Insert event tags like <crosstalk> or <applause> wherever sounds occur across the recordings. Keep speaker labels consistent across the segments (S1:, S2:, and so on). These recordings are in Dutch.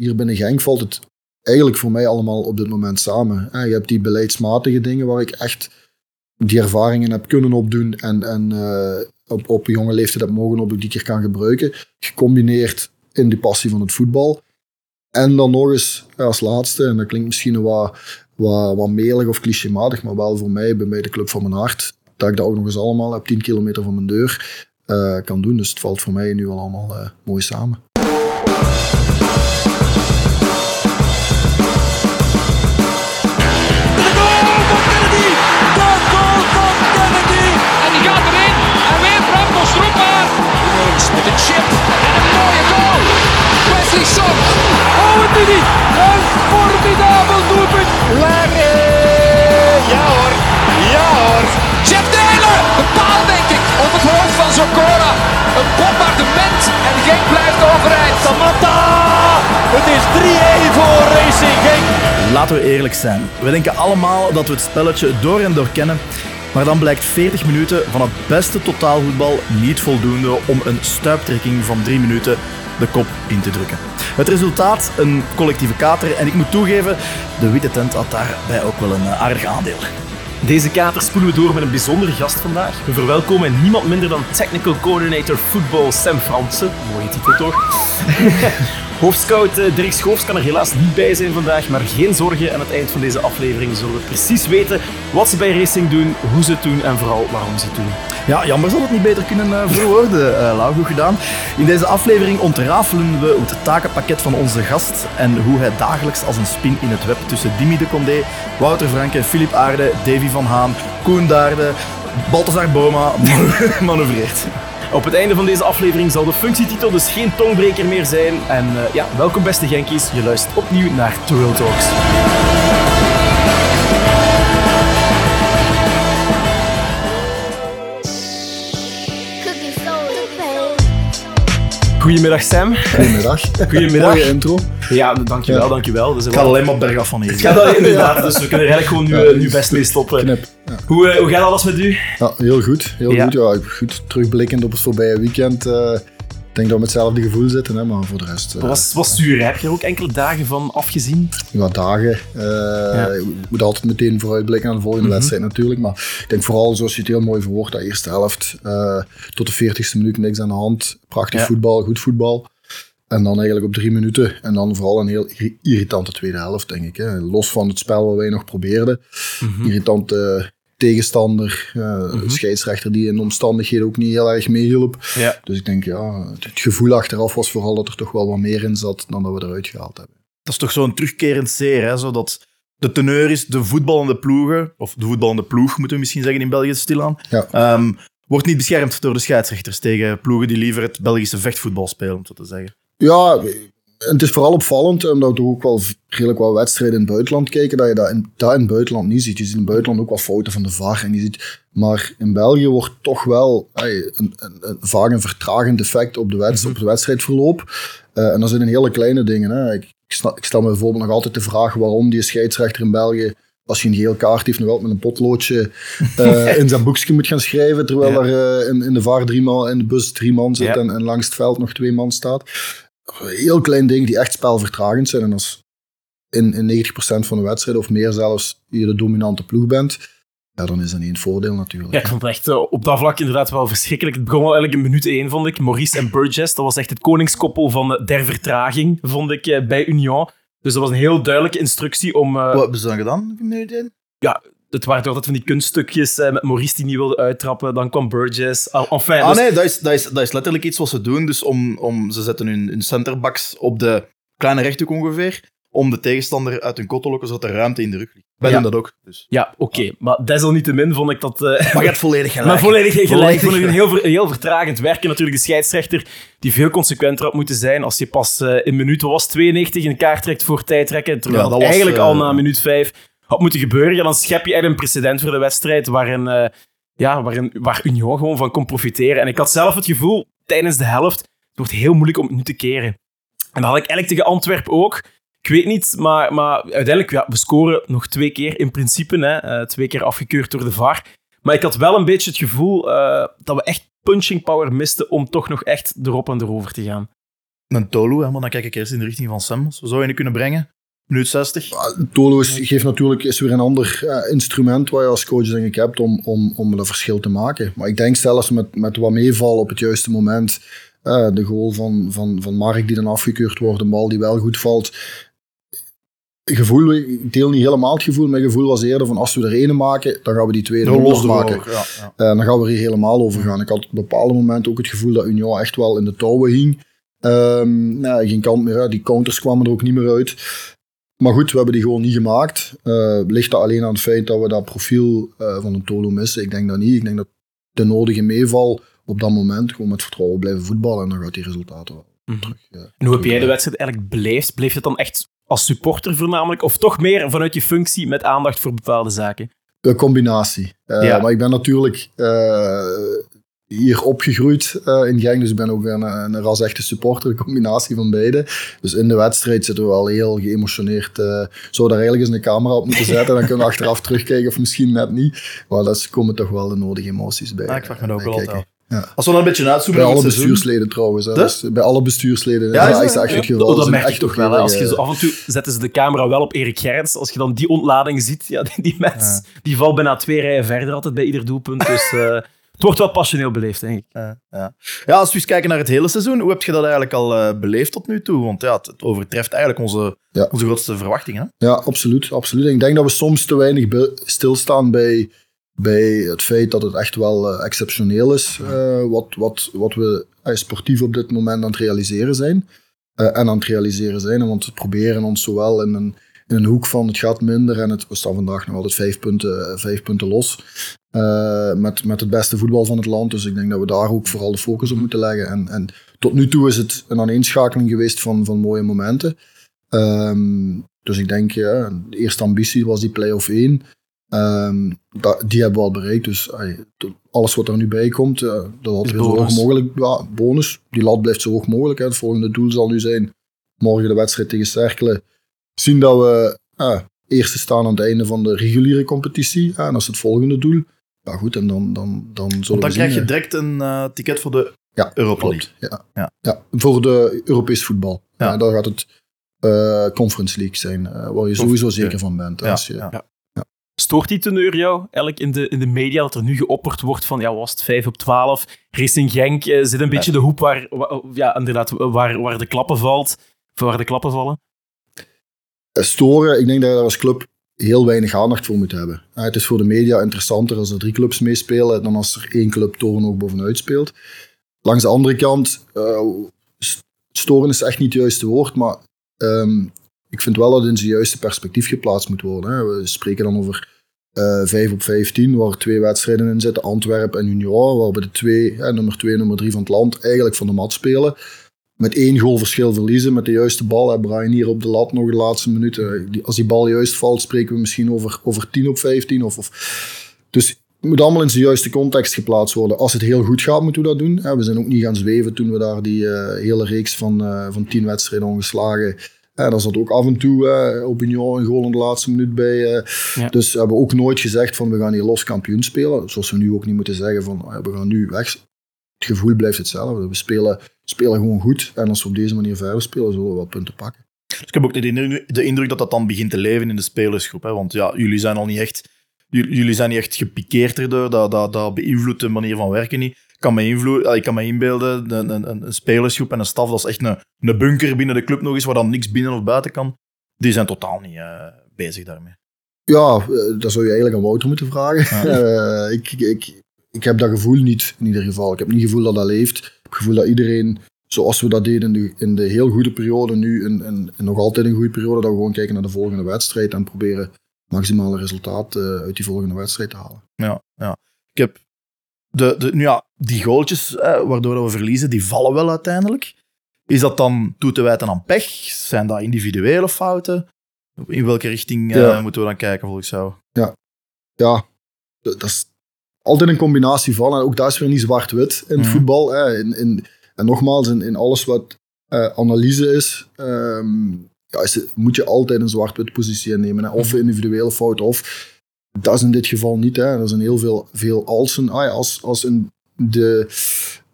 S1: hier binnen Genk valt het eigenlijk voor mij allemaal op dit moment samen. je hebt die beleidsmatige dingen waar ik echt die ervaringen heb kunnen opdoen en, en uh, op, op jonge leeftijd heb mogen op die keer kan gebruiken. Gecombineerd in die passie van het voetbal. En dan nog eens als laatste, en dat klinkt misschien wat, wat, wat melig of clichématig, maar wel voor mij, bij mij de club van mijn hart, dat ik dat ook nog eens allemaal op 10 kilometer van mijn deur kan doen. Dus het valt voor mij nu al allemaal mooi samen.
S2: Met een chip en een mooie goal. Wesley Son. Oh, het is niet. Een formidabel doelpunt. Larry. Ja hoor. Ja hoor. Jeff Taylor. De paal denk ik. Op het hoofd van Zokora. Een bombardement. En Genk blijft overeind.
S3: Samatta. Het is 3-1 voor Racing Genk. Laten we eerlijk zijn. We denken allemaal dat we het spelletje door en door kennen. Maar dan blijkt 40 minuten van het beste totaalvoetbal niet voldoende om een stuiptrekking van 3 minuten de kop in te drukken. Het resultaat een collectieve kater en ik moet toegeven, de witte tent had daarbij ook wel een eh, aardig aandeel.
S4: Deze kater spoelen we door met een bijzondere gast vandaag. We verwelkomen niemand minder dan Technical Coordinator Football Sam Fransen. Mooie titel toch? <laughs> Hoofdscout eh, Dirk Schoofs kan er helaas niet bij zijn vandaag, maar geen zorgen. Aan het eind van deze aflevering zullen we precies weten wat ze bij Racing doen, hoe ze het doen en vooral waarom ze het doen.
S3: Ja, jammer zal het niet beter kunnen uh, verwoorden. Uh, Lau, goed gedaan. In deze aflevering ontrafelen we het takenpakket van onze gast en hoe hij dagelijks als een spin in het web tussen Dimi de Condé, Wouter Franke, Filip Aarde, Davy van Haan, Koen Daarde, Balthazar Boma <laughs> manoeuvreert.
S4: Op het einde van deze aflevering zal de functietitel dus geen tongbreker meer zijn. En uh, ja, welkom beste Genkies, je luistert opnieuw naar Twirl Talks. Goedemiddag Sam.
S1: Goedemiddag.
S4: Goedemiddag.
S1: Mooie intro.
S4: Ja, dankjewel, dankjewel. Dus
S3: het gaat alleen maar bergaf van hier.
S4: Het gaat al inderdaad, dus we kunnen er eigenlijk gewoon nu, nu best mee stoppen.
S1: Knip.
S4: Ja. Hoe, uh, hoe gaat alles met u?
S1: Ja, heel goed. Heel ja. goed. Ja, goed. Terugblikkend op het voorbije weekend. Uh, ik denk dat we met hetzelfde gevoel zitten, hè, maar voor de rest...
S4: Uh, was, was zuur, heb je er ook enkele dagen van afgezien?
S1: Ja, dagen. Uh, ja. Je moet altijd meteen vooruitblikken naar de volgende mm -hmm. wedstrijd natuurlijk, maar ik denk vooral, zoals je het heel mooi verwoordt, dat eerste helft uh, tot de 40ste minuut niks aan de hand. Prachtig ja. voetbal, goed voetbal. En dan eigenlijk op drie minuten. En dan vooral een heel irritante tweede helft, denk ik. Hè. Los van het spel wat wij nog probeerden. Mm -hmm. Irritante tegenstander, uh, mm -hmm. scheidsrechter die in de omstandigheden ook niet heel erg meehielp.
S4: Ja.
S1: Dus ik denk, ja, het gevoel achteraf was vooral dat er toch wel wat meer in zat dan dat we eruit gehaald hebben.
S3: Dat is toch zo'n terugkerend zeer, hè? Zodat de teneur is de voetballende ploegen, of de voetballende ploeg moeten we misschien zeggen in België stilaan,
S1: ja.
S3: um, wordt niet beschermd door de scheidsrechters tegen ploegen die liever het Belgische vechtvoetbal spelen, om zo te zeggen.
S1: Ja, het is vooral opvallend, omdat we ook wel redelijk wat wedstrijden in het buitenland kijken, dat je dat in, dat in het buitenland niet ziet. Je ziet in het buitenland ook wat fouten van de VAR. En je ziet, maar in België wordt toch wel hey, een, een, een, vaak een vertragend effect op, de wedstrijd, op het wedstrijdverloop. Uh, en dat zijn hele kleine dingen. Hè. Ik, ik, stel, ik stel me bijvoorbeeld nog altijd de vraag waarom die scheidsrechter in België als je een geel kaart heeft, nog wel met een potloodje uh, <laughs> in zijn boekje moet gaan schrijven, terwijl ja. er uh, in, in de VAR drie man, in de bus drie man zit ja. en, en langs het veld nog twee man staat heel klein ding die echt spelvertragend zijn. En als in, in 90% van de wedstrijden, of meer zelfs, je de dominante ploeg bent, ja, dan is dat niet een voordeel natuurlijk.
S4: Ja, ik vond het echt uh, op dat vlak inderdaad wel verschrikkelijk. Het begon wel eigenlijk in minuut 1, vond ik. Maurice en Burgess, dat was echt het koningskoppel van der vertraging, vond ik, uh, bij Union. Dus dat was een heel duidelijke instructie om... Uh,
S3: Wat hebben ze dan gedaan in minuut 1?
S4: Ja, het waren altijd van die kunststukjes uh, met Maurice die niet wilde uittrappen. Dan kwam Burgess. Enfin,
S3: ah dus... nee, dat is, dat, is, dat is letterlijk iets wat ze doen. Dus om, om, ze zetten hun, hun centerbacks op de kleine rechthoek ongeveer. Om de tegenstander uit hun kot te lokken, zodat er ruimte in de rug ligt. Wij ja. doen dat ook. Dus.
S4: Ja, oké. Okay. Maar desalniettemin vond ik dat... Uh...
S3: Maar je hebt volledig gelijk. <laughs>
S4: Maar volledig gelijk. Volledig vond ik een heel, ver, heel vertragend werken. Natuurlijk de scheidsrechter die veel consequenter had moeten zijn. Als je pas uh, in minuut was 92 een kaart trekt voor tijdrekken. Terwijl ja, dat eigenlijk was, uh... al na minuut 5 had moeten gebeuren, ja, dan schep je echt een precedent voor de wedstrijd waarin, uh, ja, waarin, waar Union gewoon van kon profiteren. En ik had zelf het gevoel, tijdens de helft, het wordt heel moeilijk om het nu te keren. En dat had ik eigenlijk tegen Antwerpen ook. Ik weet niet, maar, maar uiteindelijk, ja, we scoren nog twee keer in principe. Hè, uh, twee keer afgekeurd door de VAR. Maar ik had wel een beetje het gevoel uh, dat we echt punching power misten om toch nog echt erop en erover te gaan.
S3: een Tolu, hè, dan kijk ik eerst in de richting van Sam. Zo in kunnen brengen. Minuut 60.
S1: Tolo is, geeft natuurlijk, is weer een ander instrument waar je als coach denk ik hebt om, om, om dat verschil te maken. Maar ik denk zelfs met, met wat meeval op het juiste moment, uh, de goal van, van, van Mark die dan afgekeurd wordt, een bal die wel goed valt. Gevoel, ik deel niet helemaal het gevoel, mijn gevoel was eerder van als we er ene maken, dan gaan we die tweede los maken. Ja, ja. Uh, dan gaan we er hier helemaal over gaan. Ik had op bepaalde momenten ook het gevoel dat Union echt wel in de touwen hing. Um, nou, geen kant meer, die counters kwamen er ook niet meer uit. Maar goed, we hebben die gewoon niet gemaakt. Uh, ligt dat alleen aan het feit dat we dat profiel uh, van een Tolo missen? Ik denk dat niet. Ik denk dat de nodige meeval op dat moment gewoon met vertrouwen blijven voetballen en dan gaat die resultaten wel
S4: mm terug. En hoe heb jij de wedstrijd eigenlijk beleefd? Bleef het dan echt als supporter voornamelijk? Of toch meer vanuit je functie met aandacht voor bepaalde zaken?
S1: Een combinatie. Ja. Maar ik ben natuurlijk hier opgegroeid uh, in Genk. Dus ik ben ook een, een ras-echte supporter, een combinatie van beide. Dus in de wedstrijd zitten we al heel geëmotioneerd. Uh, zou daar eigenlijk eens een camera op moeten zetten. dan kunnen we achteraf <laughs> terugkijken of misschien net niet. Maar daar komen toch wel de nodige emoties bij.
S3: Ja, ik vraag me ook wel altijd ja. Als we dan een beetje uitzoomen
S1: Bij alle bestuursleden trouwens. Dus bij alle bestuursleden.
S4: Ja, is, dat echt het geval. dat merk je toch wel. Als je zo, af en toe zetten ze de camera wel op Erik Gerrits. Als je dan die ontlading ziet, ja, die, die mens die valt bijna twee rijen verder altijd bij ieder doelpunt. Dus... Uh, <laughs> het wordt wel passioneel beleefd, denk ik.
S3: ja. ja, als we eens kijken naar het hele seizoen, hoe heb je dat eigenlijk al uh, beleefd tot nu toe? Want ja, het, overtreft eigenlijk onze, onze grootste verwachtingen.
S1: Ja, absoluut, absoluut. Ik denk dat we soms te weinig stilstaan bij, bij het feit dat het echt wel uh, exceptioneel is uh, wat, wat, wat we sportief op dit moment aan het realiseren zijn. en aan het realiseren zijn, want we proberen ons zowel in een in een hoek van het gaat minder en het, we staan vandaag nog altijd vijf punten, vijf punten los. Uh, met, met het beste voetbal van het land. Dus ik denk dat we daar ook vooral de focus op moeten leggen. En, en tot nu toe is het een aaneenschakeling geweest van, van mooie momenten. Um, dus ik denk, ja, de eerste ambitie was die play-off 1. Um, ehm, dat, die hebben we al bereikt. Dus ay, alles wat er nu bij komt, uh, dat had zo hoog mogelijk. Ja, bonus. Die lat blijft zo hoog mogelijk. Hè. Het volgende doel zal nu zijn morgen de wedstrijd tegen Cerkelen. Zien dat we uh, eerste staan aan het einde van de reguliere competitie. en dat is het volgende doel. Ja, goed, en dan, dan, dan zullen
S3: Want dan
S1: krijg
S3: je direct een uh, ticket voor de ja, Europa League.
S1: Ja. Ja. ja, voor de Europees voetbal. Ja. dan gaat het uh, Conference League zijn, uh, waar je sowieso zeker van bent. Als je, ja.
S4: Stoort die teneur jou eigenlijk in de, in de media dat er nu geopperd wordt van, ja, was het 5 op 12? Racing Genk zit een beetje de hoep waar, waar, ja, inderdaad, waar, waar de klappen valt, waar de klappen vallen?
S1: Storen, ik denk dat je als club heel weinig aandacht voor moet hebben. het is voor de media interessanter als er drie clubs meespelen dan als er één club toren ook bovenuit speelt. Langs de andere kant, uh, storen is echt niet het juiste woord, maar ehm, ik vind wel dat het in zijn juiste perspectief geplaatst moet worden. Hè. We spreken dan over uh, eh, 5 op 15, waar twee wedstrijden in zitten, Antwerpen en Union, waar we de twee, nummer 2 en nummer 3 van het land eigenlijk van de mat spelen met één goal verschil verliezen met de juiste bal. Hè, Brian hier op de lat nog de laatste minuten. Als die bal juist valt, spreken we misschien over, over 10 op 15. Of, of. Dus het moet allemaal in zijn juiste context geplaatst worden. Als het heel goed gaat, moeten we dat doen. We zijn ook niet gaan zweven toen we daar die uh, hele reeks van, uh, van tien wedstrijden ongeslagen. En daar zat ook af en toe uh, op Union een goal in de laatste minuut bij. Ja. Dus we hebben ook nooit gezegd van we gaan hier los kampioen spelen. Zoals we nu ook niet moeten zeggen van we gaan nu weg. Het gevoel blijft hetzelfde. We spelen spelen gewoon goed. En als we op deze manier verder spelen, zullen we wel punten pakken.
S3: Dus ik heb ook de indruk, dat dat dan begint te leven in de spelersgroep. Hè? Want ja, jullie zijn al niet echt, jullie zijn niet echt gepikeerd erdoor. Dat, dat, dat beïnvloedt de manier van werken niet. Ik kan me, invloed, ik kan me inbeelden, een, een, een spelersgroep en een staf, dat is echt een, een bunker binnen de club nog eens, waar dan niks binnen of buiten kan. Die zijn totaal niet uh, bezig daarmee.
S1: Ja, eh, dat zou je eigenlijk aan Wouter moeten vragen. Ja. Uh, <laughs> ik, ik, ik heb dat gevoel niet, in ieder geval. Ik heb niet het gevoel dat dat leeft. Ik heb het gevoel dat iedereen, zoals we dat deden in de, in de heel goede periode, nu in, nog altijd een goede periode, dat we gewoon kijken naar de volgende wedstrijd en proberen maximale resultaat uh, uit die volgende wedstrijd te halen.
S3: Ja, ja. Ik heb de, de, nu ja, die goaltjes eh, waardoor we verliezen, die vallen wel uiteindelijk. Is dat dan toe te wijten aan pech? Zijn dat individuele fouten? In welke richting uh, moeten we dan kijken, volgens jou?
S1: Ja, ja dat is altijd een combinatie van. En ook daar is weer niet zwart-wit in het mhm. voetbal. Hè. In, in, en nogmaals, in, in alles wat uh, analyse is, um, ja, is moet je altijd een zwart-wit positie innemen. Hè. Of mhm. individuele fout, of dat is in dit geval niet. Hè. Er zijn heel veel, veel alsen. Ah, ja, als, als in de,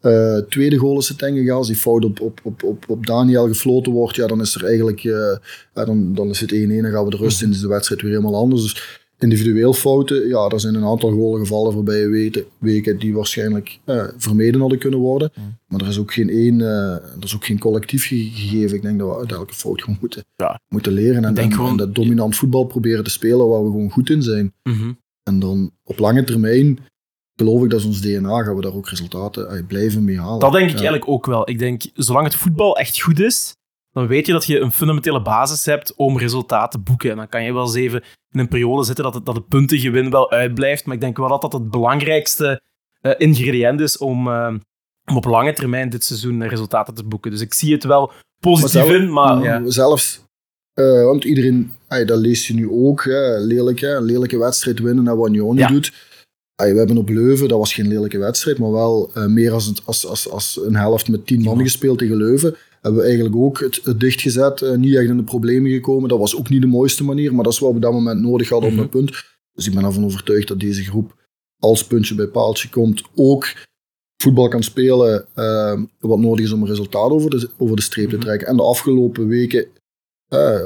S1: Uh, tweede goal is het denk ik, als die fout op, op, op, op, op Daniel gefloten wordt, ja, dan is er eigenlijk, uh, dan, dan is het 1-1, dan gaan we de rust in, is de wedstrijd weer helemaal anders. Dus individueel fouten, ja, er zijn een aantal golen gevallen voorbije weken, weken die waarschijnlijk uh, vermeden hadden kunnen worden. Maar er is ook geen één, er is ook geen collectief gegeven. Ik denk dat we uit elke fout gewoon moeten, ja. moeten leren en, en, gewoon... en, dat dominant voetbal proberen te spelen waar we gewoon goed in zijn.
S4: Mm
S1: En dan op lange termijn geloof ik dat is ons DNA, gaan we daar ook resultaten blijven mee halen.
S4: Dat denk ik eigenlijk ook wel. Ik denk, zolang het voetbal echt goed is, dan weet je dat je een fundamentele basis hebt om resultaten te boeken. En dan kan je wel eens even in een periode zitten dat het, dat het puntengewin wel uitblijft. Maar ik denk wel dat dat het belangrijkste uh, ingrediënt is om, uh, om op lange termijn dit seizoen resultaten te boeken. Dus ik zie het wel positief maar zelf, in, maar... Ja.
S1: Zelfs, uh, want iedereen, dat leest je nu ook, hè, lelijk, hè, een lelijke wedstrijd winnen en wat Union ja. doet we hebben op Leuven, dat was geen lelijke wedstrijd, maar wel meer als, als, als, als een helft met tien man gespeeld tegen Leuven. Hebben we eigenlijk ook het, het dichtgezet, uh, niet echt in de problemen gekomen. Dat was ook niet de mooiste manier, maar dat is wat we op dat moment nodig hadden mm -hmm. op dat punt. Dus ik ben ervan overtuigd dat deze groep, als puntje bij paaltje komt, ook voetbal kan spelen uh, wat nodig is om een resultaat over de, over de streep te mhm. trekken. En de afgelopen weken,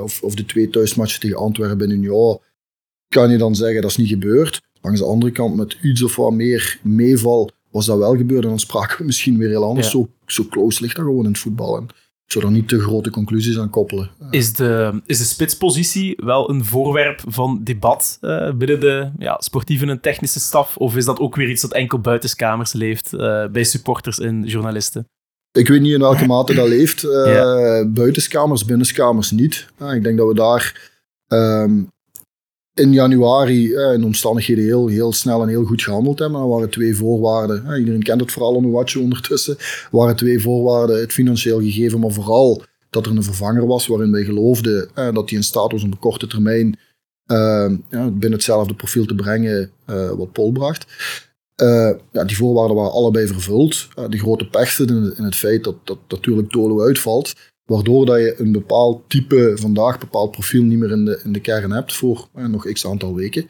S1: of, of de twee thuismatchen tegen Antwerpen en Union, kan je dan zeggen dat is niet gebeurd. Langs de andere kant, met iets of wat meer meeval, was dat wel gebeurd. En dan spraken we misschien weer heel anders. Zo, zo close ligt dat gewoon in het voetbal. En ik zou er niet te grote conclusies aan koppelen.
S4: Is de, is de spitspositie wel een voorwerp van debat uh, binnen de ja, sportieve en technische staf? Of is dat ook weer iets dat enkel buitenskamers leeft uh, bij supporters en journalisten?
S1: Ik weet niet in welke mate dat leeft. Uh, ja. Buitenskamers, binnenskamers niet. ik denk dat we daar um, in januari eh, in omstandigheden heel, heel snel en heel goed gehandeld hebben. Er waren twee voorwaarden. Eh, iedereen kent het vooral een watje ondertussen. Er waren twee voorwaarden, het financieel gegeven, maar vooral dat er een vervanger was waarin wij geloofden eh, dat hij in staat was om op korte termijn ja, binnen hetzelfde profiel te brengen wat Paul bracht. Ja, die voorwaarden waren allebei vervuld. de grote pech zit in, in, het feit dat, dat natuurlijk Tolo uitvalt. Waardoor dat je een bepaald type vandaag, een bepaald profiel niet meer in de, in de kern hebt voor eh, nog x aantal weken.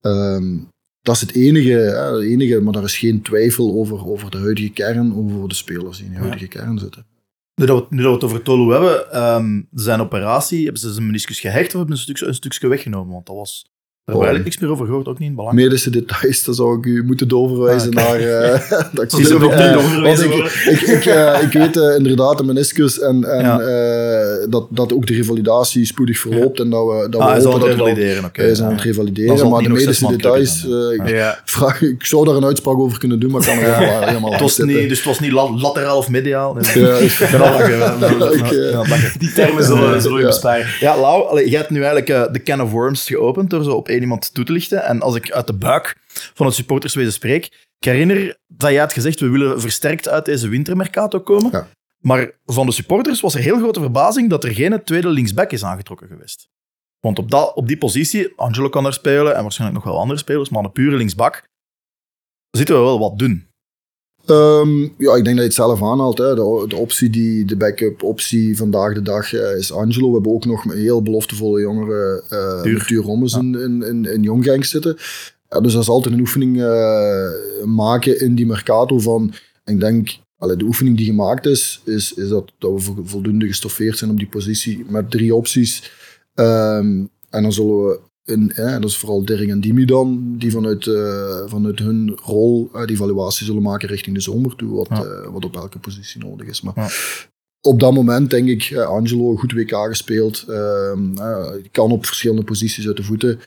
S1: Um, dat is het enige, eh, enige, maar daar is geen twijfel over, over de huidige kern, over de spelers die in de huidige kern zitten.
S3: Nu dat, we, nu dat we het over Tolu hebben, um, zijn operatie, hebben ze zijn meniscus gehecht of hebben ze een, stuk, een stukje weggenomen? Want dat was daar hebben we eigenlijk niks meer over gehoord, ook niet in belang.
S1: Medische details, dan zou ik u moeten doorverwijzen ah, okay. naar... Uh, <laughs>
S4: dat ik ook niet doorverwijzen
S1: ik, ik, ik, uh, ik, weet uh, inderdaad de meniscus en, en ja. Dat, dat ook de revalidatie spoedig verloopt ja. en dat we, dat
S3: ah,
S1: we
S3: hopen dat revalideren,
S1: okay. Hij is aan het revalideren, maar de medische details... ik, ja. <laughs> vraag, ik zou daar een uitspraak over kunnen doen, maar kan er helemaal, helemaal
S3: het was niet, Dus het was niet lateraal of mediaal?
S4: Die termen zullen we besparen.
S3: Ja, Lau, jij hebt nu eigenlijk de can of worms geopend door zo op één iemand toe te lichten. En als ik uit de buik van het supporterswezen spreek, ik herinner dat jij had gezegd, we willen versterkt uit deze wintermercato komen. Ja. Maar van de supporters was er heel grote verbazing dat er geen tweede linksback is aangetrokken geweest. Want op, dat, op die positie, Angelo kan daar spelen en waarschijnlijk nog wel andere spelers, maar een pure linksbak, zitten we wel wat dun.
S1: Um, ja, ik denk dat je het zelf aanhaalt. Hè. De, de optie die, de backup optie vandaag de dag uh, is Angelo. We hebben ook nog een heel beloftevolle jongere uh, Tuur ja. in, in, in, in Jonggang zitten. Ja, dus dat is altijd een oefening uh, maken in die mercato van, ik denk, allee, de oefening die gemaakt is, is, is dat, dat we voldoende gestoffeerd zijn op die positie met drie opties. Um, en dan zullen we en, dat is vooral Dering en Dimi dan, die vanuit, uh, vanuit hun rol uh, die evaluatie zullen maken richting de zomer toe, wat, ja. uh, wat op elke positie nodig is. Maar ja. op dat moment denk ik, Angelo, goed WK gespeeld, ehm, kan op verschillende posities uit de voeten.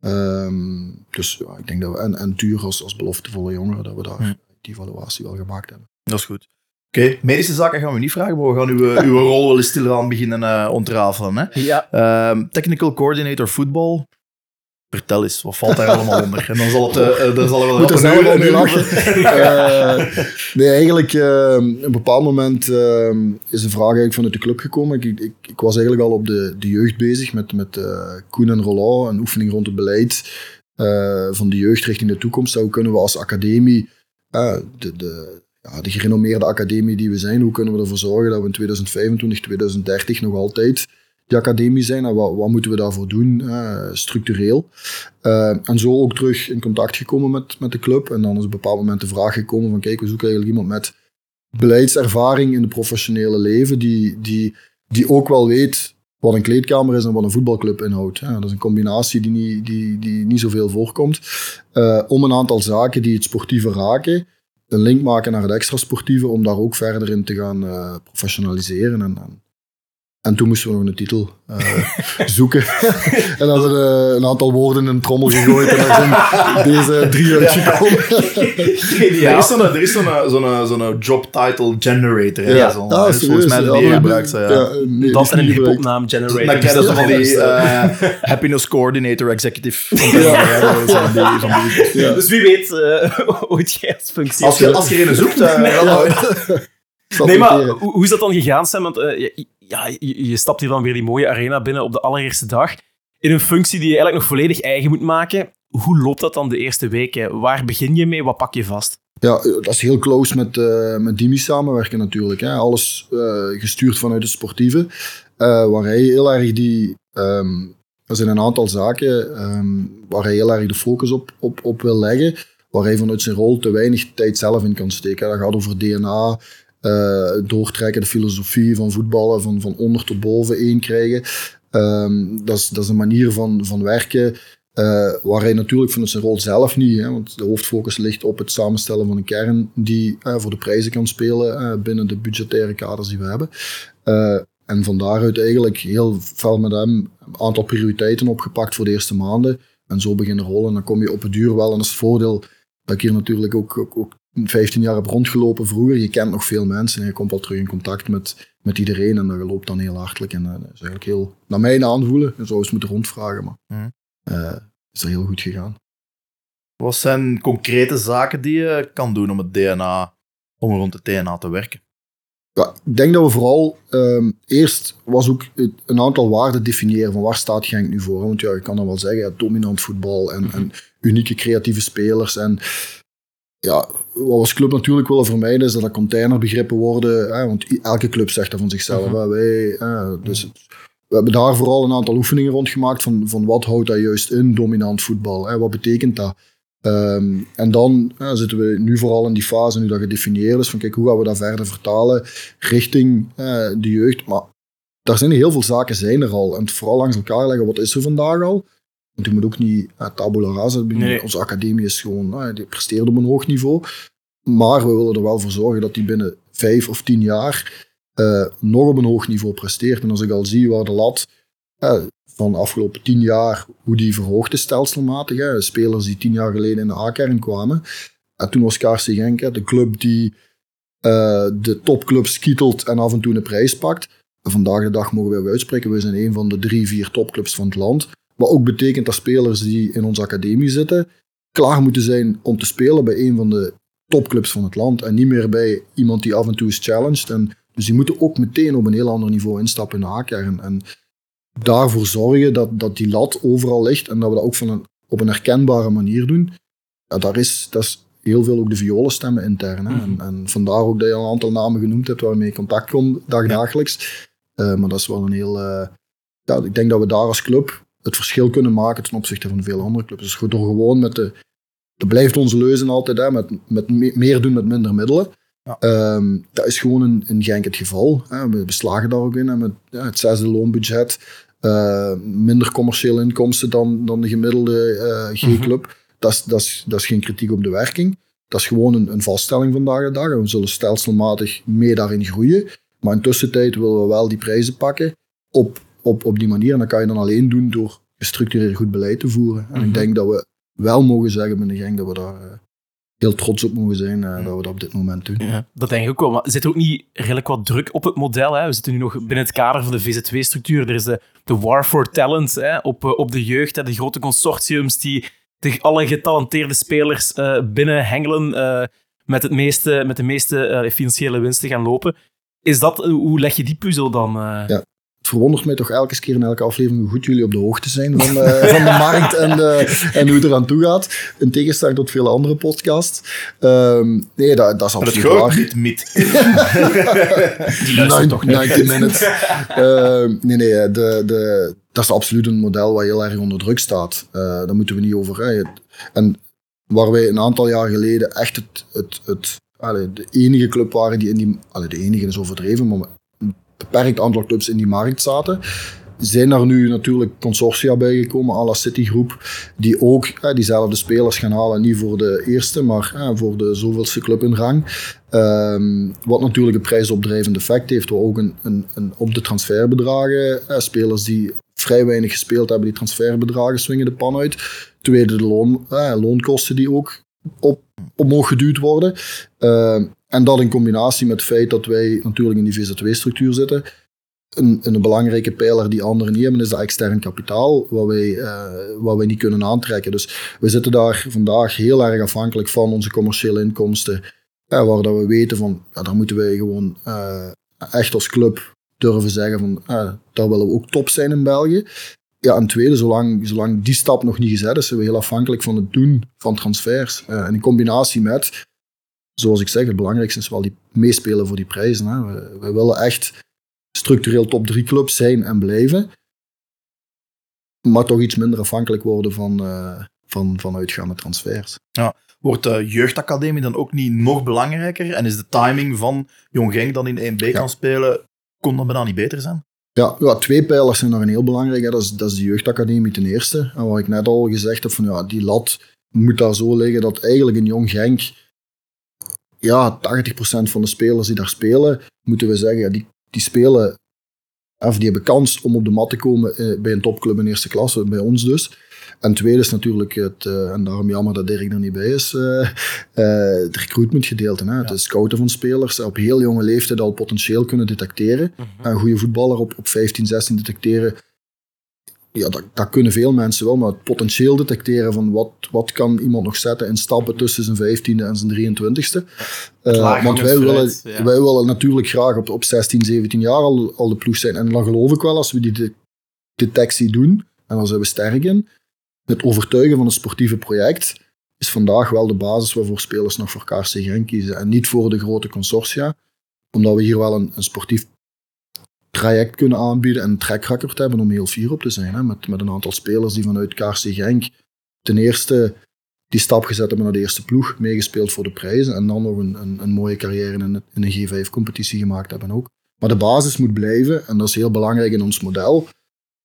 S1: Um, dus ja, ik denk dat we, en, en Tuur als, als beloftevolle jongeren, dat we daar die evaluatie wel gemaakt hebben.
S3: Dat is goed. Oké, okay. medische zaken gaan we niet vragen, maar we gaan uw, uw <laughs> rol wel eens stilaan beginnen uh, ontrafelen. Hè?
S4: Ja.
S3: Uh, technical Coordinator Football. Vertel eens, wat valt daar allemaal onder? En dan zal het, uh, dan zal er wel
S1: Moet er mee lachen. uh, nee, eigenlijk, uh, op een bepaald moment is een vraag eigenlijk vanuit de club gekomen. Ik, ik, ik was eigenlijk al op de, de jeugd bezig met, met Koen en Roland, een oefening rond het beleid van de jeugd richting de toekomst. Hoe kunnen we als academie, de, de, ja, de gerenommeerde academie die we zijn, hoe kunnen we ervoor zorgen dat we in 2025, 2030 nog altijd die academie zijn en wat, wat moeten we daarvoor doen, uh, structureel. Uh, en zo ook terug in contact gekomen met, met de club. En dan is op een bepaald moment de vraag gekomen van kijk, we zoeken eigenlijk iemand met beleidservaring in het professionele leven, die, die, die ook wel weet wat een kleedkamer is en wat een voetbalclub inhoudt. Ja, dat is een combinatie die niet, die, die niet zoveel voorkomt. Uh, om een aantal zaken die het sportieve raken, een link maken naar het extra sportieve, om daar ook verder in te gaan uh, professionaliseren en, en en toen moesten we nog een titel uh, <laughs> zoeken. <laughs> en dan hebben we uh, een aantal woorden in een trommel gegooid en dan zijn deze drie uitgekomen. <laughs>
S3: er is zo'n er is zo'n zo'n zo'n job title generator. Ja, ja. Zo, ah, dus volgens mij
S4: dat
S3: die gebruikt. Ja. Ja,
S4: nee, dat en een hip-hopnaam generator.
S3: Ze van die uh, happiness coordinator executive.
S4: ja. Dus wie weet ooit jij als functie.
S3: Als je, als je er een zoekt.
S4: nee, maar hoe, hoe is dat dan gegaan, Sam? Want ja, je, stapt hier dan weer die mooie arena binnen op de allereerste dag. In een functie die je eigenlijk nog volledig eigen moet maken. Hoe loopt dat dan de eerste weken? Waar begin je mee? Wat pak je vast?
S1: Ja, dat is heel close met, uh, met Dimi samenwerken natuurlijk. Hè. Alles uh, gestuurd vanuit het sportieve. Uh, waar hij heel erg die... Um, er zijn een aantal zaken um, waar hij heel erg de focus op, op, op wil leggen. Waar hij vanuit zijn rol te weinig tijd zelf in kan steken. Dat gaat over DNA, uh, doortrekken, de filosofie van voetballen, van, van onder tot boven één krijgen. Um, dat, is, dat is een manier van, van werken uh, waar hij natuurlijk vanuit zijn rol zelf niet, hè, want de hoofdfocus ligt op het samenstellen van een kern die uh, voor de prijzen kan spelen binnen de budgettaire kaders die we hebben. en van daaruit eigenlijk heel veel met hem een aantal prioriteiten opgepakt voor de eerste maanden. En zo beginnen rollen. En dan kom je op het duur wel. En dat is het voordeel dat ik hier natuurlijk ook, ook 15 jaar heb rondgelopen vroeger. Je kent nog veel mensen en je komt al terug in contact met, met iedereen. En dat loopt dan heel hartelijk. En dat is eigenlijk heel, naar mijn aanvoelen, je zou eens moeten rondvragen, maar mm. uh, is er heel goed gegaan.
S3: Wat zijn concrete zaken die je kan doen om het DNA, om rond het DNA te werken?
S1: Ja, ik denk dat we vooral um, eerst was ook een aantal waarden definiëren van waar staat Genk nu voor. Want ja, je kan dan wel zeggen, ja, dominant voetbal en, en unieke creatieve spelers. En ja, wat we als club natuurlijk willen vermijden is dat dat containerbegrippen worden. Hè, want elke club zegt dat van zichzelf. Mhm. Wij, dus we hebben daar vooral een aantal oefeningen rond gemaakt van, van wat houdt dat juist in, dominant voetbal. Hè, wat betekent dat? Ehm, en dan zitten we nu vooral in die fase, nu dat gedefinieerd is, van kijk, hoe gaan we dat verder vertalen richting de jeugd. Maar daar zijn heel veel zaken zijn er al. En vooral langs elkaar leggen, wat is er vandaag al? Want je moet ook niet uh, tabula rasa. Nee. Onze academie is gewoon, uh, die presteert op een hoog niveau. Maar we willen er wel voor zorgen dat die binnen vijf of tien jaar uh, nog op een hoog niveau presteert. En als ik al zie waar de lat uh, van de afgelopen tien jaar, hoe die verhoogd is stelselmatig. Hè. Spelers die tien jaar geleden in de A-kern kwamen. En toen was KC Genk de club die uh, de topclubs kietelt en af en toe een prijs pakt. En vandaag de dag mogen we uitspreken, we zijn een van de drie, vier topclubs van het land. Wat ook betekent dat spelers die in onze academie zitten, klaar moeten zijn om te spelen bij een van de topclubs van het land. En niet meer bij iemand die af en toe is challenged. En dus die moeten ook meteen op een heel ander niveau instappen in de A-kern. En daarvoor zorgen dat, dat die lat overal ligt en dat we dat ook van een, op een herkenbare manier doen. Ja, daar is, dat is heel veel ook de violenstemmen intern. Hè. En, mhm. en, vandaar ook dat je al een aantal namen genoemd hebt waar je mee in contact komt dagdagelijks. Uh, maar dat is wel een heel... Uh, ja, ik denk dat we daar als club het verschil kunnen maken ten opzichte van veel andere clubs. Dus door gewoon met de, dat blijft onze leuzen altijd, hè, met, met meer doen met minder middelen. Ja. Ehm, dat is gewoon in, in Genk het geval. Hè. We beslagen daar ook in, hè, met ja, het zesde loonbudget, uh, minder commerciële inkomsten dan, dan de gemiddelde uh, G-club. Mhm. dat, is, dat, is, dat is geen kritiek op de werking. Dat is gewoon een, een vaststelling vandaag de dag. En we zullen stelselmatig mee daarin groeien. Maar in tussentijd willen we wel die prijzen pakken op op, op die manier. En dat kan je dan alleen doen door gestructureerd goed beleid te voeren. En ik mhm. denk dat we wel mogen zeggen met de gang dat we daar uh, heel trots op mogen zijn uh, dat we dat op dit moment doen. Ja,
S4: dat denk ik ook wel. Maar zit er ook niet redelijk wat druk op het model? Hè? We zitten nu nog binnen het kader van de VZ2-structuur. Er is de, de War for Talent hè, op, uh, op de jeugd. Hè, de grote consortiums die de, alle getalenteerde spelers binnen hengelen met, het meeste, met de meeste financiële winsten gaan lopen. Is dat, hoe leg je die puzzel dan?
S1: Ja, verwondert mij toch elke keer in elke aflevering hoe goed jullie op de hoogte zijn van, uh, <laughs> van de markt en, uh, en hoe het eraan toe gaat. In tegenstelling tot vele andere podcasts. Um, nee, dat, dat is absoluut waar.
S3: Maar het mit. <laughs>
S1: Die toch 90 minutes. Uh, nee, nee, de, de, dat is absoluut een model wat heel erg onder druk staat. Daar moeten we niet over rijden. En waar wij een aantal jaar geleden echt het, het, het allee, de enige club waren die in die... Allee, de enige is overdreven, maar beperkt aantal clubs in die markt zaten zijn er nu natuurlijk consortia bijgekomen, à la Citigroup, die ook eh, diezelfde spelers gaan halen. Niet voor de eerste, maar eh, voor de zoveelste club in rang. Um, wat natuurlijk een prijsopdrijvend effect heeft, ook een, een, een op de transferbedragen, eh, spelers die vrij weinig gespeeld hebben, die transferbedragen swingen de pan uit. Tweede, de loon, loonkosten die ook op, omhoog geduwd worden. Uh, en dat in combinatie met het feit dat wij natuurlijk in die VZW-structuur zitten een, een belangrijke pijler die anderen niet hebben, is dat extern kapitaal, wat wij, uh, wat wij niet kunnen aantrekken. Dus we zitten daar vandaag heel erg afhankelijk van onze commerciële inkomsten, uh, waar dat we weten van, ja, daar moeten wij gewoon uh, echt als club durven zeggen van, daar willen we ook top zijn in België. Ja, en tweede, zolang, zolang die stap nog niet gezet is, zijn we heel afhankelijk van het doen van transfers. en in combinatie met, zoals ik zeg, het belangrijkste is wel die meespelen voor die prijzen. Hè. We, we willen echt structureel top 3 clubs zijn en blijven. Maar toch iets minder afhankelijk worden van, uh, van, van uitgaande transfers.
S3: Ja. Wordt de jeugdacademie dan ook niet nog belangrijker? En is de timing van Jong Genk dan in 1B kan spelen, kon dat bijna niet beter zijn?
S1: Ja, ja, twee pijlers zijn een heel belangrijk. Hè. Dat, is, dat is de jeugdacademie ten eerste. En wat ik net al gezegd heb, van, ja, die lat moet daar zo liggen dat eigenlijk een Jong Genk, ja, 80% van de spelers die daar spelen, moeten we zeggen, ja, die die spelen, of die hebben kans om op de mat te komen eh, bij een topclub in eerste klasse, bij ons dus. En tweede is natuurlijk het, uh, en daarom jammer dat Dirk er niet bij is, uh, het recruitment gedeelte. Hè? Het scouten van spelers, op heel jonge leeftijd al potentieel kunnen detecteren. Mm Een goede voetballer op, op 15, 16 detecteren ja, dat, dat, kunnen veel mensen wel, maar het potentieel detecteren van wat, wat kan iemand nog zetten in stappen tussen zijn 15e en zijn 23e. Uh, want wij willen, wij willen natuurlijk graag op, op 16, 17 jaar al, al de ploeg zijn. En dan geloof ik wel, als we die detectie doen, en dan zijn we sterk in, het overtuigen van een sportieve project is vandaag wel de basis waarvoor spelers nog voor KRC Genk kiezen. En niet voor de grote consortia, omdat we hier wel een, een sportief traject kunnen aanbieden en een track record hebben om heel fier op te zijn. Hè? Met, met een aantal spelers die vanuit KRC Genk ten eerste die stap gezet hebben naar de eerste ploeg, meegespeeld voor de prijzen en dan nog een, een, een mooie carrière in, in een G5-competitie gemaakt hebben ook. Maar de basis moet blijven en dat is heel belangrijk in ons model,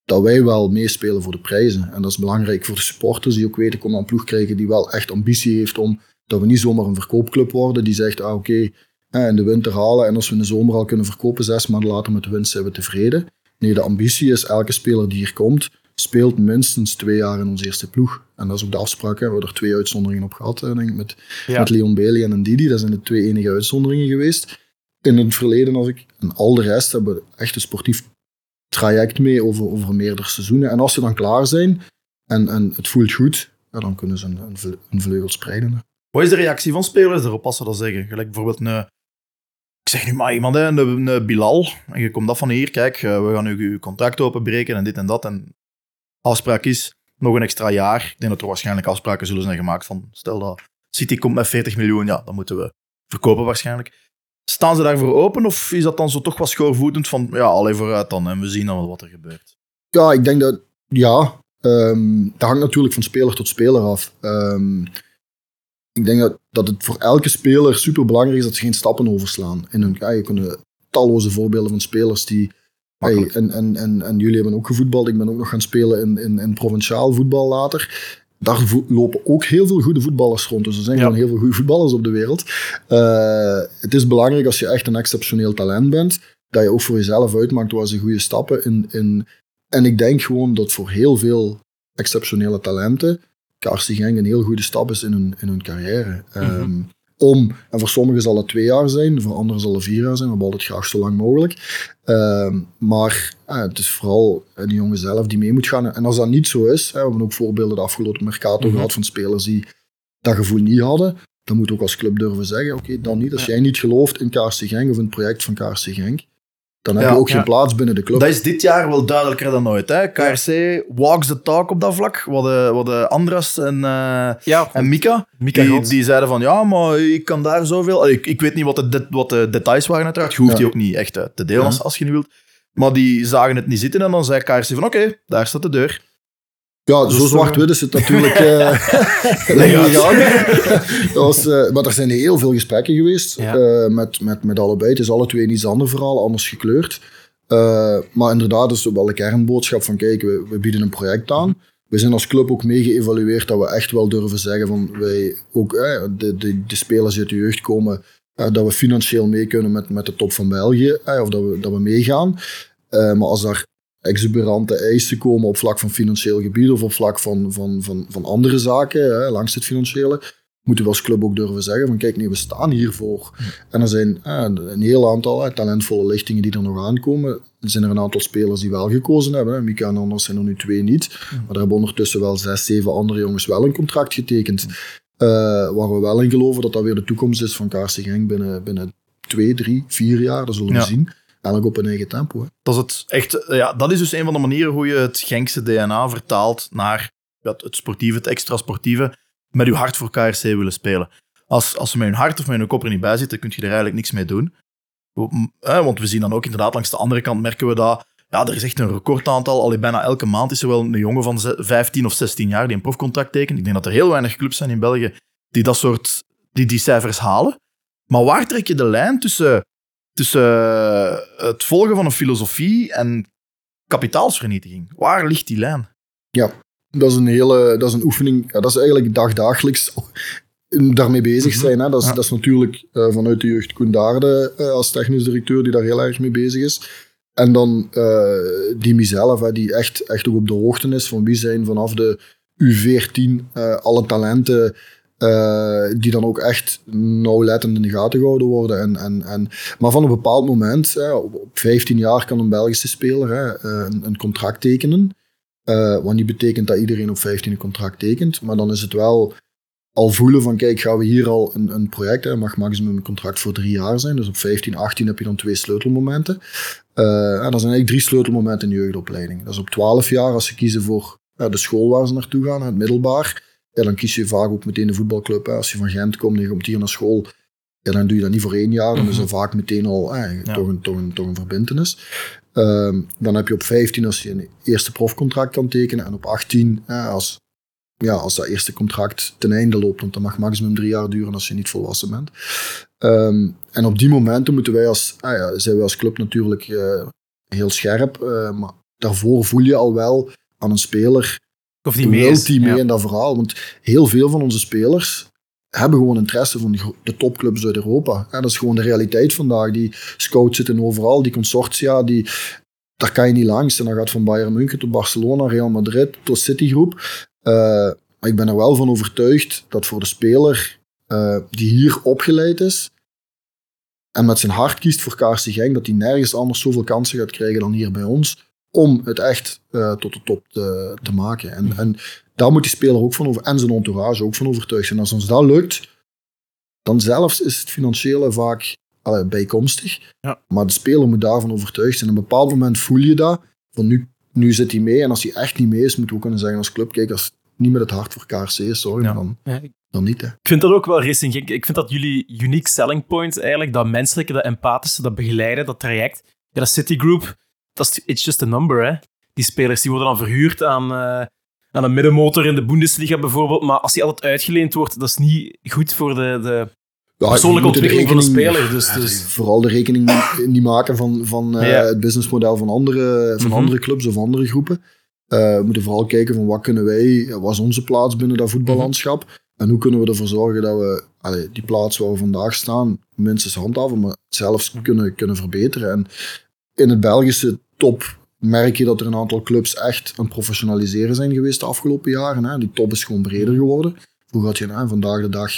S1: dat wij wel meespelen voor de prijzen. En dat is belangrijk voor de supporters die ook weten, kom een ploeg krijgen die wel echt ambitie heeft om, dat we niet zomaar een verkoopclub worden die zegt, ah oké, in de winter halen. En als we in de zomer al kunnen verkopen, zes maanden later met de winst zijn we tevreden. Nee, de ambitie is elke speler die hier komt, speelt minstens twee jaar in onze eerste ploeg. En dat is ook de afspraak. Hè. We hebben er twee uitzonderingen op gehad, denk ik, met, met Leon Bailey en Didi. Dat zijn de twee enige uitzonderingen geweest. In het verleden, als ik. En al de rest hebben echt een sportief traject mee over, over meerdere seizoenen. En als ze dan klaar zijn en, en het voelt goed, ja, dan kunnen ze een, een, vleugel spreiden.
S3: Wat is de reactie van spelers erop als ze dat zeggen? Gelijk bijvoorbeeld een zeg nu maar iemand, een, Bilal. En je komt af van hier, kijk, eh, we gaan nu je contract openbreken en dit en dat. En afspraak is nog een extra jaar. Ik denk dat er waarschijnlijk afspraken zullen zijn gemaakt van, stel dat City komt met 40 miljoen, ja, dan moeten we verkopen waarschijnlijk. Staan ze daarvoor open of is dat dan zo toch wat schoorvoetend van, ja, alleen vooruit dan en we zien dan wat er gebeurt?
S1: Ja, ik denk dat, ja, um, dat hangt natuurlijk van speler tot speler af. Um, ik denk dat, dat het voor elke speler super belangrijk is dat ze geen stappen overslaan. Hun, ja, je kunt talloze voorbeelden van spelers die. Hey, en, en, en, en jullie hebben ook gevoetbald. Ik ben ook nog gaan spelen in, in, in provinciaal voetbal later. Daar lopen ook heel veel goede voetballers rond. Dus er zijn gewoon heel veel goede voetballers op de wereld. Uh, het is belangrijk als je echt een exceptioneel talent bent, dat je ook voor jezelf uitmaakt waar ze goede stappen in, in. En ik denk gewoon dat voor heel veel exceptionele talenten Karsten Genk een heel goede stap is in hun, in hun carrière. Mm om, en voor sommigen zal het twee jaar zijn, voor anderen zal het vier jaar zijn, we hebben altijd graag zo lang mogelijk. Um, maar het is vooral de jongen zelf die mee moet gaan. En als dat niet zo is, we hebben ook voorbeelden de afgelopen Mercato mm gehad van spelers die dat gevoel niet hadden, dan moet ook als club durven zeggen, oké, dan niet. Als jij niet gelooft in Kaarsen Genk of in het project van Kaarsen Genk, dan heb je ook geen plaats binnen de club.
S3: Dat is dit jaar wel duidelijker dan ooit. Hè? KRC walks the talk op dat vlak. Wat de, wat de Andras en, uh, en Mika, Mika die, die, zeiden van ja, maar ik kan daar zoveel... Ik, ik weet niet wat de, wat de details waren uiteraard. Je hoeft die ook niet echt eh, te delen als, als je niet wilt. Maar die zagen het niet zitten en dan zei KRC van oké, daar staat de deur.
S1: Ja, zo zwart-wit is het natuurlijk <laughs> uh, was, uh, Maar er zijn heel veel gesprekken geweest uh, met, met, met allebei. Het is alle twee een iets ander verhaal, anders gekleurd. maar inderdaad is wel de kernboodschap van kijk, we, we bieden een project aan. We zijn als club ook mee geëvalueerd dat we echt wel durven zeggen van wij ook de, de, de spelers uit de jeugd komen, dat we financieel mee kunnen met, met de top van België, of dat we, dat we meegaan. maar als daar exuberante eisen komen op vlak van financieel gebied of op vlak van, van, van, van andere zaken, hè, langs het financiële, moeten we als club ook durven zeggen van kijk, nee, we staan hiervoor. En er zijn eh, een heel aantal talentvolle lichtingen die er nog aankomen. Er zijn er een aantal spelers die wel gekozen hebben. Hè. Mika en Anders zijn er nu twee niet. Maar er hebben ondertussen wel zes, zeven andere jongens wel een contract getekend. Uh, waar we wel in geloven dat dat weer de toekomst is van Kaarsen Genk binnen, binnen twee, drie, vier jaar. Dat zullen we zien elk op een eigen tempo.
S3: Dat, is het echt, ja, dat is dus een van de manieren hoe je het Genkse DNA vertaalt naar het sportieve, het extra sportieve, met je hart voor KRC willen spelen. Als, als ze met hun hart of met hun kop er niet bij zitten, kun je er eigenlijk niks mee doen. Want we zien dan ook inderdaad langs de andere kant merken we dat ja, er is echt een recordaantal. Al bijna elke maand is er wel een jongen van 15 of 16 jaar die een profcontract tekent. Ik denk dat er heel weinig clubs zijn in België die dat soort die, die cijfers halen. Maar waar trek je de lijn tussen tussen eh, het volgen van een filosofie en kapitaalsvernietiging? Waar ligt die lijn?
S1: Ja, dat is een hele dat is een oefening. Ja, dat is eigenlijk dagdagelijks daarmee bezig mhm. zijn. Hè. Dat, is, dat is natuurlijk uh, vanuit de jeugd Koen Daarde uh, als technisch directeur die daar heel erg mee bezig is. En dan uh, die zelf, hè, die echt, echt ook op de hoogte is van wie zijn vanaf de U14 alle talenten die dan ook echt nauwlettend in de gaten gehouden worden. En, en, en, maar van een bepaald moment, hè, op 15 jaar kan een Belgische speler hè, eh, een, een, contract tekenen. Uh, wat niet betekent dat iedereen op 15 een contract tekent. Maar dan is het wel al voelen van kijk, gaan we hier al een, een project, hè, mag maximum een contract voor drie jaar zijn. Dus op 15, 18 heb je dan twee sleutelmomenten. En dat zijn eigenlijk drie sleutelmomenten in de jeugdopleiding. Dat is op 12 jaar als ze kiezen voor de school waar ze naartoe gaan, het middelbaar ja, dan kies je vaak ook meteen de voetbalclub. Als je van Gent komt en je komt hier naar school, ja, dan doe je dat niet voor één jaar. Dan is er mhm. vaak meteen al eh, toch, een, toch, een, toch een verbindenis. Um, dan heb je op 15 als je een eerste profcontract kan tekenen. En op 18 als, ja, als dat eerste contract ten einde loopt. Want dat mag maximum drie jaar duren als je niet volwassen bent. Um, en op die momenten moeten wij als, ah ja, zijn wij als club natuurlijk uh, heel scherp. Uh, maar daarvoor voel je al wel aan een speler
S4: of die mee is.
S1: die mee in dat verhaal. Want heel veel van onze spelers hebben gewoon interesse van de topclubs uit Europa. En dat is gewoon de realiteit vandaag. Die scouts zitten overal, die consortia, die, daar kan je niet langs. En dan gaat van Bayern München tot Barcelona, Real Madrid, tot Citygroep. Uh, maar ik ben er wel van overtuigd dat voor de speler uh, die hier opgeleid is en met zijn hart kiest voor Kaarsen Genk, dat hij nergens anders zoveel kansen gaat krijgen dan hier bij ons om het echt uh, tot de top te, te maken. En, en daar moet die speler ook van over, en zijn entourage ook van overtuigd zijn. Als ons dat lukt, dan zelfs is het financiële vaak allee, bijkomstig. Ja. Maar de speler moet daarvan overtuigd zijn. op een bepaald moment voel je dat, van nu, nu zit hij mee. En als hij echt niet mee is, moeten we ook kunnen zeggen als club, kijk, als het niet met het hart voor KRC is, sorry, ja. dan, dan niet. Hè.
S4: Ik vind dat ook wel Racing Ik vind dat jullie unique selling point eigenlijk, dat menselijke, dat empathische, dat begeleiden, dat traject. Ja, dat Citigroup dat is it's just a number, hè. Die spelers die worden dan verhuurd aan, uh, aan een middenmotor in de Bundesliga bijvoorbeeld. Maar als die altijd uitgeleend wordt, dat is niet goed voor de, de ja, persoonlijke ontwikkeling van de speler. Dus, dus.
S1: Vooral de rekening niet maken van, van uh, het businessmodel van andere, van mhm. andere clubs of andere groepen. Uh, we moeten vooral kijken van wat kunnen wij, wat is onze plaats binnen dat voetballandschap. En hoe kunnen we ervoor zorgen dat we allee, die plaats waar we vandaag staan minstens handhaven, maar zelfs kunnen, kunnen verbeteren. En in het Belgische top merk je dat er een aantal clubs echt aan het professionaliseren zijn geweest de afgelopen jaren. Hè. Die top is gewoon breder geworden. Vroeger had je hè, vandaag de dag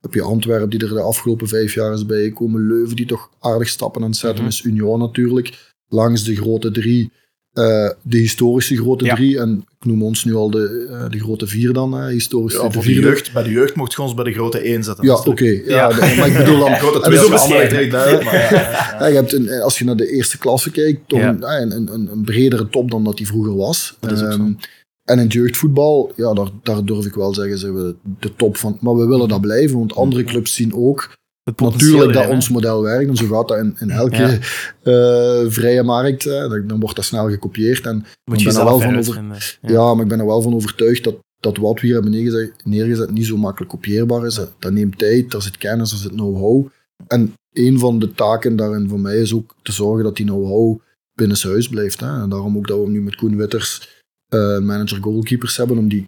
S1: heb je Antwerpen die er de afgelopen vijf jaar is bijgekomen. Leuven die toch aardig stappen aan het zetten mhm. is. Union natuurlijk. Langs de grote drie uh, de historische grote ja. drie. En ik noem ons nu al de, uh, de grote vier dan, uh, historisch.
S3: Ja, de, vier. jeugd, bij de jeugd mocht je ons bij de grote één zetten.
S1: Ja, oké. Okay. Ja, ja. maar ik bedoel dan... <laughs> grote twee is bescheiden. Ja, je hebt een, als je naar de eerste klasse kijkt, toch een, een, een, een, bredere top dan dat die vroeger was. Um, en in het jeugdvoetbal, ja, daar, daar durf ik wel zeggen, zijn we de top van. Maar we willen dat blijven, want andere clubs zien ook natuurlijk dat ons model werkt. En zo gaat dat in, in elke uh, vrije markt. dan, dan, wordt dat snel gekopieerd. En
S4: Moet je ben er wel van over,
S1: ja. ja. maar ik ben er wel van overtuigd dat, dat wat we hier hebben neergezet, neergezet niet zo makkelijk kopieerbaar is. Dat neemt tijd, er zit kennis, er zit know-how. En een van de taken daarin voor mij is ook te zorgen dat die know-how binnen huis blijft. Hè. En daarom ook dat we nu met Koen Witters uh, manager goalkeepers hebben, om die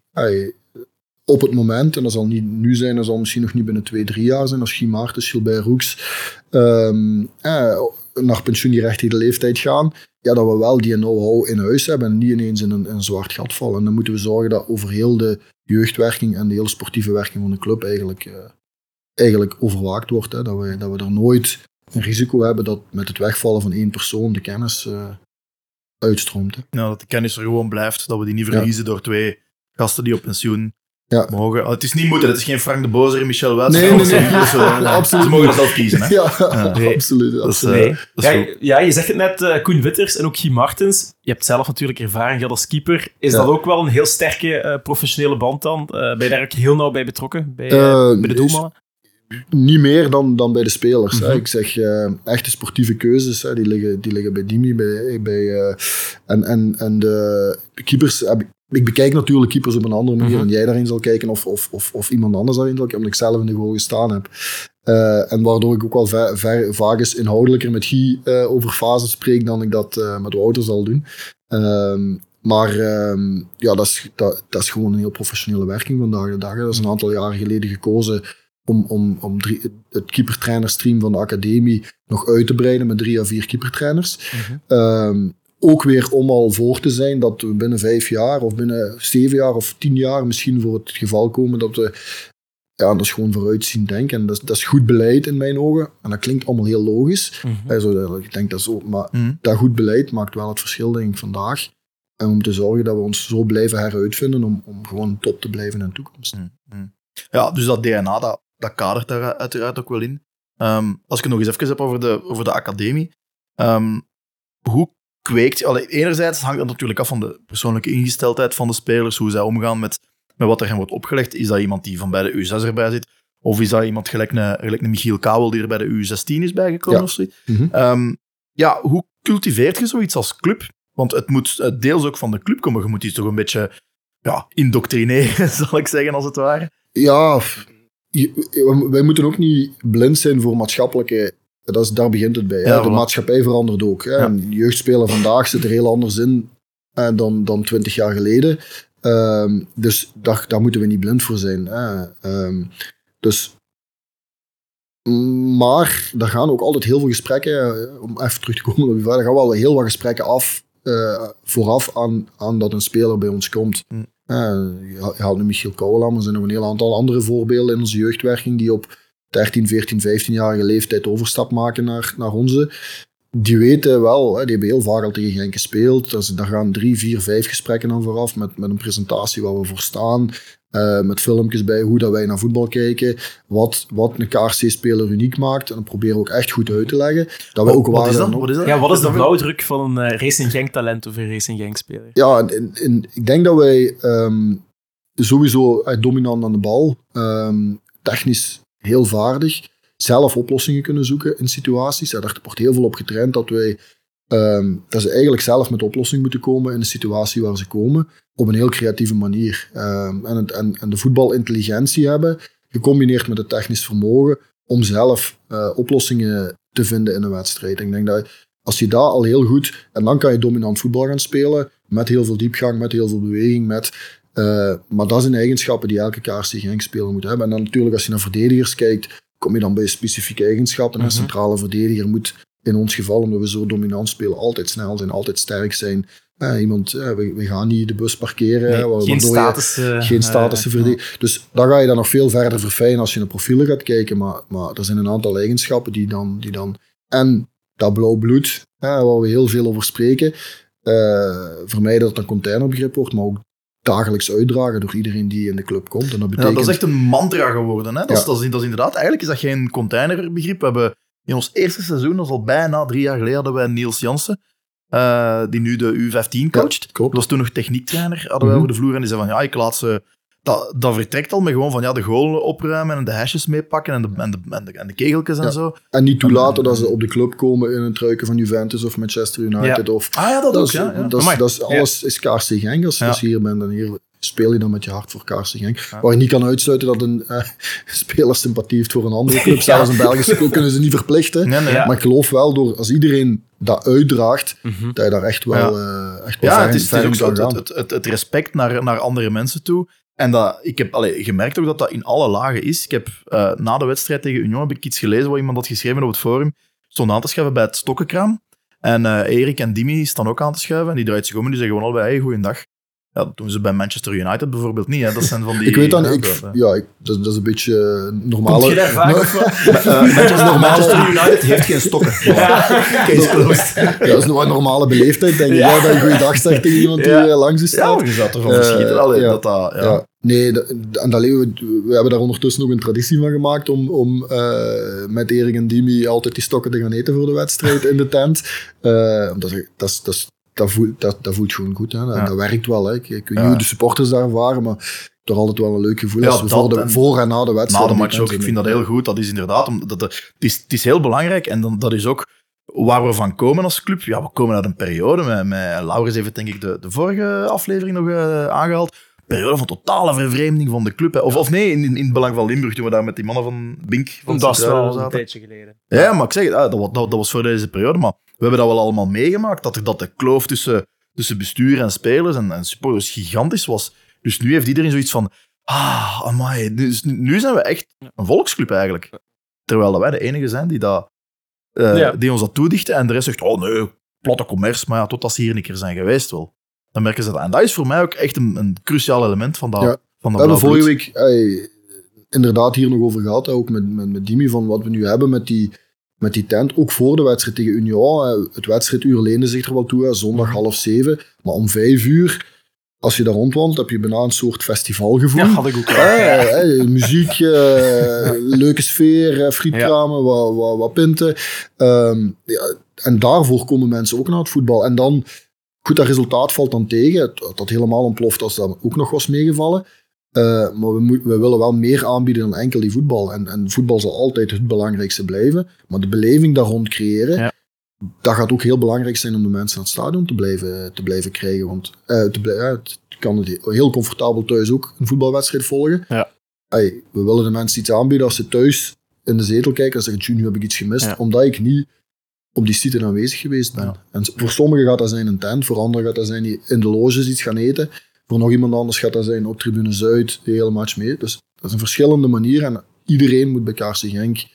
S1: op het moment, en dat zal niet nu zijn, dat zal misschien nog niet binnen twee, drie jaar zijn, als Guy Maartens, Gilbert Roeks um, eh, naar pensioengerechtigde leeftijd gaan, ja, dat we wel die know-how in huis hebben en niet ineens in een, een zwart gat vallen. En dan moeten we zorgen dat over heel de jeugdwerking en de hele sportieve werking van de club eigenlijk, uh, eigenlijk overwaakt wordt. Hè. Dat, we, dat we er nooit een risico hebben dat met het wegvallen van één persoon de kennis uh, uitstroomt. Hè.
S3: Ja, dat de kennis er gewoon blijft, dat we die niet verliezen door twee gasten die op pensioen ja. mogen. Oh, het is niet moeten, het is geen Frank de Bozer en Michel Wets.
S1: Nee, nee, nee. Dus, <laughs>
S3: absoluut. Ze mogen dat zelf kiezen. Hè?
S1: Ja, <laughs> absoluut.
S4: Dus, uh, ja, ja, je zegt het net, uh, Koen Witters en ook Guy Martens. Je hebt zelf natuurlijk ervaring gehad als keeper. Is dat ook wel een heel sterke uh, professionele band dan? ben je daar ook heel nauw bij betrokken, bij, bij de doelmannen?
S1: Niet meer dan, dan bij de spelers. hè. Mhm. Ik zeg, echte sportieve keuzes, hè, die, liggen, die liggen bij Dimi. Bij, bij, en, en, en de keepers heb ik ik bekijk natuurlijk keepers op een andere manier mm dan jij daarin zal kijken of, of, of, of iemand anders daarin zal kijken, omdat ik zelf in de goal gestaan heb. Uh, en waardoor ik ook wel ver, ver, vaak eens inhoudelijker met Guy uh, over fases spreek dan ik dat uh, met Wouter zal doen. Ehm, maar um, ja, dat is, dat, dat is gewoon een heel professionele werking vandaag de dag. Dat is een aantal jaren geleden gekozen om, om, om drie, het keepertrainerstream van de academie nog uit te breiden met drie à vier keepertrainers. Mm ook weer om al voor te zijn dat we binnen vijf jaar of binnen zeven jaar of tien jaar misschien voor het geval komen dat we ja, dat is gewoon vooruitzien denken. En dat, dat is goed beleid in mijn ogen. En dat klinkt allemaal heel logisch. Mm -hmm. ik denk dat zo, maar mhm. dat goed beleid maakt wel het verschil, denk ik, vandaag. En om te zorgen dat we ons zo blijven heruitvinden om, om gewoon top te blijven in de toekomst. Mhm.
S3: Ja, dus dat DNA, dat, dat kadert daar uiteraard ook wel in. Um, als ik het nog eens even heb over de, over de academie. Um, hoe kweekt. Allee, enerzijds hangt dat natuurlijk af van de persoonlijke ingesteldheid van de spelers, hoe zij omgaan met, met wat er hen wordt opgelegd. Is dat iemand die van bij de U6 erbij zit? Of is dat iemand gelijk een, gelijk een Michiel Kouwel die er bij de U16 is bijgekomen? Ja. Of zo? Mhm. Ehm, ja, hoe cultiveert je zoiets als club? Want het moet deels ook van de club komen. Je moet iets toch een beetje ja, indoctrineren, <laughs> zal ik zeggen, als het ware.
S1: Ja, wij moeten ook niet blind zijn voor maatschappelijke dat is, daar begint het bij. de maatschappij verandert ook. Hè. Jeugdspeler vandaag zit er heel anders in uh, dan, dan 20 jaar geleden. Um, dus daar, daar moeten we niet blind voor zijn. Hè. Um, dus, maar er gaan ook altijd heel veel gesprekken, eh, om even terug te komen op je vraag, er gaan wel heel wat gesprekken af uh, vooraf aan, aan dat een speler bij ons komt. Mm. je haalt nu Michiel Kouwela, maar er zijn nog een heel aantal andere voorbeelden in onze jeugdwerking die op 13, 14, 15-jarige leeftijd overstap maken naar, naar onze. Die weten wel, hè, die hebben heel vaak al tegen Genk gespeeld. Dus daar gaan drie, vier, vijf gesprekken aan vooraf met, met een presentatie waar we voor staan. Uh, met filmpjes bij hoe dat wij naar voetbal kijken. Wat, wat een KRC-speler uniek maakt. En dan proberen we ook echt goed uit te leggen. Dat we ook
S4: wat, is dat? wat is dat? Ja, wat is de blauwdruk van een uh, Racing Genk talent of een Racing Genk speler?
S1: Ja, ik denk dat wij um, sowieso dominant aan de bal. Um, technisch heel vaardig zelf oplossingen kunnen zoeken in situaties. Daar wordt heel veel op getraind dat wij ehm, dat ze eigenlijk zelf met oplossing moeten komen in de situatie waar ze komen, op een heel creatieve manier. Um, en, en, en, de voetbalintelligentie hebben, gecombineerd met het technisch vermogen, om zelf uh, oplossingen te vinden in een wedstrijd. ik denk dat als je daar al heel goed, en dan kan je dominant voetbal gaan spelen, met heel veel diepgang, met heel veel beweging, met uh, maar dat zijn eigenschappen die elke KRC Genk speler moet hebben. En dan natuurlijk als je naar verdedigers kijkt, kom je dan bij specifieke eigenschappen. Een mhm. centrale verdediger moet in ons geval, omdat we zo dominant spelen, altijd snel zijn, altijd sterk zijn. Uh, iemand, uh, we, we, gaan niet de bus parkeren.
S4: Nee, geen status.
S1: geen status verdedigen. Dus dan ga je dan nog veel verder verfijnen als je naar profielen gaat kijken. Maar, maar er zijn een aantal eigenschappen die dan... Die dan en dat blauw bloed, waar we heel veel over spreken, vermijden dat het een containerbegrip wordt, maar ook dagelijks uitdragen door iedereen die in de club komt. En dat, betekent...
S3: ja, dat is echt een mantra geworden. Hè? Dat, is, dat, is, dat, is, inderdaad, eigenlijk is dat geen containerbegrip. We hebben in ons eerste seizoen, dat is al bijna drie jaar geleden, hadden wij Niels Jansen, uh, die nu de U15 coacht. Ja, dat was toen nog techniektrainer, hadden wij mm over de vloer. En die zei van, ja, ik laat ze dat, dat vertrekt al met gewoon van ja, de goal opruimen en de hashjes meepakken en de, en de, en de, en de kegeltjes en
S1: Ja.
S3: zo.
S1: En niet toelaten dat ze op de club komen in een truiken van Juventus of Manchester United. Of,
S3: Ah ja, dat,
S1: dat
S3: ook,
S1: is,
S3: ja. ja.
S1: dat is,
S3: Amai.
S1: dat is, alles is. Als,
S3: Ja.
S1: je hier bent, dan hier speel je dan met je hart voor KRC Genk. Waar je niet kan uitsluiten dat een eh, <laughs> speler sympathie heeft voor een andere club. <laughs> Zelfs een Belgische club <laughs> kunnen ze niet verplichten.
S3: Nee, nee.
S4: Ja.
S1: Maar ik geloof wel, door, als iedereen dat uitdraagt,
S4: Mhm.
S1: dat je daar echt wel, eh echt wel
S3: Ja,
S1: ver,
S3: het is, ook zo het, het respect naar, naar andere mensen toe. En dat, ik heb allee, gemerkt ook dat dat in alle lagen is. Ik heb eh, na de wedstrijd tegen Union heb ik iets gelezen wat iemand had geschreven op het forum. Stond aan te schuiven bij het stokkenkraam. En eh, Erik en Dimi staan ook aan te schuiven. En die draait zich om en die zeggen gewoon allebei, hey, goeiedag. Ja, dat doen ze bij Manchester United bijvoorbeeld niet. Hè. Dat zijn van <laughs> die...
S1: Ik weet dan,
S3: ja,
S1: ik,
S3: dat, eh.
S1: ja, ik, dat, dat is een beetje eh, normale...
S4: Komt je daar vaak <laughs> wat?
S3: Eh, <laughs> Manchester, Manchester United heeft geen stokken. Case closed.
S1: Ja, dat is nog een normale beleefdheid, denk ik.
S4: Ja.
S1: Ja. dat je goeiedag zegt tegen iemand die
S3: Ja.
S1: eh, langs je
S3: Ja,
S1: staat.
S3: je zou ervan
S1: Eh,
S3: verschieten. Allee,
S1: ja.
S3: dat, dat, ja.
S1: Ja. Nee, dat- en dat leven, we, we hebben daar ondertussen ook een traditie van gemaakt om, om eh, met Erik en Dimi altijd die stokken te gaan eten voor de wedstrijd in de tent. Eh, dat, is- dat, is- dat, voelt, dat, dat voelt gewoon goed. Hè. Dat,
S3: Ja.
S1: dat werkt wel. Hè. Ik, ik weet niet
S3: Ja.
S1: hoe de supporters daar ervaren, maar toch altijd wel een leuk gevoel
S3: Ja,
S1: als we
S3: dat
S1: voor, de,
S3: en-
S1: voor en na de wedstrijd.
S3: Na de match ook. Ik vind dat heel goed. Dat is inderdaad... Omdat het, is, het is heel belangrijk. En dan, dat is ook waar we van komen als club. Ja, we komen uit een periode. Met, met Laurens heeft denk ik de, de vorige aflevering nog eh, aangehaald. Een periode van totale vervreemding van de club. Hè. Of, of nee, in, in het belang van Limburg. Toen we daar met die mannen van Bink van
S4: Dat is wel een tijdje geleden.
S3: Ja, maar ik zeg het, ah, dat, dat, dat was voor deze periode. Maar we hebben dat wel allemaal meegemaakt. Dat, er- dat de kloof tussen, tussen bestuur en spelers en, en supporters gigantisch was. Dus nu heeft iedereen zoiets van... Ah, amai. Dus nu, nu zijn we echt een volksclub eigenlijk. Terwijl dat wij de enige zijn die, dat, eh,
S4: Ja.
S3: die ons dat toedichten. En de rest zegt, oh nee, platte commerce. Maar ja, totdat ze hier een keer zijn geweest wel. Dan merken ze dat. En dat is voor mij ook echt een, een cruciaal element van dat,
S1: Ja.
S3: van
S1: We
S3: dat
S1: hebben
S3: blauw
S1: vorige week ey, inderdaad hier nog over gehad, ook met, met, met Dimi, van wat we nu hebben met die, met die tent. Ook voor de wedstrijd tegen Union. Het wedstrijduur leende zich er wel toe, zondag half zeven. Maar om vijf uur, als je daar rondwandelt, heb je bijna een soort festivalgevoel.
S4: Ja, had ik ook.
S1: Eh, eh, muziek, eh, <laughs> leuke sfeer, eh, frietkramen, wat, wat, wat pinten. Ehm, ja, en daarvoor komen mensen ook naar het voetbal. En dan, goed, dat resultaat valt dan tegen. Het had dat helemaal ontploft als dat ook nog was meegevallen. Eh, maar we, we willen wel meer aanbieden dan enkel die voetbal. En, en voetbal zal altijd het belangrijkste blijven. Maar de beleving daar rond creëren,
S4: Ja.
S1: dat gaat ook heel belangrijk zijn om de mensen naar het stadion te blijven, te blijven krijgen. Want eh, te blij- het kan het heel comfortabel thuis ook een voetbalwedstrijd volgen.
S4: Ja.
S1: Hey, we willen de mensen iets aanbieden als ze thuis in de zetel kijken en zeggen, "Tjoe, nu heb ik iets gemist,
S4: Ja.
S1: omdat ik niet op die site aanwezig geweest ben. En voor sommigen gaat dat zijn een tent, voor anderen gaat dat zijn die in de loges iets gaan eten. Voor nog iemand anders gaat dat zijn op tribune Zuid de hele match mee. Dus dat is een verschillende manier en iedereen moet bij KRC Genk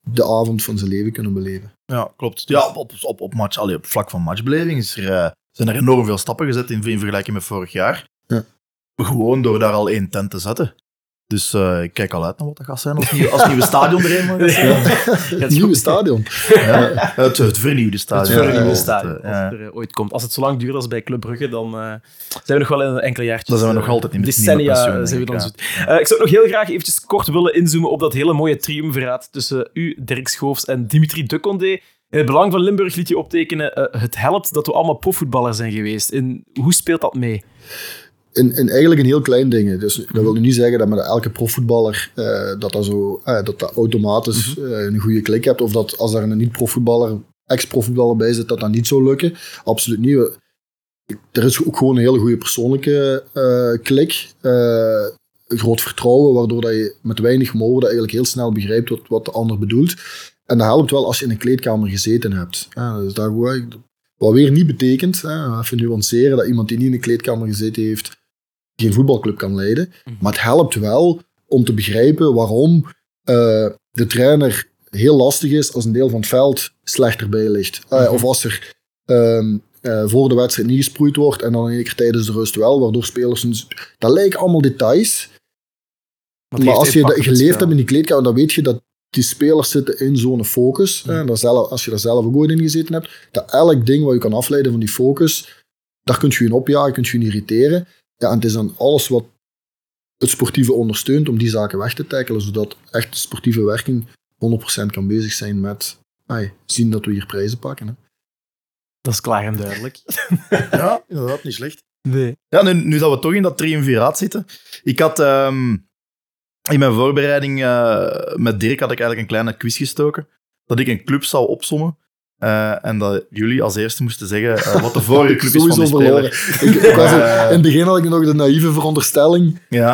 S1: de avond van zijn leven kunnen beleven.
S3: Ja, klopt. Ja, op, op, op, match, allee, op vlak van matchbeleving is er, eh, zijn er enorm veel stappen gezet in, in vergelijking met vorig jaar.
S1: Ja.
S3: Gewoon door daar al één tent te zetten. Dus eh, ik kijk al uit naar wat dat gaat zijn als, nieuwe, als nieuwe stadion er eenmaal <laughs> gaat zijn.
S1: Het nieuwe stadion.
S3: Ja, het, het vernieuwde stadion.
S4: Het vernieuwde
S1: ja,
S4: stadion,
S3: Het,
S4: als het er eh, ooit komt. Als het zo lang duurt als bij Club Brugge, dan eh, zijn we nog wel in een enkele jaartjes.
S3: Dan zijn we nog altijd in
S4: decennia
S3: pensioen,
S4: zijn we dan
S3: ik,
S4: zoet. Eh, ik zou nog heel graag eventjes kort willen inzoomen op dat hele mooie triumviraat tussen u, Dirk Schoofs en Dimitri de Condé. In het belang van Limburg liet je optekenen, eh, het helpt dat we allemaal profvoetballers zijn geweest. En hoe speelt dat mee?
S1: In, in eigenlijk een heel klein ding. Dus dat wil nu niet zeggen dat met elke profvoetballer eh, dat, dat, zo, eh, dat dat automatisch
S3: Mhm.
S1: eh, een goede klik hebt. Of dat als er een niet-profvoetballer, ex-profvoetballer bij zit, dat dat niet zou lukken. Absoluut niet. Er is ook gewoon een hele goede persoonlijke klik. Een groot vertrouwen, waardoor dat je met weinig woorden eigenlijk heel snel begrijpt wat, wat de ander bedoelt. En dat helpt wel als je in een kleedkamer gezeten hebt. Ja, dus daar, wat weer niet betekent, hè, even nuanceren, dat iemand die niet in een kleedkamer gezeten heeft, geen voetbalclub kan leiden. Maar het helpt wel om te begrijpen waarom eh, de trainer heel lastig is als een deel van het veld slechter bij ligt. Eh, Of als er ehm, eh, voor de wedstrijd niet gesproeid wordt en dan in één keer tijdens de rust wel, waardoor spelers... een- Dat lijken allemaal details. Maar als je dat geleefd hebt in die kleedkamer, dan weet je dat die spelers zitten in zo'n focus. En zelf, als je daar zelf ook ooit in gezeten hebt, dat elk ding wat je kan afleiden van die focus, daar kun je in opjagen, kun je in irriteren. Ja, en het is dan alles wat het sportieve ondersteunt om die zaken weg te tackelen, zodat echt de sportieve werking 100% kan bezig zijn met ai, zien dat we hier prijzen pakken. Hè.
S4: Dat is klaar en duidelijk. <laughs>
S3: Ja, inderdaad, niet slecht.
S4: Nee.
S3: Ja, nu, nu dat we toch in dat triumviraat zitten. Ik had ehm, in mijn voorbereiding eh, met Dirk had ik eigenlijk een kleine quiz gestoken. Dat ik een club zou opsommen. Eh, en dat jullie als eerste moesten zeggen eh, wat de <laughs> vorige club is van
S1: verloren.
S3: speler.
S1: Ik, ik was in,
S3: Eh.
S1: in het begin had ik nog de naïeve veronderstelling.
S3: Ja.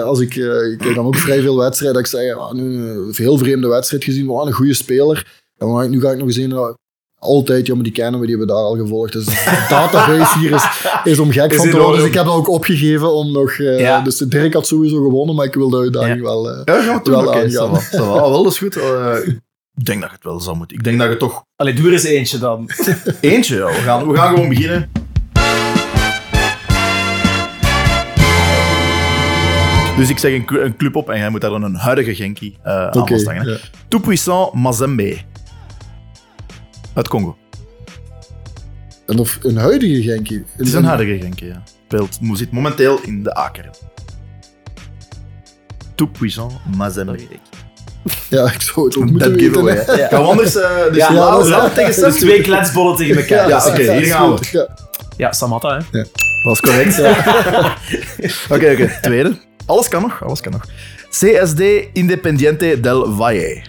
S1: als ik, ik kijk dan ook vrij veel wedstrijden. Dat ik zeg, ja, nu een heel vreemde wedstrijd gezien. Wel een goede speler. En dan nu ga ik nog eens in. ja, altijd, ja, maar die kennen we, die hebben we daar al gevolgd. Dus de <laughs> database hier is, is om gek
S4: Is
S1: van te worden. Dus ik heb dat ook opgegeven om nog...
S4: Ja.
S1: Dus Dirk had sowieso gewonnen, maar ik wil de uitdaging wel...
S3: Ja, gaan we doen.
S1: wel aangaan.
S3: va. Ah, wel, dat is goed. Ik denk dat je het wel zou moeten. Ik denk dat je toch
S4: Allee, doe er eens eentje dan. <laughs>
S3: eentje... ja, we, gaan, we gaan gewoon beginnen. Dus ik zeg een, cl- een club op en jij moet daar dan een huidige Genki eh aan vasthangen.
S1: ja.
S3: Tout puissant Mazembe. Uit Congo.
S1: En of een huidige Genki.
S3: Het is een huidige Genki, ja. Speelt, zit momenteel in de A-kern. Tout puissant Mazembe.
S1: Ja, ik zou het ook moeten
S3: Dat giveaway.
S1: hè.
S3: hè. Gaan we anders... eh dus
S4: Ja,
S3: tegen
S4: Dus twee kletsbollen tegen elkaar.
S3: Ja, oké, hier gaan we.
S1: goed. Ja.
S4: Ja, Samatta, hè.
S3: Dat is correct. <laughs> Oké, oké. Tweede. Alles kan nog, alles kan nog. CSD Independiente del Valle.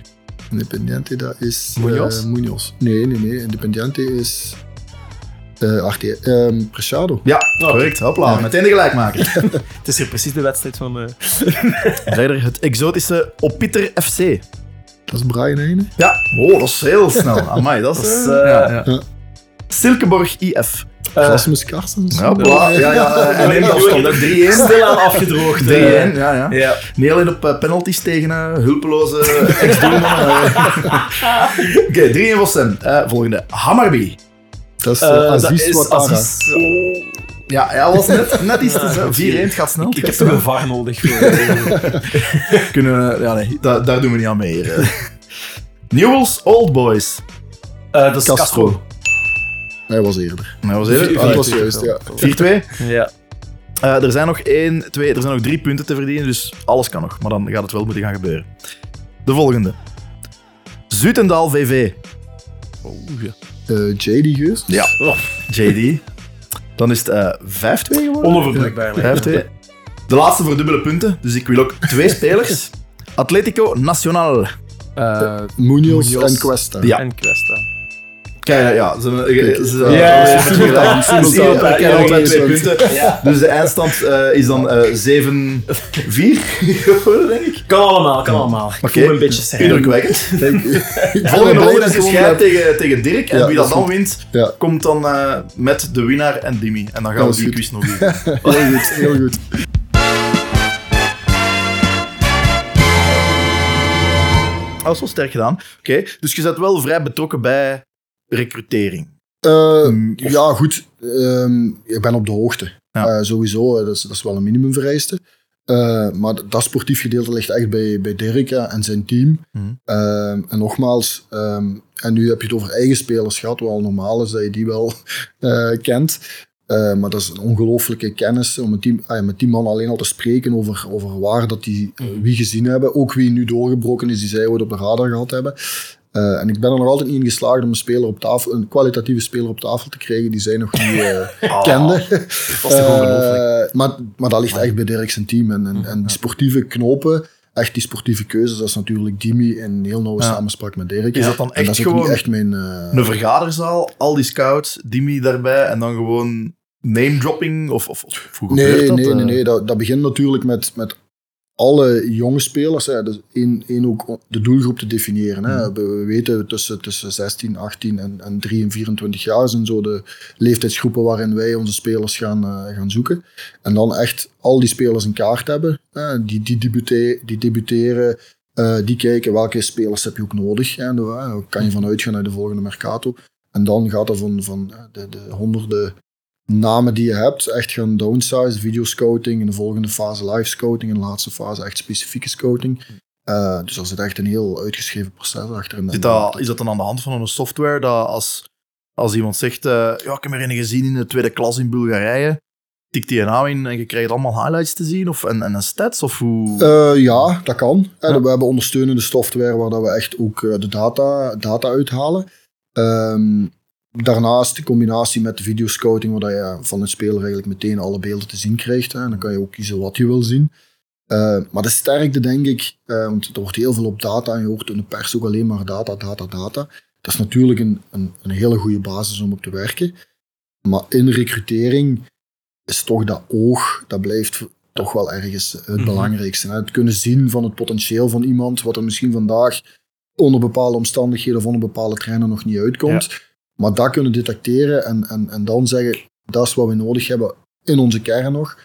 S1: Independiente, dat is...
S3: Munoz?
S1: eh, Munoz. Nee, nee, nee. Independiente is... eh Arte, ehm, Preciado.
S3: Ja, correct. Hopla, meteen de gelijkmaker. <laughs>
S4: Het is hier precies de wedstrijd van... eh, <laughs>
S3: Verder het exotische Opiter FC.
S1: Dat is Brian Heine.
S3: Ja, oh, dat is heel snel. <laughs> Amai, dat is...
S4: Dat is,
S3: eh,
S4: eh,
S3: ja, ja.
S1: Ja.
S3: Silkeborg IF.
S1: Rasmus Carstens.
S3: Ja, ja. eh, En neemt afstand. hè. 3-1.
S4: Stilaan afgedroogd.
S3: 3-1,
S4: eh.
S3: ja, ja.
S4: Ja.
S3: Niet alleen op eh, penalties tegen eh, hulpeloze ex-doelmannen. Oké, 3-1 voor Sam. Eh, volgende. Hammarby.
S1: Dat is
S4: Eh,
S1: eh,
S4: dat
S1: Aziz
S4: is
S1: Ouattara.
S4: Aziz.
S3: Ja, ja, was net, net iets te zeggen. 4-1, het gaat snel.
S4: Ik heb toch een VAR nodig voor... <laughs>
S3: Kunnen we, ja, nee, da- daar doen we niet aan mee hier. eh. Newell's Old Boys.
S4: Eh, dat is
S1: Castro.
S4: Castro.
S1: Hij was eerder.
S3: Dat was
S1: Ah,
S3: eerder.
S1: dat was juist, ja.
S3: 4-2.
S4: Ja.
S3: Eh, er zijn nog 1, 2, er zijn nog 3 punten te verdienen, dus alles kan nog. Maar dan gaat het wel moeten gaan gebeuren. De volgende. Zutendaal VV.
S1: Eh, JD Geus.
S3: Ja. JD. Dan is het eh 5-2 geworden.
S4: Onoverbruikbaar.
S3: 5-2. De laatste voor dubbele punten, dus ik wil ook twee <laughs> spelers. Atletico Nacional.
S4: Eh,
S1: Munoz
S4: Munoz.
S1: en Cuesta.
S3: Ja.
S4: En Questa.
S3: Kijk, ja, ze, ze, ze,
S4: Ja,
S1: simultaan, simultaan.
S3: twee punten.
S4: Ja.
S3: Dus de eindstand eh, is dan eh 7-4 geworden, denk ik.
S4: Kan allemaal, kan allemaal. Ik voel me een beetje serieus.
S3: Indrukwekkend. <laughs> Volgende ronde is
S1: heb-
S3: tegen, tegen Dirk. En wie
S1: dat
S3: dan
S1: goed.
S3: wint,
S1: Ja,
S3: komt dan eh, met de winnaar en Dimi. En dan gaan we die
S1: goed.
S3: quiz nog <laughs> doen.
S1: heel goed, heel goed.
S3: Dat is wel sterk gedaan. Oké, dus je bent wel vrij betrokken bij recrutering.
S1: Eh,
S3: Mm,
S1: ja, goed. Ehm, ik ben op de hoogte.
S3: Ja.
S1: Eh, sowieso, eh, dat is, dat is wel een minimumvereiste. Eh, maar dat, sportief gedeelte ligt echt bij, bij Dirk en zijn team.
S3: Mhm.
S1: Ehm, en nogmaals, ehm, en nu heb je het over eigen spelers gehad, wat al normaal is dat je die wel <laughs> eh, kent. Eh, maar dat is een ongelooflijke kennis om met die, ah, met die man alleen al te spreken over, over waar dat die eh, wie gezien hebben. Ook wie nu doorgebroken is, die zij ooit op de radar gehad hebben. Eh, en ik ben er nog altijd niet in geslaagd om een, speler op tafel, een kwalitatieve speler op tafel te krijgen die zij nog niet eh, <laughs>
S3: is toch ongelooflijk.
S1: Eh, maar, maar dat ligt echt bij Dirk zijn team. En, en, en die sportieve knopen, echt die sportieve keuzes, dat is natuurlijk Dimi in heel nauwe
S3: Ja.
S1: samenspraak met Dirk.
S3: Is dat dan echt
S1: dat is
S3: gewoon
S1: echt mijn... eh,
S3: Een vergaderzaal, al die scouts, Dimi daarbij en dan gewoon name-dropping? Of, of, of hoe gebeurt
S1: Nee,
S3: dat?
S1: nee, nee, nee. Dat, dat begint natuurlijk met, met alle jonge spelers. Hè. Dus één, één ook de doelgroep te definiëren. Hè.
S3: Mhm.
S1: We, we weten tussen, tussen 16, 18 en, en 3 en 24 jaar zijn zo de leeftijdsgroepen waarin wij onze spelers gaan, eh, gaan zoeken. En dan echt al die spelers in kaart hebben. Hè. Die, die, debute- die debuteren. eh, die kijken welke spelers heb je ook nodig. Hè. Daar kan je vanuit gaan naar de volgende Mercato. En dan gaat er van, van de, de honderden namen die je hebt, echt gaan downsize, videoscouting, in de volgende fase live scouting, in de laatste fase echt specifieke scouting. Eh, dus er zit echt een heel uitgeschreven proces achter. En
S3: Zit dat, is dat dan aan de hand van een software dat als, als iemand zegt, eh, ja, ik heb er een gezien in de tweede klas in Bulgarije, tikt die een naam in en je krijgt allemaal highlights te zien of, en, en een stats? Of hoe?
S1: Eh, ja, dat kan.
S3: Ja.
S1: We hebben ondersteunende software waar dat we echt ook de data, data uithalen. Ehm, daarnaast de combinatie met de videoscouting, waar je van het speler eigenlijk meteen alle beelden te zien krijgt. Hè. En dan kan je ook kiezen wat je wil zien. Uh, maar de sterkte, denk ik, uh, want er wordt heel veel op data en je hoort in de pers ook alleen maar data, data, data. Dat is natuurlijk een, een, een hele goede basis om op te werken. Maar in recrutering is toch dat oog, dat blijft toch wel ergens het mhm. belangrijkste. Hè? Het kunnen zien van het potentieel van iemand, wat er misschien vandaag onder bepaalde omstandigheden of onder bepaalde trainer nog niet uitkomt. Maar dat kunnen detecteren en, en, en dan zeggen, dat is wat we nodig hebben in onze kern nog.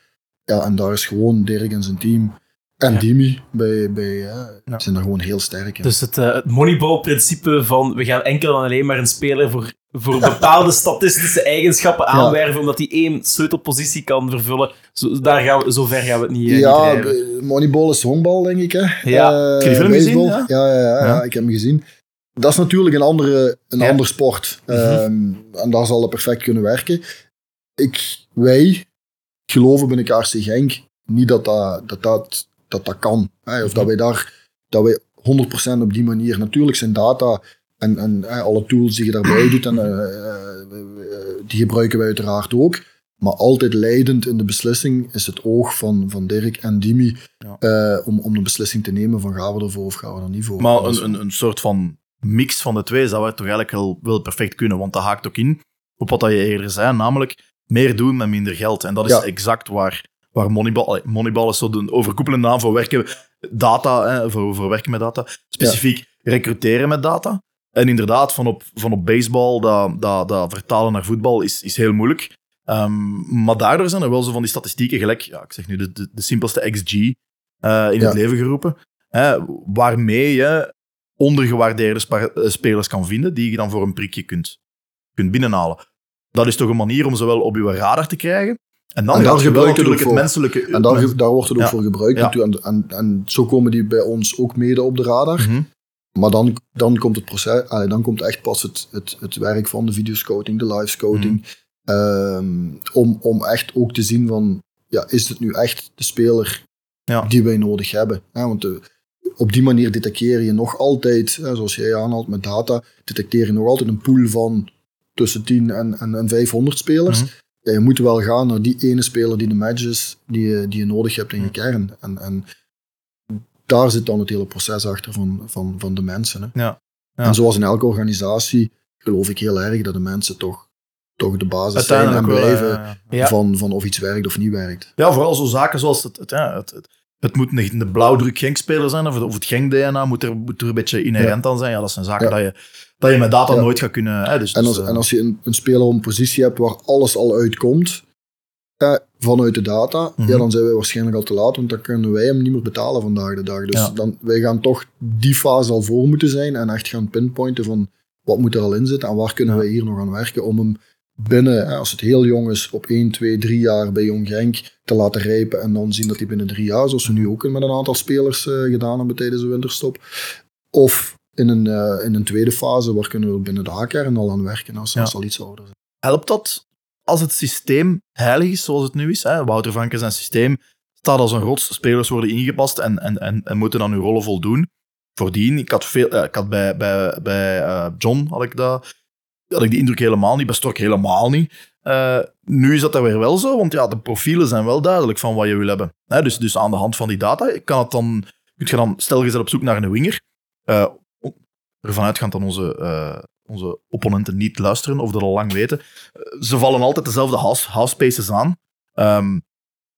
S1: Ja, en daar is gewoon Dirk en zijn team en Dimi bij, bij, ja, zijn er gewoon heel sterk in.
S4: Dus het, uh, het moneyball-principe van we gaan enkel en alleen maar een speler voor, voor bepaalde <laughs> statistische eigenschappen aanwerven, omdat hij één sleutelpositie kan vervullen. Zo, daar gaan we, zo ver gaan we het niet, uh,
S1: Ja, moneyball is honkbal, denk ik. Hè?
S4: Ja, uh, heb je film gezien?
S1: Ja? Ja, ja, ja, ik heb hem gezien. Dat is natuurlijk een andere, een andere sport. Mhm. Ehm, en daar zal het perfect kunnen werken. Ik, wij geloven binnen KRC Genk niet dat dat, dat, dat, dat, dat kan. Hè? Of dat mhm. wij daar dat wij 100% op die manier. Natuurlijk zijn data en, en alle tools die je daarbij doet, en, uh, die gebruiken wij uiteraard ook. Maar altijd leidend in de beslissing is het oog van, van Dirk en Dimi ja. om, om de beslissing te nemen van gaan we ervoor of gaan we er niet voor.
S3: Maar een, een, een soort van mix van de twee zou er toch eigenlijk wel, wel perfect kunnen, want dat haakt ook in op wat je eerder zei, namelijk meer doen met minder geld. En dat is exact waar, waar Moneyball... Moneyball is zo de overkoepelende naam voor werken... Data, hè, voor, voor werken met data. Specifiek recruteren met data. En inderdaad, van op, van op baseball, dat, dat, dat vertalen naar voetbal is, is heel moeilijk. Um, maar daardoor zijn er wel zo van die statistieken, gelijk, ja, ik zeg nu de, de, de simpelste XG uh, in het leven geroepen, hè, waarmee je ondergewaardeerde eh, spelers kan vinden, die je dan voor een prikje kunt, kunt binnenhalen. Dat is toch een manier om ze wel op je radar te krijgen. En dan en daar gebruikt het, het menselijke...
S1: En daar, daar wordt het ook voor gebruikt. En, en, en, zo komen die bij ons ook mede op de radar. Mhm. Maar dan, dan komt het proces, allee, dan komt echt pas het, het, het werk van de videoscouting, de live scouting. Mhm. Ehm, om, om echt ook te zien van, ja, is het nu echt de speler ja. die wij nodig hebben? want de, op die manier detecteer je nog altijd, zoals jij aanhaalt met data, detecteer je nog altijd een pool van tussen 10 en, en, en 500 spelers. Mhm. je moet wel gaan naar die ene speler die de matches die je, die je nodig hebt in je kern. En, en daar zit dan het hele proces achter van, van, van de mensen. Hè.
S3: Ja. ja.
S1: En zoals in elke organisatie geloof ik heel erg dat de mensen toch, toch de basis zijn en blijven Van, van of iets werkt of niet werkt.
S3: Ja, vooral zo zaken zoals het, het, het, het het moet niet de blauwdruk Genk-speler zijn, of, of het Genk-DNA moet er, moet er een beetje inherent aan zijn. Ja, dat zijn zaken dat, je, dat je met data nooit gaat kunnen... Hè, dus,
S1: en, als,
S3: dus,
S1: en als je een, een speler op een positie hebt waar alles al uitkomt, eh, vanuit de data, ja, mhm. dan zijn wij waarschijnlijk al te laat, want dan kunnen wij hem niet meer betalen vandaag de dag. Dus dan, wij gaan toch die fase al voor moeten zijn en echt gaan pinpointen van wat moet er al in zitten en waar kunnen wij hier nog aan werken om hem binnen, als het heel jong is, op 1, 2, 3 jaar bij Jong Genk te laten rijpen en dan zien dat hij binnen drie jaar, zoals we nu ook met een aantal spelers uh, gedaan hebben tijdens de winterstop. Of in een, uh, in een tweede fase, waar kunnen we binnen de A-kern al aan werken als, ja. als al iets ouder zijn.
S3: Helpt dat als het systeem heilig is, zoals het nu is? Hè? Wouter Vanke zijn systeem staat als een rots, spelers worden ingepast en, en, en, en moeten dan hun rollen voldoen. Voordien, ik had, veel, uh, ik had bij, bij, bij John had ik dat had ik die indruk helemaal niet, bij Stork helemaal niet. Uh, nu is dat er weer wel zo, want ja, de profielen zijn wel duidelijk van wat je wil hebben. dus, dus aan de hand van die data kan het dan, kun je dan, stel je op zoek naar een winger, uh, ervan uitgaand dat onze, uh, onze opponenten niet luisteren of dat al lang weten, ze vallen altijd dezelfde house, house spaces aan. Um,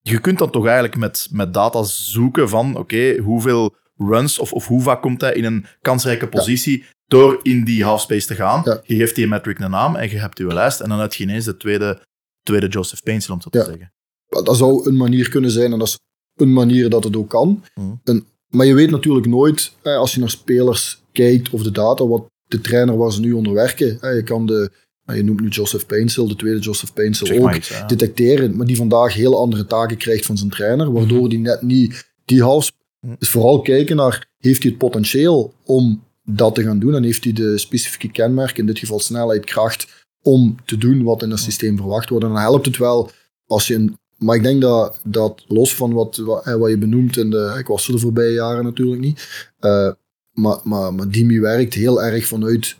S3: je kunt dan toch eigenlijk met, met data zoeken van, oké, hoeveel runs of, of hoe vaak komt hij in een kansrijke positie door in die halfspace te gaan. Je geeft die metric een naam en je hebt je lijst. En dan heb je ineens de tweede, tweede Joseph Painsel, om zo te zeggen.
S1: Dat zou een manier kunnen zijn en dat is een manier dat het ook kan. Mhm. maar je weet natuurlijk nooit, als je naar spelers kijkt of de data, wat de trainer waar ze nu onder werken. Je kan de, je noemt nu Joseph Painsel, de tweede Joseph Painsel ook, detecteren, maar die vandaag heel andere taken krijgt van zijn trainer, waardoor mm die net niet die half... Mhm. Dus vooral kijken naar, heeft hij het potentieel om dat te gaan doen. Dan heeft hij de specifieke kenmerken, in dit geval snelheid, kracht, om te doen wat in het systeem verwacht wordt. En dan helpt het wel als je een. Maar ik denk dat, dat los van wat, wat, wat je benoemt, in de, ik was er de voorbije jaren natuurlijk niet, uh, maar, maar, maar Dimi werkt heel erg vanuit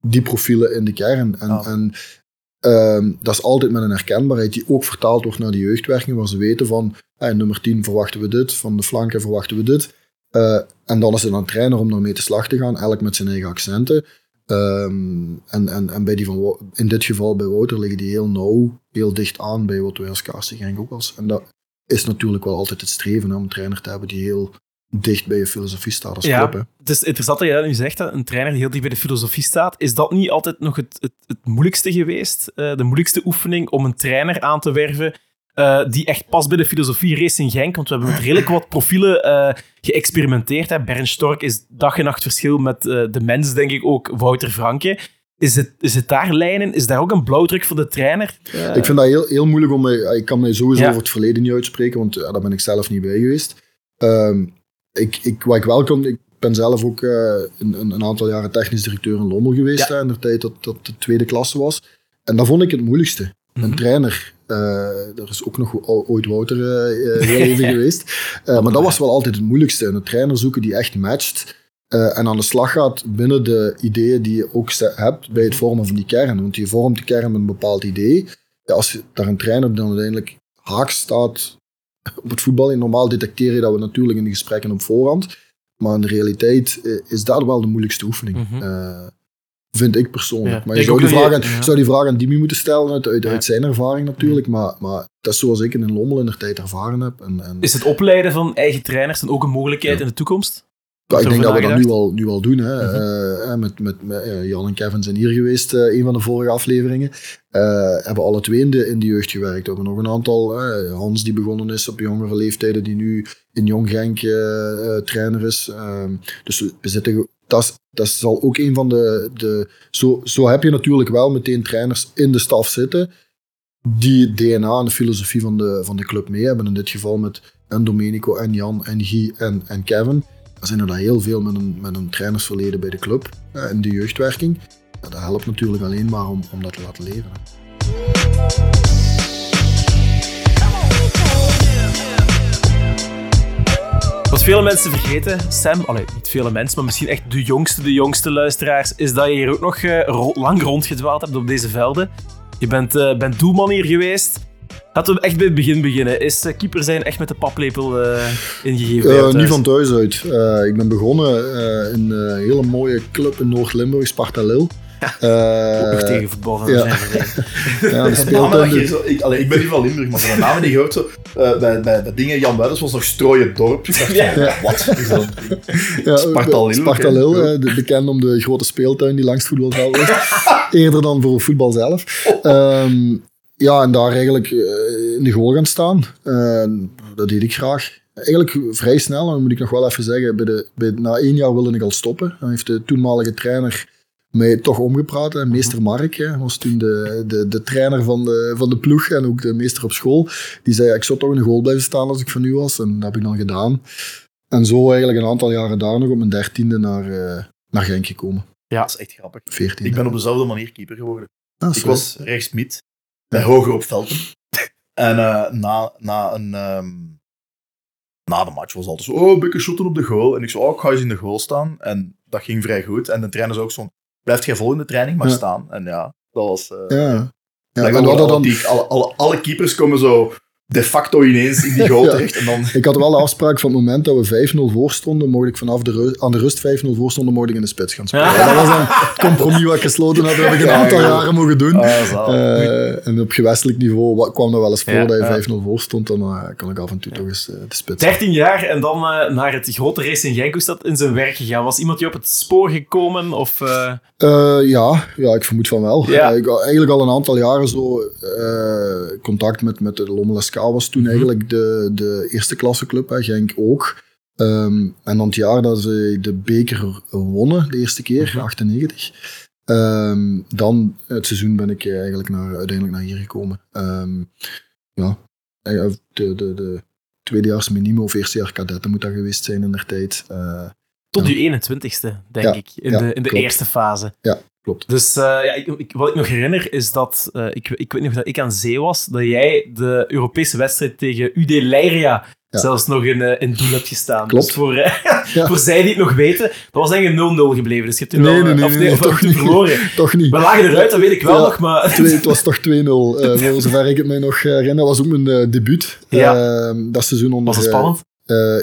S1: die profielen in de kern. En,
S3: Ja.
S1: en ehm, dat is altijd met een herkenbaarheid die ook vertaald wordt naar de jeugdwerking, waar ze weten van eh, nummer 10 verwachten we dit, van de flanken verwachten we dit. Eh, en dan is het aan de trainer om daarmee te slag te gaan, elk met zijn eigen accenten. Ehm, en en, en bij die van, in dit geval bij Wouter liggen die heel nauw, heel dicht aan bij wat wij als KC Genk ook was. En dat is natuurlijk wel altijd het streven hè, om een trainer te hebben die heel dicht bij je filosofie staat als
S4: Ja.
S1: club. Hè.
S4: Het is interessant dat je dat nu zegt, hè, een trainer die heel dicht bij de filosofie staat. Is dat niet altijd nog het, het, het moeilijkste geweest? eh, de moeilijkste oefening om een trainer aan te werven eh, die echt past bij de filosofie Racing Genk? Want we hebben met redelijk wat profielen eh, geëxperimenteerd. Hè. Bernd Stork is dag en nacht verschil met eh, de mens, denk ik ook, Wouter Franke. Is het, is het daar lijnen? Is daar ook een blauwdruk voor de trainer?
S1: Ik vind dat heel, heel moeilijk om. Ik kan mij sowieso
S4: Ja.
S1: over het verleden niet uitspreken, want ja, daar ben ik zelf niet bij geweest. Ehm, ik, ik, wat ik wel kan... Ik ben zelf ook een, een, aantal jaren technisch directeur in Lommel geweest,
S4: Ja.
S1: hè, in de tijd dat dat de tweede klasse was. En dat vond ik het moeilijkste.
S4: Mhm.
S1: Een trainer. Eh, er is ook nog ooit Wouter eh, eh, heel even <laughs> geweest. Maar dat was wel altijd het moeilijkste. Een trainer zoeken die echt matcht. en aan de slag gaat binnen de ideeën die je ook hebt bij het vormen van die kern. Want je vormt de kern met een bepaald idee. Ja, als je daar een trainer dan uiteindelijk haaks staat op het voetbal. En normaal detecteer je dat we natuurlijk in de gesprekken op voorhand. Maar in de realiteit is dat wel de moeilijkste oefening.
S4: Mhm.
S1: Vind ik persoonlijk.
S4: Ja.
S1: Maar je zou die, vraag
S4: je-
S1: aan,
S4: ja.
S1: zou die vraag aan Dimi moeten stellen uit, uit,
S4: Ja.
S1: uit zijn ervaring natuurlijk. Maar, maar dat is zoals ik in Lommel in de tijd ervaren heb. En, en,
S4: Is het opleiden van eigen trainers dan ook een mogelijkheid
S1: Ja.
S4: in de toekomst?
S1: Ja, ik denk dat we dat nu al, nu al doen. Hè.
S4: Mhm.
S1: Eh, met, met, met, ja, Jan en Kevin zijn hier geweest, eh, een van de vorige afleveringen. Eh, hebben alle twee in de, in de jeugd gewerkt. We hebben nog een aantal. Hans die begonnen is op jongere leeftijden, die nu in Jong Genk eh, eh, trainer is. Ehm, dus we we zitten... Dat, dat zal ook een van de... de zo, zo heb je natuurlijk wel meteen trainers in de staf zitten die het DNA en de filosofie van de, van de club mee hebben. In dit geval met en Domenico en Jan en Guy en, en Kevin. Er zijn er dan heel veel met een, met een trainersverleden bij de club eh, in de jeugdwerking. Dat helpt natuurlijk alleen maar om, om dat te laten leven.
S4: Wat vele mensen vergeten, Sam, allee, niet vele mensen, maar misschien echt de jongste, de jongste luisteraars, is dat je hier ook nog eh, ro- lang rondgedwaald hebt op deze velden. Je bent, eh, bent doelman hier geweest. Laten we echt bij het begin beginnen. Is eh, keeper zijn echt met de paplepel eh, ingegeven? thuis?
S1: niet van thuis uit. Ik ben begonnen in een hele mooie club in Noord-Limburg, Sparta Lille. Eh,
S4: Ook tegen voetbal
S1: ja.
S4: zijn <laughs>
S1: ja, de
S3: De namen dat <laughs>
S1: speeltuin.
S3: je zo, ik, allee, ik ben niet van Limburg, maar de namen die je hoort zo, eh, bij, bij, bij dingen, Jan Buitens was nog strooien dorp. Ik dacht van,
S4: Ja.
S3: wat is dat?
S1: Ja,
S3: Sparta Lille,
S1: Sparta
S3: oké.
S1: Lille, eh, de- bekend om de grote speeltuin die langs het voetbalveld ligt. <laughs> Eerder dan voor voetbal zelf. Ehm, ja, en daar eigenlijk eh, in de goal gaan staan. Dat deed ik graag. Eigenlijk vrij snel, en dat moet ik nog wel even zeggen. Bij de, bij, na één jaar wilde ik al stoppen. Dan heeft de toenmalige trainer mij toch omgepraat. hè. Meester Mark hè, was toen de, de, de trainer van de, van de ploeg en ook de meester op school. Die zei, ja, ik zou toch in de goal blijven staan als ik van u was. En dat heb ik dan gedaan. En zo eigenlijk een aantal jaren daar nog op mijn dertiende naar, eh, naar Genk gekomen.
S3: Dat is echt grappig.
S1: Veertiende.
S3: Ik ben op dezelfde manier keeper geworden.
S1: Ah,
S3: Ik
S1: sorry.
S3: was rechtsmid, bij Hoger op Velten. En eh, na, na, een, ehm, na de match was het altijd zo, oh, een beetje shotten op de goal. En ik zei, oh, ik ga eens in de goal staan. En dat ging vrij goed. En de trainer zei ook zo, blijft in de training, maar
S1: Ja.
S3: staan. En ja, dat was... eh
S1: Ja, ja. en dan,
S3: die- alle, alle, alle keepers komen zo de facto ineens in die <laughs> goal
S1: Ja.
S3: terecht. En dan...
S1: ik had wel de afspraak van het moment dat we 5-0 voor stonden, mocht ik vanaf de aan de rust 5-0 voor stonden, mocht ik in de spits gaan spelen.
S4: Ja.
S1: Dat was een compromis wat ik gesloten had, dat heb ik een
S3: Ja,
S1: aantal
S3: ja.
S1: jaren mogen doen.
S3: Ah.
S1: Eh, en op gewestelijk niveau wa- kwam dat wel eens voor
S4: Ja,
S1: dat je
S3: ja.
S1: 5-0 voor stond, dan eh, kon ik af en toe toch eens eh, de spits.
S4: 13 jaar en dan eh, naar het grote race in Genk. Hoe is dat in zijn werk gegaan? Was iemand die op het spoor gekomen? Of, eh,
S1: Eh, ja, ja, ik vermoed van wel.
S4: Ja.
S1: Ik had eigenlijk al een aantal jaren zo eh, contact met, met de Lommel SK was toen
S4: Mhm.
S1: eigenlijk de, de eerste klasse club, hè, Genk ook. Ehm, en dan het jaar dat ze de beker wonnen, de eerste keer,
S4: Mhm.
S1: 98. Ehm, dan het seizoen ben ik eigenlijk naar, uiteindelijk naar hier gekomen. Ehm, ja, eh, de, de, de tweedejaars minimo of eerstejaars kadetten moet dat geweest zijn in der tijd. Eh,
S4: tot
S1: Ja.
S4: je 21ste, denk
S1: Ja,
S4: ik, in
S1: ja,
S4: de, in de
S1: klopt.
S4: eerste fase.
S1: Klopt.
S4: Dus eh, ja, ik, ik- wat ik nog herinner is dat, eh, ik, ik weet nog dat ik aan zee was, dat jij de Europese wedstrijd tegen UD Leiria zelfs nog in, uh, in doel hebt gestaan.
S1: Klopt.
S4: Dus voor, <laughs> voor zij die het nog weten, dat was ik 0-0 gebleven. Dus je hebt toen
S1: nee, toch niet.
S4: verloren. <laughs>
S1: toch niet.
S4: We lagen eruit, dat weet ik wel nog, maar...
S1: Twee, het was toch 2-0, uh, voor <laughs> zover ik het mij nog herinner. Dat was ook mijn debuut.
S4: Ja.
S1: Dat seizoen onder...
S4: Was het spannend?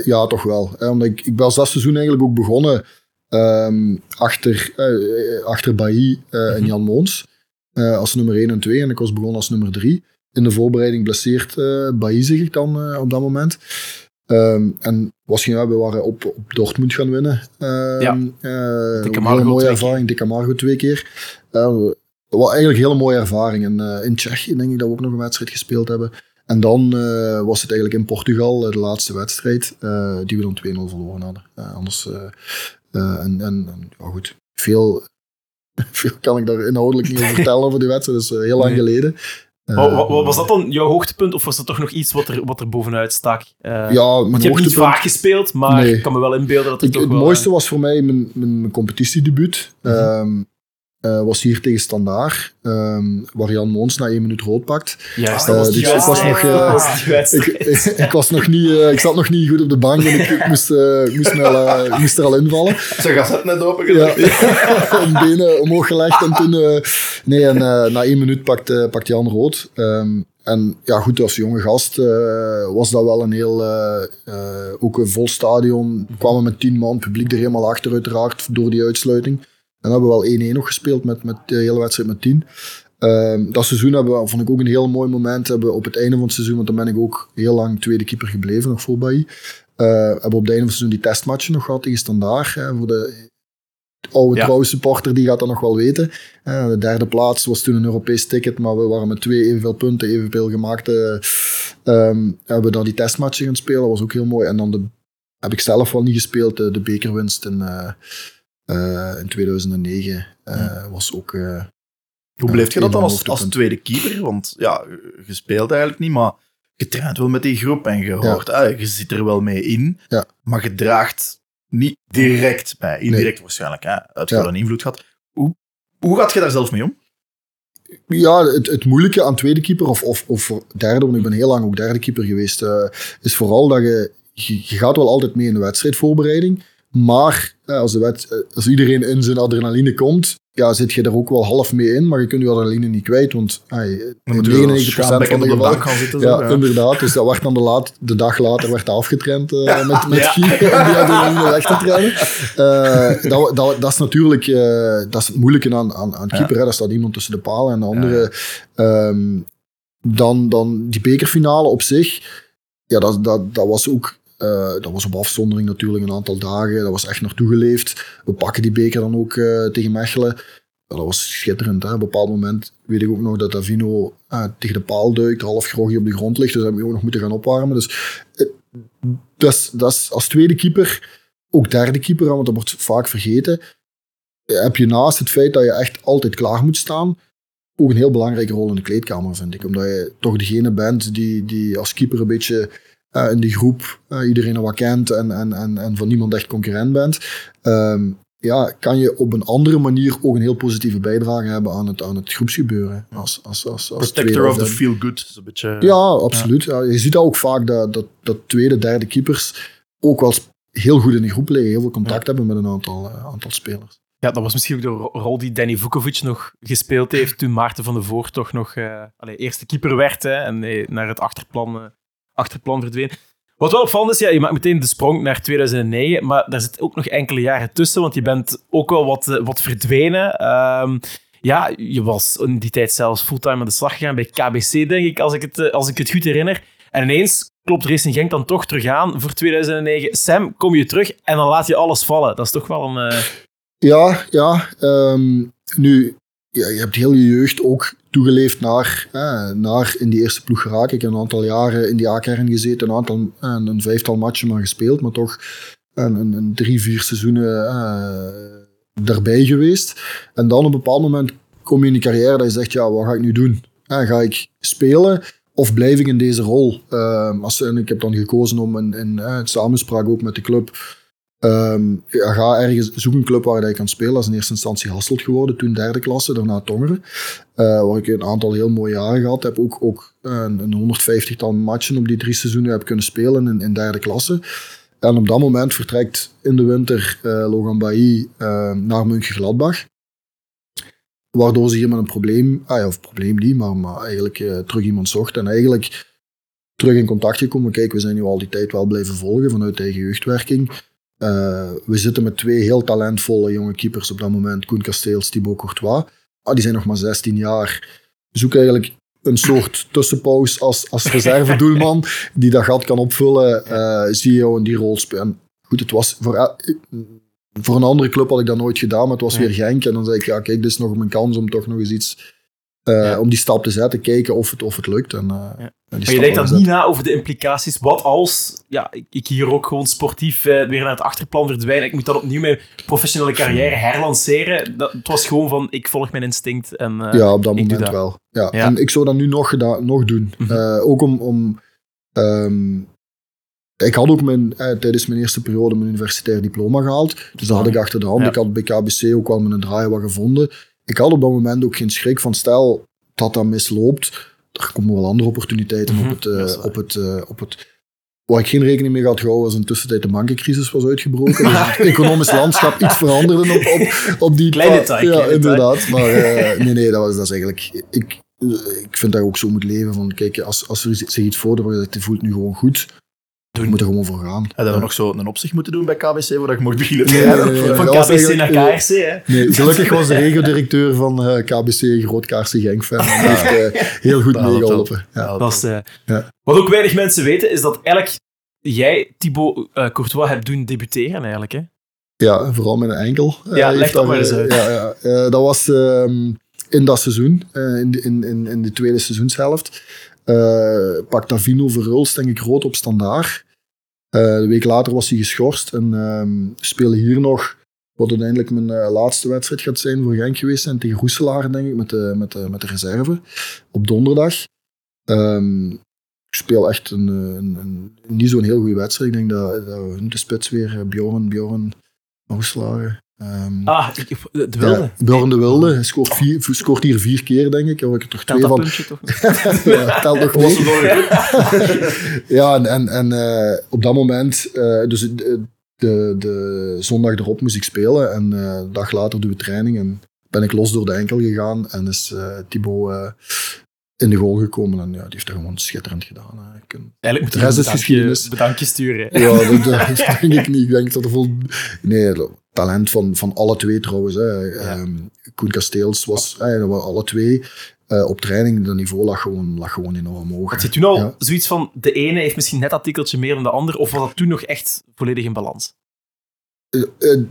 S1: Ja, toch wel. Omdat ik, ik was dat seizoen eigenlijk ook begonnen um, achter, uh, achter Bailly uh, en Jan Moons. als nummer 1 en 2. En ik was begonnen als nummer 3. In de voorbereiding blesseert uh, Bailly zich dan op dat moment. Um, en was geen, we waren op, op Dortmund gaan winnen. Um,
S4: ja.
S1: een hele mooie ervaring. Dikke Margo twee keer. was eigenlijk een hele mooie ervaring. En in Tsjechië denk ik dat we ook nog een wedstrijd gespeeld hebben. En dan uh, was het eigenlijk in Portugal de laatste wedstrijd, uh, die we dan 2-0 verloren hadden. Anders, en, en ja, goed, veel, <laughs> veel kan ik daar inhoudelijk niet over vertellen over die wedstrijd, dat is heel lang geleden.
S4: Wat, was dat dan jouw hoogtepunt, of was dat toch nog iets wat er, wat er bovenuit stak?
S1: ja,
S4: Want
S1: mijn
S4: je hebt niet vaak gespeeld, maar
S1: Nee.
S4: ik kan me wel inbeelden dat het
S1: Ik,
S4: toch
S1: het
S4: wel...
S1: mooiste was voor mij mijn, mijn, mijn competitiedebuut.
S4: Mhm.
S1: Ehm, eh, was hier tegen Standaard, ehm, waar Jan Moons na één minuut rood pakt.
S4: Juist,
S1: Eh,
S4: dat was
S1: dus ik was
S4: wedstrijd.
S1: nog, eh. <laughs> Ik, <laughs> ik, was nog niet, eh, ik zat nog niet goed op de bank en ik, ik moest, eh, moest, me al, ik moest er al invallen.
S3: Zo gaat het net open
S1: Ja, en <laughs> benen omhoog gelegd en toen... eh, nee, en eh, na één minuut pakt, pakt Jan rood. Ehm, en ja, goed, als jonge gast eh, was dat wel een heel... ook een vol stadion. We kwamen met tien man, publiek er helemaal achter uiteraard, door die uitsluiting. En dan hebben we wel 1-1 nog gespeeld met, met de hele wedstrijd met 10. Ehm, dat seizoen hebben we, vond ik ook een heel mooi moment. Hebben op het einde van het seizoen, want dan ben ik ook heel lang tweede keeper gebleven, nog voor Bailly. Eh, hebben we op het einde van het seizoen die testmatchen nog gehad tegen Standaard. Hè, voor de oude
S4: Ja.
S1: trouwe supporter, die gaat dat nog wel weten. Eh, de derde plaats was toen een Europees ticket, maar we waren met twee evenveel punten, evenveel gemaakte. ehm, hebben we dan die testmatchen gaan spelen, dat was ook heel mooi. En dan de, heb ik zelf wel niet gespeeld, de, bekerwinst in, eh, eh, in 2009 eh, was ook... eh,
S3: Hoe bleef je dat dan als, als tweede keeper? Want ja, je speelt eigenlijk niet, maar je traint wel met die groep en je hoort, ah, je zit er wel mee in,
S1: Ja.
S3: maar je draagt niet direct bij. Indirect waarschijnlijk, hè? uit
S1: Ja.
S3: een invloed gehad. Hoe, hoe gaat je daar zelf mee om?
S1: Ja, het, het moeilijke aan tweede keeper of, of, of derde, want ik ben heel lang ook derde keeper geweest, eh, is vooral dat je, je, je gaat wel altijd mee in de wedstrijdvoorbereiding, maar eh, als, de eh, als iedereen in zijn adrenaline komt, ja, zit je er ook wel half mee in, maar je kunt je adrenaline niet kwijt, want in
S3: Dan moet je
S1: 99% van de gevallen...
S3: gaan zitten.
S1: Ja,
S3: zo, ja.
S1: inderdaad. Dus dat werd dan de, laat, de dag later werd afgetraind eh, met, met
S4: Ja.
S1: ski om die adrenaline weg te trainen. Dat, dat, dat is natuurlijk eh, dat is het moeilijke aan, aan, aan keeper. Hè. Daar staat iemand tussen de palen en de andere. ehm, dan, dan die bekerfinale op zich. Ja, dat, dat, dat was ook... eh, dat was op afzondering natuurlijk een aantal dagen. Dat was echt naartoe geleefd. We pakken die beker dan ook eh, tegen Mechelen. Dat was schitterend. Op een bepaald moment weet ik ook nog dat Davino eh, tegen de paal duikt, half groggy op de grond ligt. Dus hebben we ook nog moeten gaan opwarmen. Dus dat is, als tweede keeper, ook derde keeper, want dat wordt vaak vergeten. Heb je naast het feit dat je echt altijd klaar moet staan, ook een heel belangrijke rol in de kleedkamer, vind ik. Omdat je toch degene bent die, die als keeper een beetje eh, in die groep eh, iedereen al wat kent en, en, en, en van niemand echt concurrent bent. Ehm, ja, kan je op een andere manier ook een heel positieve bijdrage hebben aan het, aan het groepsgebeuren. Als, als, als, als
S3: Protector of the feel good. is een beetje...
S1: Ja, absoluut. Ja, je ziet dat ook vaak, dat, dat, dat tweede, derde keepers ook wel heel goed in de groep liggen, heel veel contact hebben met een aantal, eh, aantal spelers.
S4: Ja, dat was misschien ook de ro- rol die Danny Vukovic nog gespeeld heeft toen Maarten van der Voort toch nog eh allee, eerste keeper werd hè, en naar het achterplan, eh, achterplan verdween. Wat wel opvallend is, ja, je maakt meteen de sprong naar 2009, maar daar zit ook nog enkele jaren tussen, want je bent ook wel wat, eh, wat verdwenen. Ehm, ja, je was in die tijd zelfs fulltime aan de slag gegaan bij KBC, denk ik, als ik het, eh, als ik het goed herinner. En ineens klopt Racing Genk dan toch terug aan voor 2009. Sam, kom je terug en dan laat je alles vallen. Dat is toch wel een... eh,
S1: Ja, ja. ehm, nu, ja, je hebt heel je jeugd ook toegeleefd naar, eh, naar in die eerste ploeg geraken. Ik heb een aantal jaren in die A-kern gezeten, een, aantal, eh, een vijftal matchen maar gespeeld, maar toch een, een, een drie, vier seizoenen eh, geweest. En dan op een bepaald moment kom je in die carrière dat je zegt, ja, wat ga ik nu doen? Eh, ga ik spelen of blijf ik in deze rol? Als, en ik heb dan gekozen om in, in eh, samenspraak ook met de club Ja, ga ergens, zoek een club waar je kan spelen. Dat is in eerste instantie Hasselt geworden, toen derde klasse, daarna Tongeren. Uh, waar ik een aantal heel mooie jaren gehad heb. Ook, ook een, een 150-tal matchen op die drie seizoenen heb kunnen spelen in, in derde klasse. En op dat moment vertrekt in de winter uh, Logan Bailly naar München-Gladbach. Waardoor ze hier met een probleem, ah ja, of probleem niet, maar, maar eigenlijk terug iemand zocht. En eigenlijk terug in contact gekomen. Kijk, we zijn nu al die tijd wel blijven volgen vanuit eigen jeugdwerking. Uh, we zitten met twee heel talentvolle jonge keepers op dat moment. Koen Kasteels, Thibaut Courtois. Ah, die zijn nog maar 16 jaar. Zoek eigenlijk een soort tussenpauze als, als reservedoelman <laughs> die dat gat kan opvullen. Uh, zie je jou in die rol spelen. Goed, het was voor, voor een andere club had ik dat nooit gedaan, maar het was weer Genk. En dan zei ik, ja kijk, dit is nog mijn kans om toch nog eens iets uh, om die stap te zetten, kijken of het, of het lukt. En, uh,
S4: ja. Maar je denkt dan niet na over de implicaties. Wat als ja, ik hier ook gewoon sportief uh, weer naar het achterplan verdwijn. Ik moet dan opnieuw mijn professionele carrière herlanceren. Dat, het was gewoon van, ik volg mijn instinct. En,
S1: ja, op dat moment wel. Ja. ja. En ik zou dat nu nog, gedaan, nog doen. Mm -hmm. ook om... om um, ik had ook mijn, eh, tijdens mijn eerste periode mijn universitair diploma gehaald. Dus dat had ik achter de hand. Ik had bij KBC ook wel mijn draai wat gevonden ik had op dat moment ook geen schrik van stel dat dat misloopt, er komen wel andere opportuniteiten mm -hmm. op het, uh, op het, uh, op het Waar ik geen rekening mee had gehouden was in tussentijd de bankencrisis was uitgebroken. <laughs> dus het economisch landschap iets veranderde op, op, op die...
S4: Kleine tijd.
S1: Ja, inderdaad. Maar uh, nee, nee, dat was dat is eigenlijk... Ik, ik vind dat je ook zo moet leven. Van, kijk, als, als er zich iets voordoet waar je voelt nu gewoon goed, we moeten er gewoon voor gaan.
S3: Hadden we nog zo een opzicht moeten doen bij KBC, voordat ik mocht beginnen nee,
S4: nee, nee, Van KBC naar KRC, hè?
S1: Nee, gelukkig was de regiodirecteur van uh, KBC een groot KRC Genk-fan. Die <laughs> heeft uh, heel goed meegeholpen.
S4: Ja. Dat uh, ja. Wat ook weinig mensen weten, is dat eigenlijk jij Thibaut Courtois hebt doen debuteren, eigenlijk, hè?
S1: Ja, vooral met een enkel.
S4: Ja, leg dat maar eens uit.
S1: Ja, ja. dat was um, in dat seizoen, in, de, in, in, in de tweede seizoenshelft. Uh, pak Davino Verhulst, denk ik, rood op standaard. Uh, de week later was hij geschorst en um, speelde hier nog wat uiteindelijk mijn uh, laatste wedstrijd gaat zijn voor Genk geweest zijn tegen Roeselaar, denk ik, met de, met de, met de reserve op donderdag. Um, ik speel echt een, een, een niet zo'n heel goede wedstrijd. Ik denk dat, dat we de spits weer, Bjorn, Bjorn Roeselaar,
S4: Um, ah, ik, de Wilde.
S1: Ja, Bjorn de Wilde. Hij scoort, vier, scoort hier vier keer, denk ik. Heb ik er toch twee van.
S4: puntje toch? <laughs>
S1: ja, telt nog <laughs> mee. <laughs> ja, en, en, en uh, op dat moment, uh, dus de, de, de, zondag erop moest ik spelen. En uh, een dag later doen we training. En ben ik los door de enkel gegaan. En is Thibaut in de goal gekomen. En ja, die heeft dat gewoon schitterend gedaan. Ik,
S4: Eigenlijk moet de rest is geschiedenis. Bedankje sturen.
S1: Ja, dat, dat denk ik niet. Ik denk dat er vol... Nee, talent van, van alle twee trouwens. Hè. Ja. Um, Koen Kasteels was eh, alle twee. Uh, op training, dat niveau lag gewoon, lag gewoon enorm hoog.
S4: Had je toen al ja. zoiets van, de ene heeft misschien net dat tikkeltje meer dan de ander, of was dat toen nog echt volledig in balans?
S1: Uh, uh,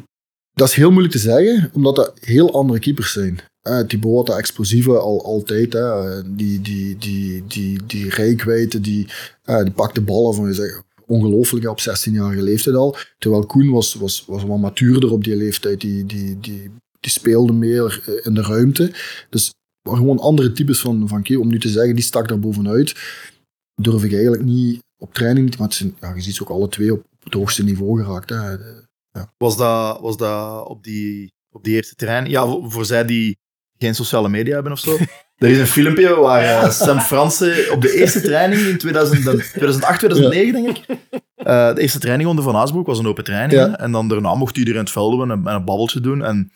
S1: dat is heel moeilijk te zeggen, omdat dat heel andere keepers zijn. Uh, Thibaut had dat explosieve al, altijd. Hè. Die, die, die, die, die rijkwijde, die, die pakt de ballen van je zeggen ongelooflijk op 16-jarige leeftijd al. Terwijl Koen was, was, was wat matuurder op die leeftijd. Die, die, die, die speelde meer eh, in de ruimte. Dus gewoon andere types van, van Om nu te zeggen, die stak daar bovenuit, durf ik eigenlijk niet op training. Maar zijn, ja, je ziet ze ook alle twee op het hoogste niveau geraakt. Hè.
S3: Ja. Was, dat, was dat op die, op die eerste training? Ja, voor, voor zij die geen sociale media hebben of zo. <laughs> Er is een filmpje waar uh, Sam Fransen op de eerste training in 2000, 2008, 2009, denk ik. Uh, de eerste training onder Van Aasbroek was een open training. Ja. En dan daarna mocht iedereen het veld doen en, en een babbeltje doen. En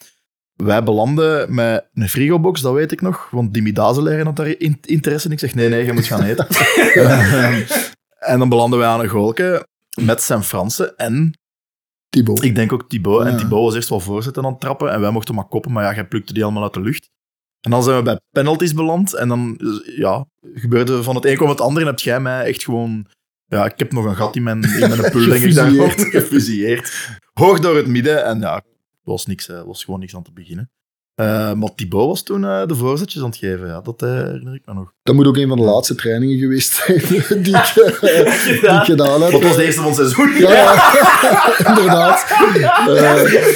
S3: wij belanden met een frigobox, dat weet ik nog. Want Dimi Dazeleren had daar interesse in. Ik zeg, nee, nee, je moet gaan eten. <laughs> en dan belanden wij aan een golke met Sam Fransen en...
S1: Thibaut.
S3: Ik denk ook Thibaut. Ja. En Thibaut was eerst wel voorzitten aan het trappen. En wij mochten maar koppen, maar ja, jij plukte die allemaal uit de lucht. En dan zijn we bij penalties beland. En dan ja, gebeurde van het een kwam het ander. En heb jij mij echt gewoon... Ja, ik heb nog een gat in mijn, in mijn pul, denk ik. Daar gefusilleerd. Hoog door het midden. En ja, was, niks, was gewoon niks aan te beginnen. Uh, maar Thibaut was toen uh, de voorzetjes aan het geven. Ja, dat uh, herinner ik me nog.
S1: Dat moet ook een van de laatste trainingen geweest zijn <laughs> die ik, die ik <laughs> gedaan heb.
S3: Dat was de eerste van het seizoen.
S1: Ja, ja. <laughs> inderdaad.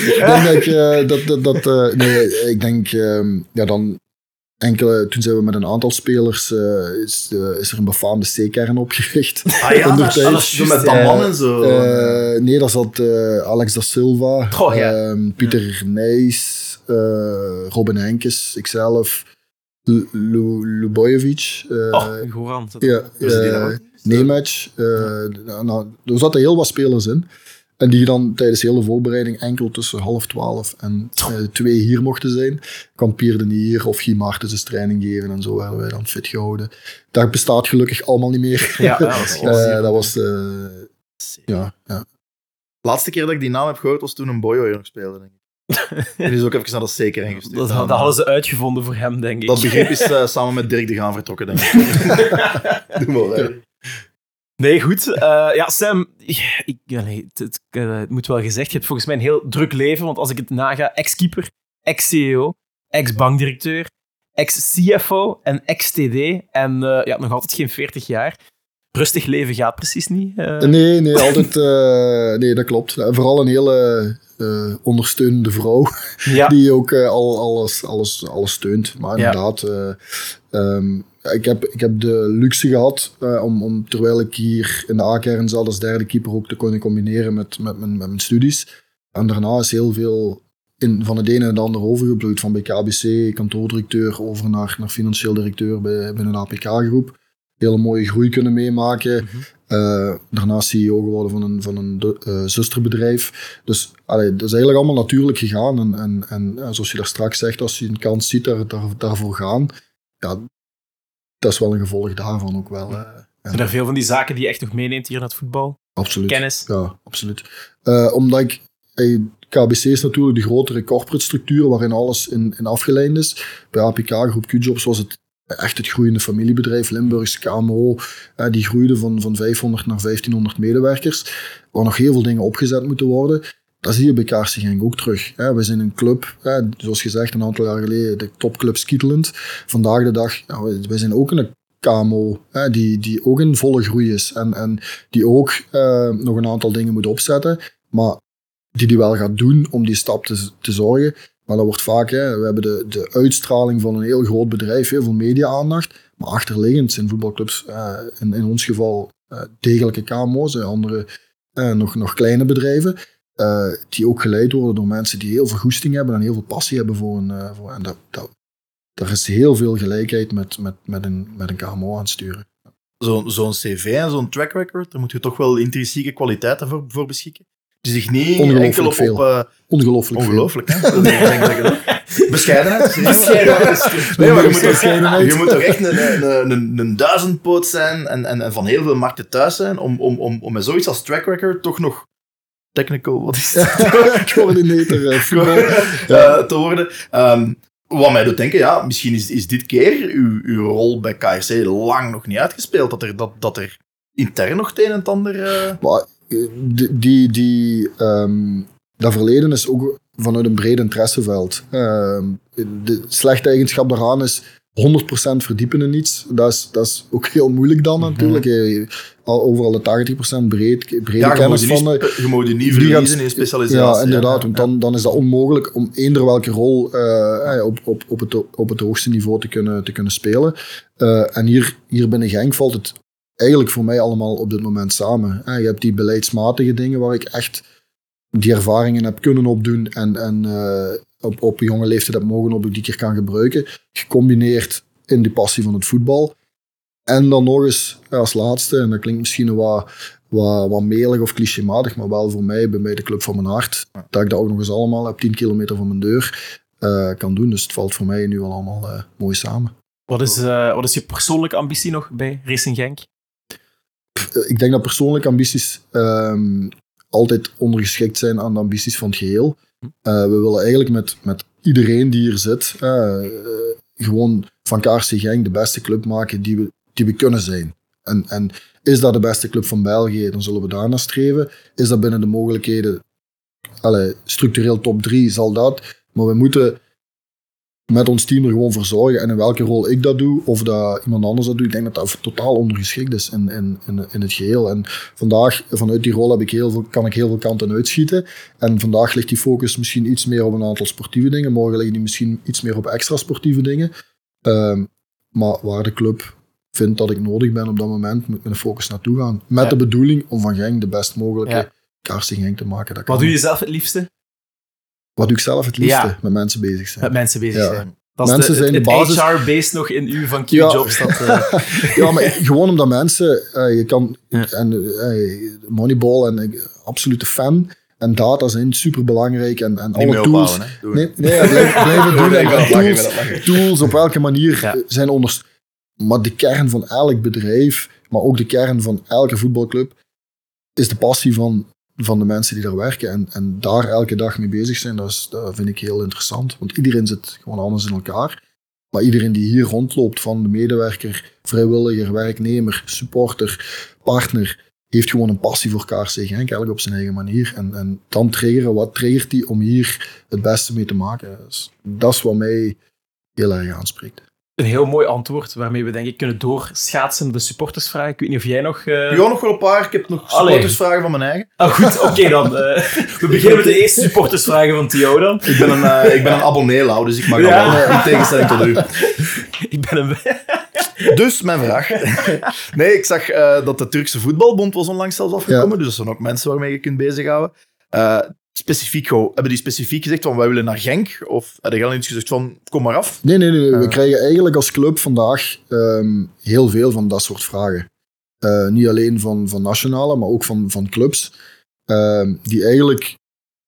S1: ik denk dat ik... dat, dat, dat, nee, ik denk... Um, ja, dan enkele, toen zijn we met een aantal spelers, uh, is, uh, is er een befaamde C-kern opgericht.
S3: Ah ja, dat, dat is met dat man en zo.
S1: Uh, nee, dat zat Alex da Silva,
S3: oh, ja.
S1: Ehm, Pieter ja. Nijs, Robin Henkes, ikzelf, Lubojevic.
S4: oh, Goran.
S1: Ja, Nemec. nou, er zaten heel wat spelers in. En die dan tijdens de hele voorbereiding enkel tussen half twaalf en uh, twee hier mochten zijn. De Nier of Guy Martens dus training geven en zo werden wij dan fit gehouden. Dat bestaat gelukkig allemaal niet meer.
S4: Ja, dat was, <laughs>
S1: uh, dat was uh, ja, ja.
S3: Laatste keer dat ik die naam heb gehoord was toen een Boyo hier nog speelde, denk ik. En die is ook even naar dat zeker ingestuurd.
S4: Dat, dat, hadden ze uitgevonden voor hem, denk ik.
S3: Dat begrip is <laughs> samen met Dirk de Gaan vertrokken, denk ik. <laughs> Doe maar, hè.
S4: Nee, goed. Uh, ja, Sam, ik, nee, het, het, het, moet wel gezegd, je hebt volgens mij een heel druk leven, want als ik het naga, ex-keeper, ex-CEO, ex-bankdirecteur, ex-CFO en ex-TD en uh, ja, nog altijd geen 40 jaar. Rustig leven gaat precies niet. Uh...
S1: Nee, nee, altijd, nee, dat klopt. Vooral een hele ondersteunende vrouw, ja. <laughs> die ook al, alles, alles, alles steunt. Maar inderdaad, ja. um, ik, heb, ik heb de luxe gehad om, om, terwijl ik hier in de A-kern zat als derde keeper, ook te kunnen combineren met, met, mijn, met mijn studies. En daarna is heel veel in, van het ene en het andere overgebloeid. Van bij KBC, kantoordirecteur, over naar, naar financieel directeur bij, binnen de APK-groep. Hele mooie groei kunnen meemaken. Mm -hmm. Uh, daarna CEO geworden van een, van een uh, zusterbedrijf. Dus allee, dat is eigenlijk allemaal natuurlijk gegaan. En, en, en zoals je daar straks zegt, als je een kans ziet, daar, daar, daarvoor gaan. Ja, dat is wel een gevolg daarvan ook wel.
S4: Zijn er veel van die zaken die je echt nog meeneemt hier naar het voetbal?
S1: Absoluut.
S4: Kennis?
S1: Ja, absoluut. Uh, omdat ik... Hey, KBC is natuurlijk de grotere corporate structuur waarin alles in, in afgeleid is. Bij APK, Groep Q-Jobs, was het echt het groeiende familiebedrijf. Limburgs KMO, uh, die groeide van, van 500 naar 1500 medewerkers. Waar nog heel veel dingen opgezet moeten worden. Dat zie je bij Kaarsen ook terug. We zijn een club, zoals gezegd een aantal jaar geleden, de topclub Skietelend. Vandaag de dag, we zijn ook een KMO, die, die ook in volle groei is. En, en die ook uh, nog een aantal dingen moet opzetten, maar die die wel gaat doen om die stap te, te zorgen. Maar dat wordt vaak, hè, we hebben de, de uitstraling van een heel groot bedrijf, heel veel media-aandacht. Maar achterliggend zijn voetbalclubs, uh, in, in ons geval, uh, degelijke KMO's, en andere nog, nog kleine bedrijven. Die ook geleid worden door mensen die heel veel goesting hebben en heel veel passie hebben voor een. Voor, en dat, dat, er is heel veel gelijkheid met, met, met, een, met een KMO aansturen.
S3: Zo'n zo'n CV en zo'n track record, daar moet je toch wel intrinsieke kwaliteiten voor, voor beschikken. Die zich niet enkel op...
S1: Veel.
S3: op uh,
S1: ongelooflijk
S3: Ongelooflijk, hè? <laughs> Bescheidenheid. <laughs> Bescheidenheid. Nee, maar je moet, toch, je moet toch echt een, een, een, een duizendpoot zijn en, en, en van heel veel markten thuis zijn om, om, om, om met zoiets als track record toch nog technical, wat is <laughs> het?
S1: Coordinator uh,
S3: uh, te worden. Um, wat mij doet denken, ja, misschien is, is dit keer uw, uw rol bij KRC lang nog niet uitgespeeld. Dat er, dat, dat er intern nog het een en het ander... Uh...
S1: Maar, die, die, um, dat verleden is ook vanuit een breed interesseveld. Uh, de slechte eigenschap daaraan is 100% verdiepen in iets. Dat is, dat is ook <laughs> heel moeilijk dan mhm. natuurlijk. Je, overal de 80% breed, brede ja, kennis van.
S3: Je moet je niet verliezen in specialisatie.
S1: Ja, inderdaad. Want dan, dan is dat onmogelijk om eender welke rol uh, op, op, op, het, op het hoogste niveau te kunnen, te kunnen spelen. Uh, en hier, hier binnen Genk valt het eigenlijk voor mij allemaal op dit moment samen. Je hebt die beleidsmatige dingen waar ik echt die ervaringen heb kunnen opdoen en, en op, op jonge leeftijd heb mogen op die keer kan gebruiken. Gecombineerd in de passie van het voetbal. En dan nog eens als laatste, en dat klinkt misschien wat, wat, wat melig of clichématig, maar wel voor mij, bij mij de club van mijn hart, dat ik dat ook nog eens allemaal op 10 kilometer van mijn deur uh, kan doen. Dus het valt voor mij nu al allemaal uh, mooi samen.
S4: Wat is, wat is je persoonlijke ambitie nog bij Racing Genk?
S1: Ik denk dat persoonlijke ambities um, altijd ondergeschikt zijn aan de ambities van het geheel. Uh, we willen eigenlijk met, met iedereen die hier zit, uh, gewoon van KRC Genk de beste club maken die we, die we kunnen zijn. En, en is dat de beste club van België, dan zullen we daarna streven. Is dat binnen de mogelijkheden, allez, structureel top 3, zal dat. Maar we moeten met ons team er gewoon voor zorgen. En in welke rol ik dat doe, of dat iemand anders dat doet, ik denk dat dat totaal ondergeschikt is in, in, in, in het geheel. En vandaag, vanuit die rol heb ik heel veel, kan ik heel veel kanten uitschieten. En vandaag ligt die focus misschien iets meer op een aantal sportieve dingen. Morgen ligt die misschien iets meer op extra sportieve dingen. Ehm, maar waar de club vindt dat ik nodig ben op dat moment, moet ik mijn focus naartoe gaan. Met
S4: Ja.
S1: de bedoeling om van Genk de best mogelijke
S4: Ja.
S1: kaars in Genk te maken. Dat
S4: Wat
S1: kan.
S4: doe je zelf het liefste?
S1: Wat doe ik zelf het liefste?
S4: Ja.
S1: Met mensen bezig zijn.
S4: Met mensen bezig
S1: Ja.
S4: zijn. Dat is
S1: Mensen
S4: de,
S1: zijn de basis.
S4: HR-based nog in u van
S1: Ja.
S4: Q-Jobs. Dat, eh, <laughs>
S1: Ja, maar gewoon omdat mensen, eh, je kan,
S4: Ja.
S1: en eh, Moneyball en ik, absolute fan. En data zijn super belangrijk en, en
S3: Niet
S1: alle
S3: meer
S1: tools.
S3: Doe
S1: Nee, nee ja, blijf- <laughs> blijven doen.
S3: Nee,
S1: En
S3: ik
S1: tools,
S3: lachen.
S1: tools op welke manier
S4: Ja.
S1: zijn onder. Maar de kern van elk bedrijf, maar ook de kern van elke voetbalclub, is de passie van, van de mensen die daar werken. En, en daar elke dag mee bezig zijn, dat, is, dat vind ik heel interessant. Want iedereen zit gewoon anders in elkaar. Maar iedereen die hier rondloopt, van de medewerker, vrijwilliger, werknemer, supporter, partner, heeft gewoon een passie voor KRC Genk, eigenlijk op zijn eigen manier. En, en dan triggeren, wat triggert die om hier het beste mee te maken? Dus dat is wat mij heel erg aanspreekt.
S4: Een heel mooi antwoord waarmee we denk ik kunnen doorschaatsen naar de supportersvraag. Ik weet niet of jij nog... eh,
S3: Ja, nog wel een paar. Ik heb nog
S4: Allee.
S3: supportersvragen van mijn eigen.
S4: Ah, goed, <laughs> oké dan. eh, we beginnen met de eerste supportersvragen van Theo dan.
S3: Ik ben een, eh, ik ben een abonnee, Lau, dus ik mag
S4: Ja.
S3: dat wel, in tegenstelling tot u. <laughs>
S4: Ik ben een... <laughs>
S3: Dus mijn vraag. Nee, ik zag eh, dat de Turkse voetbalbond was onlangs zelfs afgekomen. Dus dat zijn ook mensen waarmee je kunt bezighouden. Specifiek, hebben die specifiek gezegd van wij willen naar Genk? Of hebben die al iets gezegd van kom maar af?
S1: Nee, nee, nee. We
S3: Eh.
S1: krijgen eigenlijk als club vandaag ehm, heel veel van dat soort vragen. Eh, niet alleen van, van nationale, maar ook van, van clubs. ehm, die eigenlijk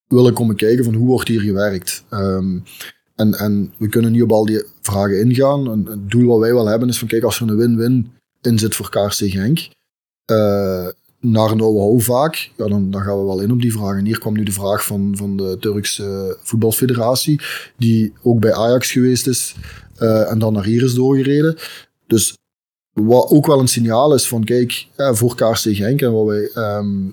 S1: willen komen kijken van hoe wordt hier gewerkt. Ehm, en, en we kunnen niet op al die vragen ingaan. En het doel wat wij wel hebben is van kijk, als er een win-win in zit voor KRC Genk, eh, naar een oude vaak, ja, dan, dan gaan we wel in op die vragen. Hier kwam nu de vraag van, van de Turkse voetbalfederatie, die ook bij Ajax geweest is eh, en dan naar hier is doorgereden. Dus wat ook wel een signaal is van kijk, voor KRC Genk en waar wij ehm,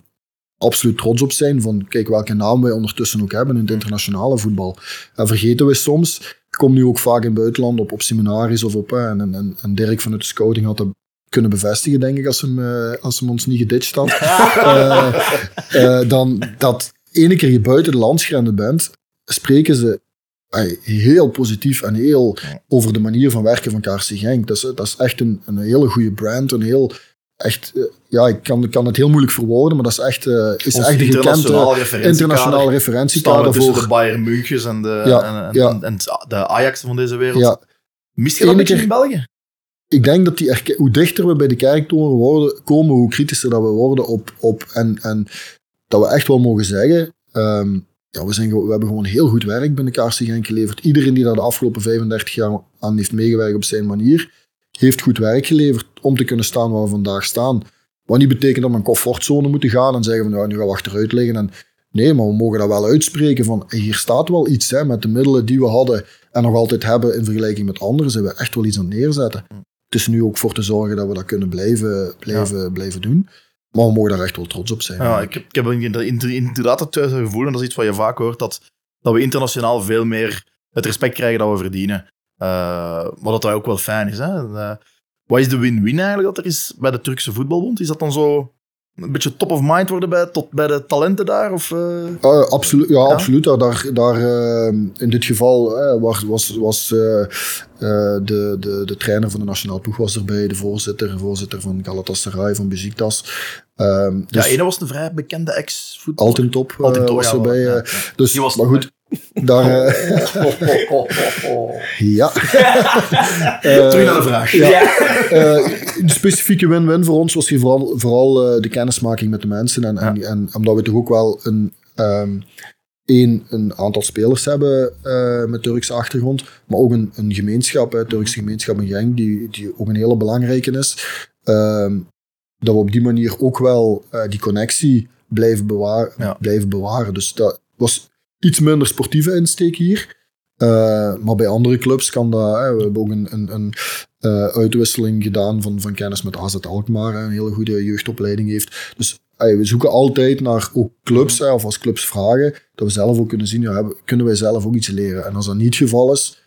S1: absoluut trots op zijn, van kijk welke naam wij ondertussen ook hebben in het internationale voetbal. En vergeten we soms, ik kom nu ook vaak in het buitenland op, op seminaries of op, eh, en, en, en Dirk vanuit de scouting had dat kunnen bevestigen, denk ik, als hem, eh, als hem ons niet geditcht had. <laughs> Eh, eh, dan dat ene keer je buiten de landsgrenzen bent, spreken ze heel positief en heel over de manier van werken van KRC Genk. Dat is, dat is echt een, een hele goede brand, een heel echt, ja, ik kan, kan het heel moeilijk verwoorden, maar dat is echt, eh, is
S3: Ons
S1: echt een
S3: internationaal referentiekader.
S1: internationaal referentiekader voor.
S3: de Bayern Münchens en de,
S1: Ja,
S3: en, en,
S1: ja.
S3: en, en de Ajax van deze wereld.
S1: Ja,
S3: Mist je dat een
S1: keer-
S3: in België?
S1: Ik denk dat die hoe dichter we bij de kerktoren worden, komen, hoe kritischer dat we worden op, op en, en dat we echt wel mogen zeggen, ehm, ja, we, zijn, we hebben gewoon heel goed werk binnen KRC Genk geleverd. Iedereen die daar de afgelopen 35 jaar aan heeft meegewerkt op zijn manier, heeft goed werk geleverd om te kunnen staan waar we vandaag staan. Wat niet betekent dat we een comfortzone moeten gaan en zeggen van ja, nu gaan we achteruit liggen. En, nee, maar we mogen dat wel uitspreken van hier staat wel iets hè, met de middelen die we hadden en nog altijd hebben in vergelijking met anderen, zijn we echt wel iets aan neerzetten. Is nu ook voor te zorgen dat we dat kunnen blijven, blijven, blijven doen. Maar we mogen daar echt wel trots op zijn.
S3: Ja, ik heb, ik heb inderdaad- het gevoel, en dat is iets wat je vaak hoort, dat, dat we internationaal veel meer het respect krijgen dat we verdienen. Eh, maar dat dat ook wel fijn is. Hè? Eh, wat is de win-win eigenlijk dat er is bij de Turkse voetbalbond? Is dat dan zo een beetje top of mind worden bij, tot bij de talenten daar? Of, eh?
S1: Uh, absoluut, ja, absoluut. Daar, daar, uh, in dit geval uh, was, was, was de, de, de trainer van de nationale ploeg was erbij, de voorzitter, de voorzitter van Galatasaray, van Besiktas. Um,
S3: dus ja, ene was een vrij bekende ex-voetballer.
S1: Altijd top was erbij. Ja, ja. Dus, maar goed, daar... <laughs> ja. <laughs>
S3: Terug naar de vraag.
S1: Ja. de specifieke win-win voor ons was hier vooral, vooral de kennismaking met de mensen. En, en, en omdat we toch ook wel een... Um, één, een aantal spelers hebben uh, met Turkse achtergrond, maar ook een, een gemeenschap, een Turkse gemeenschap in Genk, die, die ook een hele belangrijke is. Uh, dat we op die manier ook wel uh, die connectie blijven, bewaar, ja. blijven bewaren. Dus dat was iets minder sportieve insteek hier. Uh, maar bij andere clubs kan dat. Hè, we hebben ook een, een, een uh, uitwisseling gedaan van, van kennis met AZ Alkmaar, hè, een hele goede jeugdopleiding heeft. Dus we zoeken altijd naar ook clubs, hè, of als clubs vragen, dat we zelf ook kunnen zien, ja, hebben, kunnen wij zelf ook iets leren. En als dat niet het geval is,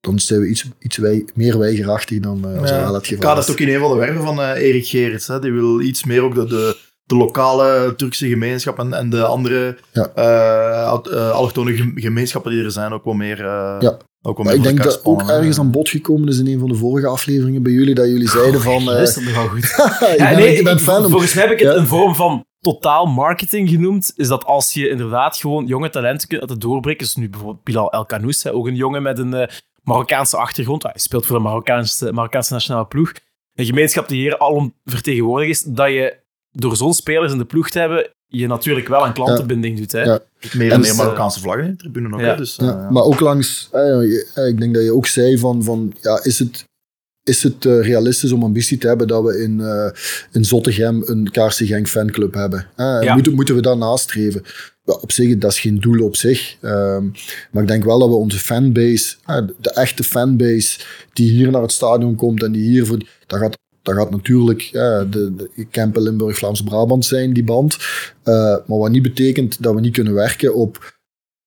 S1: dan zijn we iets, iets wij, meer weigerachtig dan uh, als
S3: ja,
S1: dat wel het geval
S3: Ik had
S1: is.
S3: het ook in een van de werven van Erik Gerrits. Hè. Die wil iets meer ook de, de,
S5: de lokale Turkse gemeenschap en, en de andere
S1: Ja.
S5: eh, eh, allochtone gem- gemeenschappen die er zijn ook wel meer. eh,
S1: Ja.
S5: ook wel
S1: ik denk dat ook ergens aan bod gekomen is in een van de vorige afleveringen bij jullie, dat jullie zeiden van... eh,
S4: Is dat nogal goed? <laughs>
S1: ik ben,
S4: nee,
S1: ik ben
S4: ik-
S1: fan.
S4: volgens mij heb ik het
S1: Ja.
S4: een vorm van totaal marketing genoemd. Is dat als je inderdaad gewoon jonge talenten kunt laten doorbreken. Dus nu bijvoorbeeld Bilal El Kanous, hè, ook een jongen met een Marokkaanse achtergrond. Hij speelt voor de Marokkaanse, Marokkaanse nationale ploeg. Een gemeenschap die hier alom vertegenwoordigd is. Dat je door zo'n spelers in de ploeg te hebben, je natuurlijk wel aan klantenbinding doet. Hè.
S1: Ja.
S5: Meer en meer
S1: dus,
S5: Marokkaanse vlaggen in de tribune nog.
S4: ja.
S5: Hè? Dus, eh,
S1: Ja, maar ook langs, eh, eh, ik denk dat je ook zei van, van ja, is het, is het eh, realistisch om ambitie te hebben dat we in, eh in Zottegem een KRC Genk fanclub hebben? Eh,
S4: Ja.
S1: moeten, moeten we dat nastreven? Ja, op zich, dat is geen doel op zich. Ehm, maar ik denk wel dat we onze fanbase, de echte fanbase die hier naar het stadion komt en die hier voor, dat gaat, dat gaat natuurlijk eh, de, de Kempen, Limburg, Vlaams-Brabant zijn, die band. Eh, maar wat niet betekent dat we niet kunnen werken op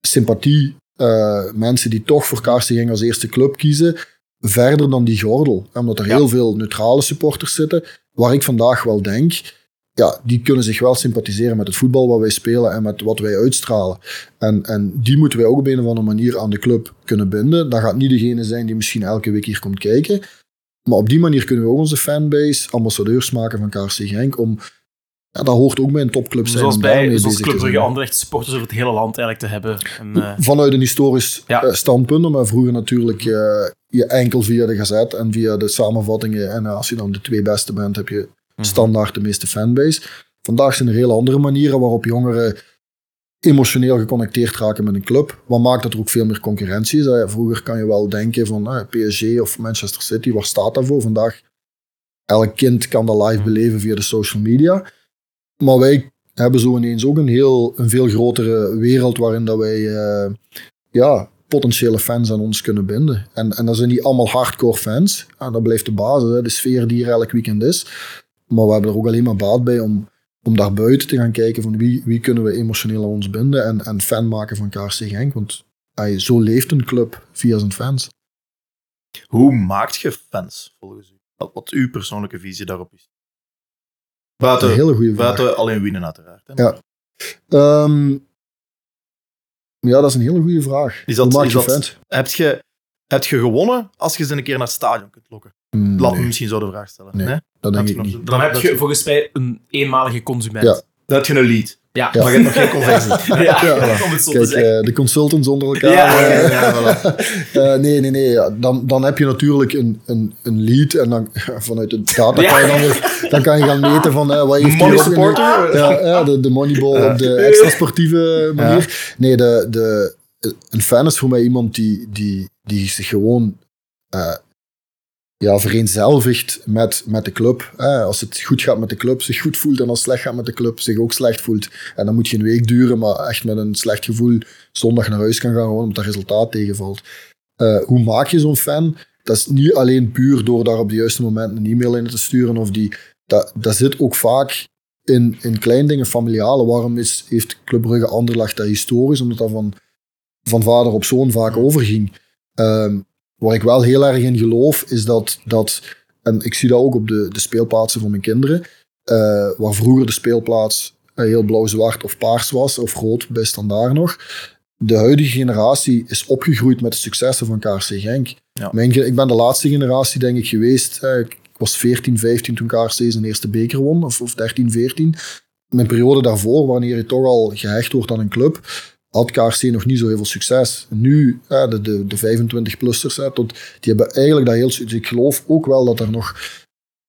S1: sympathie eh, mensen die toch voor Kaarsengang als eerste club kiezen, verder dan die gordel. Omdat er
S4: Ja.
S1: heel veel neutrale supporters zitten, waar ik vandaag wel denk, ja, die kunnen zich wel sympathiseren met het voetbal wat wij spelen en met wat wij uitstralen. En, en die moeten wij ook op een of andere manier aan de club kunnen binden. Dat gaat niet degene zijn die misschien elke week hier komt kijken. Maar op die manier kunnen we ook onze fanbase ambassadeurs maken van KRC Genk om ja, dat hoort ook bij een topclub zijn.
S4: Zoals bij zoals Club. Brugge Anderlecht supporters over het hele land eigenlijk te hebben. En, eh,
S1: Vanuit een historisch
S4: Ja.
S1: eh, standpunt, maar vroeger natuurlijk eh, je enkel via de gazet en via de samenvattingen. En als je dan de twee beste bent, heb je
S4: Mhm.
S1: standaard de meeste fanbase. Vandaag zijn er heel andere manieren waarop jongeren emotioneel geconnecteerd raken met een club. Wat maakt dat er ook veel meer concurrentie is. Vroeger kan je wel denken van eh, PSG of Manchester City, waar staat dat voor? Vandaag, elk kind kan dat live beleven via de social media. Maar wij hebben zo ineens ook een, heel, een veel grotere wereld waarin dat wij eh, ja, potentiële fans aan ons kunnen binden. En, en dat zijn niet allemaal hardcore fans. Dat blijft de basis, hè, de sfeer die er elk weekend is. Maar we hebben er ook alleen maar baat bij om, om daar buiten te gaan kijken van wie, wie kunnen we emotioneel aan ons binden en, en fan maken van KRC Genk. Want zo leeft een club via zijn fans.
S5: Hoe maakt je fans, volgens u? Wat, wat uw persoonlijke visie daarop is? Buiten,
S1: Een hele goede vraag.
S5: alleen winnen, uiteraard. Hè?
S1: Ja. Ehm, ja, dat is een hele goede vraag.
S5: Is dat-
S1: Hoe maak
S5: is
S1: je
S5: dat-
S1: fans?
S5: Heb, je, heb je gewonnen als je ze een keer naar het stadion kunt lokken?
S1: Hmm,
S5: Laat
S1: nee,
S5: me misschien zo de vraag stellen.
S1: Nee.
S5: Nee?
S1: Dat denk
S5: Heb
S1: ik
S5: je nog-
S1: niet.
S4: dan heb
S5: dat-
S4: je volgens mij een eenmalige consument.
S1: Ja.
S5: Dan heb je een lead.
S4: Ja.
S1: Ja.
S5: Maar je hebt nog geen conversie. <laughs>
S4: Ja,
S1: Ja.
S4: om het zo te
S1: Kijk,
S4: zeggen.
S1: eh, de consultants onder elkaar.
S4: Ja,
S1: eh,
S5: ja, ja, voilà. <laughs>
S1: Eh, nee, nee, nee. Ja. Dan, dan heb je natuurlijk een, een, een lead en dan <laughs> vanuit de data
S4: Ja.
S1: kan je dan, weer, dan kan je gaan meten van eh, wat heeft
S5: Money supporter?
S1: Ja, ja, de, de moneyball op de extra sportieve manier. Nee, de, de, een fan is voor mij iemand die, die, die zich gewoon eh, ja, vereenzelvigt met, met de club. Als het goed gaat met de club, zich goed voelt. En als het slecht gaat met de club, zich ook slecht voelt. En dan moet je een week duren, maar echt met een slecht gevoel zondag naar huis kan gaan, gewoon omdat dat resultaat tegenvalt. Eh, hoe maak je zo'n fan? Dat is niet alleen puur door daar op de juiste moment een e-mail in te sturen. Of die, dat, dat zit ook vaak in, in klein dingen, familiale. Waarom is, heeft Club Brugge dat historisch? Omdat dat van, van vader op zoon vaak overging. Ehm, waar ik wel heel erg in geloof, is dat, dat en ik zie dat ook op de, de speelplaatsen van mijn kinderen, eh, waar vroeger de speelplaats eh, heel blauw-zwart of paars was, of rood bij standaard nog. De huidige generatie is opgegroeid met de successen van KRC Genk.
S5: Ja.
S1: Mijn, ik ben de laatste generatie, denk ik, geweest. Eh, ik was 14, 15 toen KRC zijn eerste beker won, of, of 13, 14. Mijn periode daarvoor, wanneer je toch al gehecht wordt aan een club, had KRC nog niet zo heel veel succes. Nu, eh, de, de, de 25-plussers, eh, tot, die hebben eigenlijk dat heel... dus Ik geloof ook wel dat er nog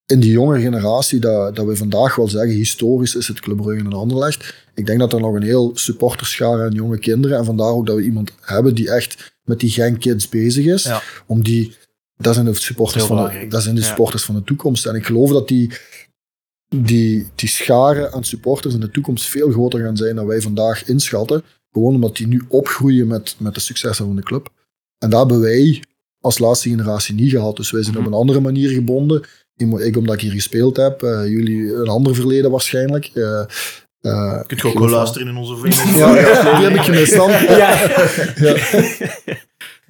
S1: in die jonge generatie, dat, dat we vandaag wel zeggen, historisch is het Club Brugge en Anderlecht. Ik denk dat er nog een heel supporterschare aan jonge kinderen, en vandaar ook dat we iemand hebben die echt met die Genk Kids bezig is,
S5: Ja.
S1: om die... Dat zijn de supporters, van de, dat zijn de
S4: Ja.
S1: supporters van de toekomst. En ik geloof dat die, die, die scharen aan supporters in de toekomst veel groter gaan zijn dan wij vandaag inschatten. Gewoon omdat die nu opgroeien met, met de successen van de club. En dat hebben wij als laatste generatie niet gehad. Dus wij zijn op een andere manier gebonden. Ik, omdat ik hier gespeeld heb. eh, jullie een ander verleden waarschijnlijk. Eh, eh,
S5: Kun je ook wel luisteren in onze vrienden.
S1: Ja, die heb ik gemist dan. <laughs>
S4: Ja.
S1: Ja. <laughs>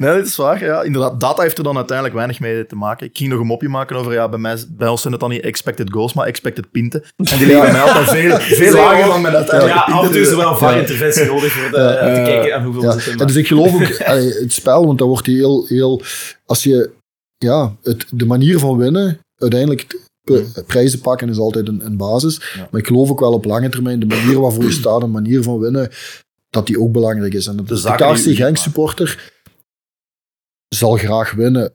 S3: Nee, dat is waar. Ja. Inderdaad, data heeft er dan uiteindelijk weinig mee te maken. Ik ging nog een mopje maken over, ja, bij, mij, bij ons zijn het dan niet expected goals, maar expected pinten. En die liggen bij mij altijd veel, veel lager dan mijn uiteindelijk
S4: Ja, af en toe is er wel een interventie nodig de, eh, te kijken aan hoeveel
S1: Ja. En dus ik geloof ook allee, het spel, want dan wordt die heel, heel als je ja, het, de manier van winnen, uiteindelijk p- prijzen pakken is altijd een, een basis.
S3: Ja.
S1: Maar ik geloof ook wel op lange termijn, de manier waarvoor je staat, de manier van winnen, dat die ook belangrijk is. En de, de, KRC
S3: uniek
S1: Genk supporter zal graag winnen,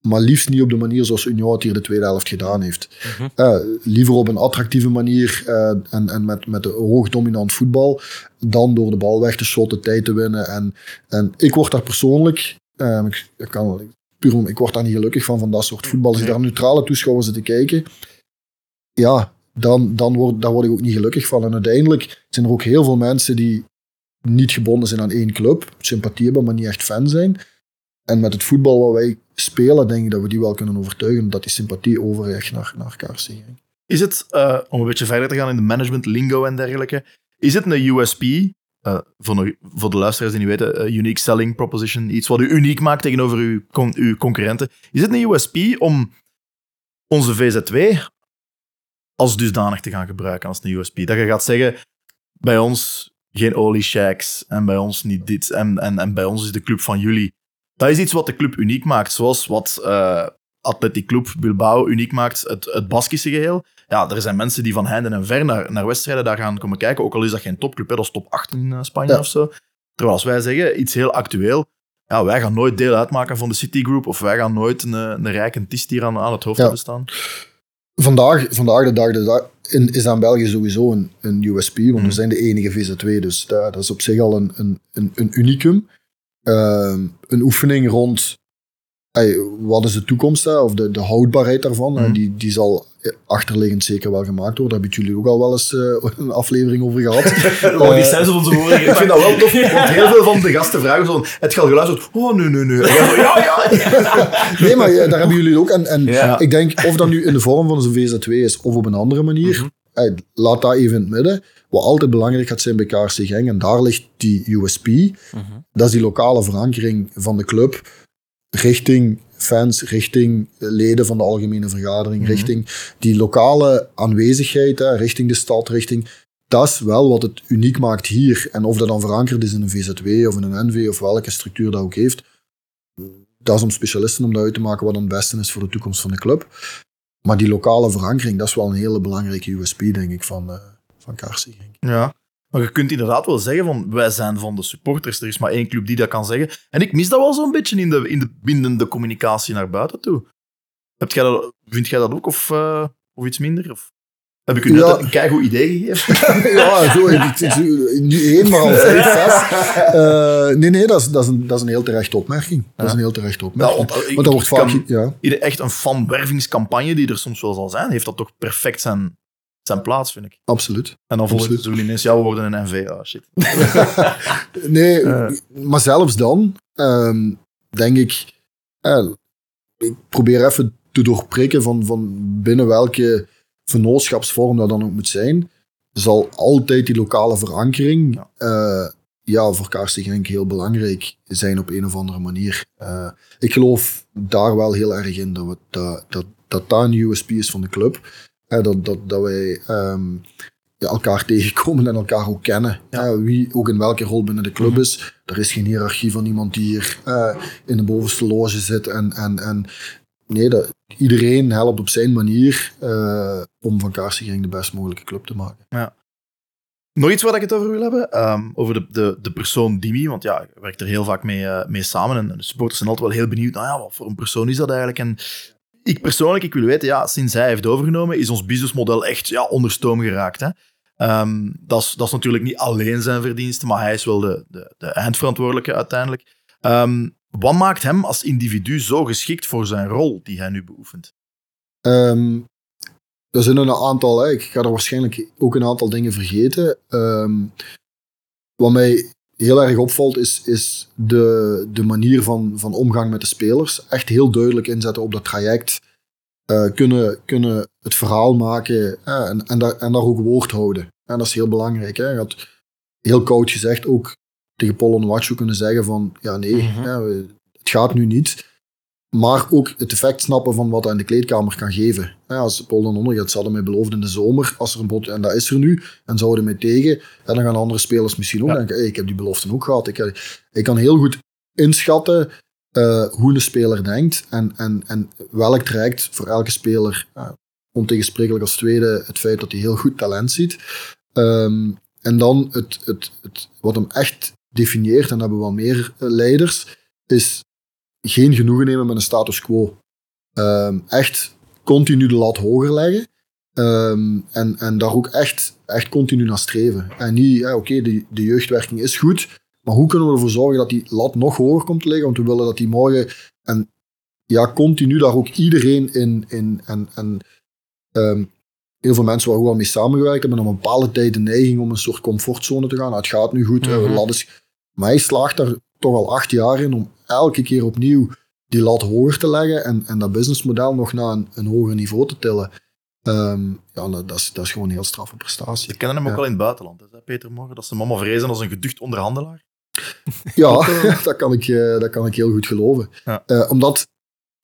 S1: maar liefst niet op de manier zoals Union het hier de tweede helft gedaan heeft. Eh, liever op een attractieve manier eh, en, en met, met een hoog dominant voetbal, dan door de bal weg te shotten, tijd te winnen. En, en ik word daar persoonlijk, eh, ik, ik, kan, puur, om- ik word daar niet gelukkig van, van dat soort voetbal. Als ik daar neutrale toeschouwer zit te kijken, ja, dan, dan word, daar word ik ook niet gelukkig van. En uiteindelijk zijn er ook heel veel mensen die niet gebonden zijn aan één club, sympathie hebben, maar niet echt fan zijn. En met het voetbal wat wij spelen, denk ik dat we die wel kunnen overtuigen dat die sympathie overweegt naar, naar Genk.
S3: Is het, eh, om een beetje verder te gaan in de management lingo en dergelijke, is het een USP, eh, voor, de- voor de luisteraars die niet weten, eh, unique selling proposition, iets wat u uniek maakt tegenover uw, con- uw concurrenten. Is het een USP om onze VZ2 als dusdanig te gaan gebruiken als een USP? Dat je gaat zeggen, bij ons geen olie shacks en bij ons niet dit en, en, en bij ons is de club van jullie. Dat is iets wat de club uniek maakt, zoals wat Athletic Club Bilbao uniek maakt, het, het Baskische geheel ja, er zijn mensen die van heinde en ver naar, naar wedstrijden daar gaan komen kijken. Ook al is dat geen topclub, hè, dat is top 8 in eh, Spanje
S1: Ja.
S3: of zo. Terwijl als wij zeggen, iets heel actueel. Ja, wij gaan nooit deel uitmaken van de Citigroup. Of wij gaan nooit een, eh, een rijke tist hier aan, aan het hoofd
S1: Ja.
S3: hebben staan.
S1: Vandaag, vandaag de dag, de dag in, is aan België sowieso een, een USP, want we zijn de enige VZ2, dus dat, dat is op zich al een, een, een, een unicum. Ehm, een oefening rond wat is de toekomst, hè, of de, de houdbaarheid daarvan, hè,
S3: Mhm.
S1: die, die zal achterliggend zeker wel gemaakt worden. Daar hebben jullie ook al wel eens eh, een aflevering over gehad. <laughs>
S4: Oh, die
S1: Eh,
S4: zijn ze van onze woorden.
S3: Ik vind dat wel tof, want heel veel van de gasten vragen zo, het al geluisterd? Oh, nee, nee, nee. Ja, ja. <laughs>
S1: Nee, maar ja, daar hebben jullie het ook. En, en
S4: Ja.
S1: ik denk, of dat nu in de vorm van zo'n VZ2 is, of op een andere manier,
S3: Mhm.
S1: Laat dat even in het midden. Wat altijd belangrijk gaat zijn bij KRC Genk, en daar ligt die USP, dat is die lokale verankering van de club richting fans, richting leden van de algemene vergadering,
S3: Mhm.
S1: richting die lokale aanwezigheid, hè, richting de stad, richting... Dat is wel wat het uniek maakt hier. En of dat dan verankerd is in een VZW of in een NV of welke structuur dat ook heeft, dat is om specialisten om dat uit te maken wat dan het beste is voor de toekomst van de club. Maar die lokale verankering, dat is wel een hele belangrijke USP, denk ik, van, eh van Genk.
S3: Ja. Maar je kunt inderdaad wel zeggen van wij zijn van de supporters. Er is maar één club die dat kan zeggen. En ik mis dat wel zo'n beetje in de, in de bindende communicatie naar buiten toe. Dat, vind jij dat ook of, eh, of iets minder? Of heb ik u net
S1: Ja.
S3: een keigoed idee gegeven? <laughs>
S1: ja, zo, niet één, maar al <laughs> vijf, zes. Eh, nee, nee, dat is, dat, is een, dat is een heel terechte opmerking. Dat is een heel terechte
S3: Ja,
S1: opmerking.
S3: want, eh, ik-
S1: Want dat wordt vaak... Ja.
S3: Echt een fanwervingscampagne die er soms wel zal zijn, heeft dat toch perfect zijn, zijn plaats, vind ik.
S1: Absoluut.
S3: En dan volgens zullen ineens, ja, we worden een NV. Ah, shit. <laughs>
S1: Nee,
S3: Eh.
S1: maar zelfs dan ehm, denk ik, eh, ik probeer even te doorprikken van, van binnen welke vennootschapsvorm dat dan ook moet zijn, zal altijd die lokale verankering
S3: Ja.
S1: ja. ja, voor Genk heel belangrijk zijn op een of andere manier. Eh, ik geloof daar wel heel erg in dat we, dat, dat, dat dat een USP is van de club. Eh, dat, dat, dat wij ehm, ja, elkaar tegenkomen en elkaar ook kennen. Eh, wie ook in welke rol binnen de club is. Er is geen hiërarchie van iemand die hier eh, in de bovenste loge zit. En, en, en nee, dat, iedereen helpt op zijn manier eh, om van Genk de best mogelijke club te maken.
S3: Nog iets waar ik het over wil hebben? Ehm, over de, de, de persoon Dimi. Want ja, ik werk er heel vaak mee, eh, mee samen. En de supporters zijn altijd wel heel benieuwd. Nou ja, wat voor een persoon is dat eigenlijk? En ik persoonlijk, ik wil weten, ja, sinds hij heeft overgenomen, is ons businessmodel echt ja, onder stoom geraakt. Hè? Ehm, dat, is, dat is natuurlijk niet alleen zijn verdienste, maar hij is wel de, de, de eindverantwoordelijke uiteindelijk. Ehm, wat maakt hem als individu zo geschikt voor zijn rol die hij nu beoefent?
S1: Ehm, er zijn een aantal, hè. ik ga er waarschijnlijk ook een aantal dingen vergeten. Ehm, wat mij heel erg opvalt, is, is de, de manier van, van omgang met de spelers. Echt heel duidelijk inzetten op dat traject. Eh, kunnen, kunnen het verhaal maken eh, en, en, daar, en daar ook woord houden. En dat is heel belangrijk. Hè. Je had heel koud gezegd ook tegen Paul Onwachu kunnen zeggen van ja nee,
S4: Mhm.
S1: we- het gaat nu niet. Maar ook het effect snappen van wat hij in de kleedkamer kan geven. Ja, als Paul dan onder gaat, ze hadden mij beloofd in de zomer, als er een bot, en dat is er nu, en zouden mij tegen, en dan gaan andere spelers misschien ook denken, hey, ik heb die beloften ook gehad. Ik, ik kan heel goed inschatten uh, hoe een speler denkt en, en, en welk traject voor elke speler, uh, ontegensprekelijk als tweede, het feit dat hij heel goed talent ziet. Um, en dan het, het, het, wat hem echt definieert, en hebben we wel meer uh, leiders, is geen genoegen nemen met een status quo. Um, echt continu de lat hoger leggen. Um, en, en daar ook echt, echt continu naar streven. En niet, ja, oké, de, de jeugdwerking is goed, maar hoe kunnen we ervoor zorgen dat die lat nog hoger komt te liggen? Want we willen dat die morgen, en ja, continu daar ook iedereen in, in en, en um, heel veel mensen waar we wel mee samengewerkt hebben, op een bepaalde tijd de neiging om een soort comfortzone te gaan. Nou, het gaat nu goed, mm -hmm. lat is, maar hij slaagt daar toch al acht jaar in om elke keer opnieuw die lat hoger te leggen en, en dat businessmodel nog naar een, een hoger niveau te tillen. Um, ja, dat is, dat is gewoon een heel straffe prestatie.
S3: Je kennen hem ook ja. al in het buitenland, hè, Peter Morgen, dat ze mama vrezen als een geducht onderhandelaar. <laughs>
S1: Ja, <laughs> dat kan ik, dat kan ik heel goed geloven. Ja. Uh, omdat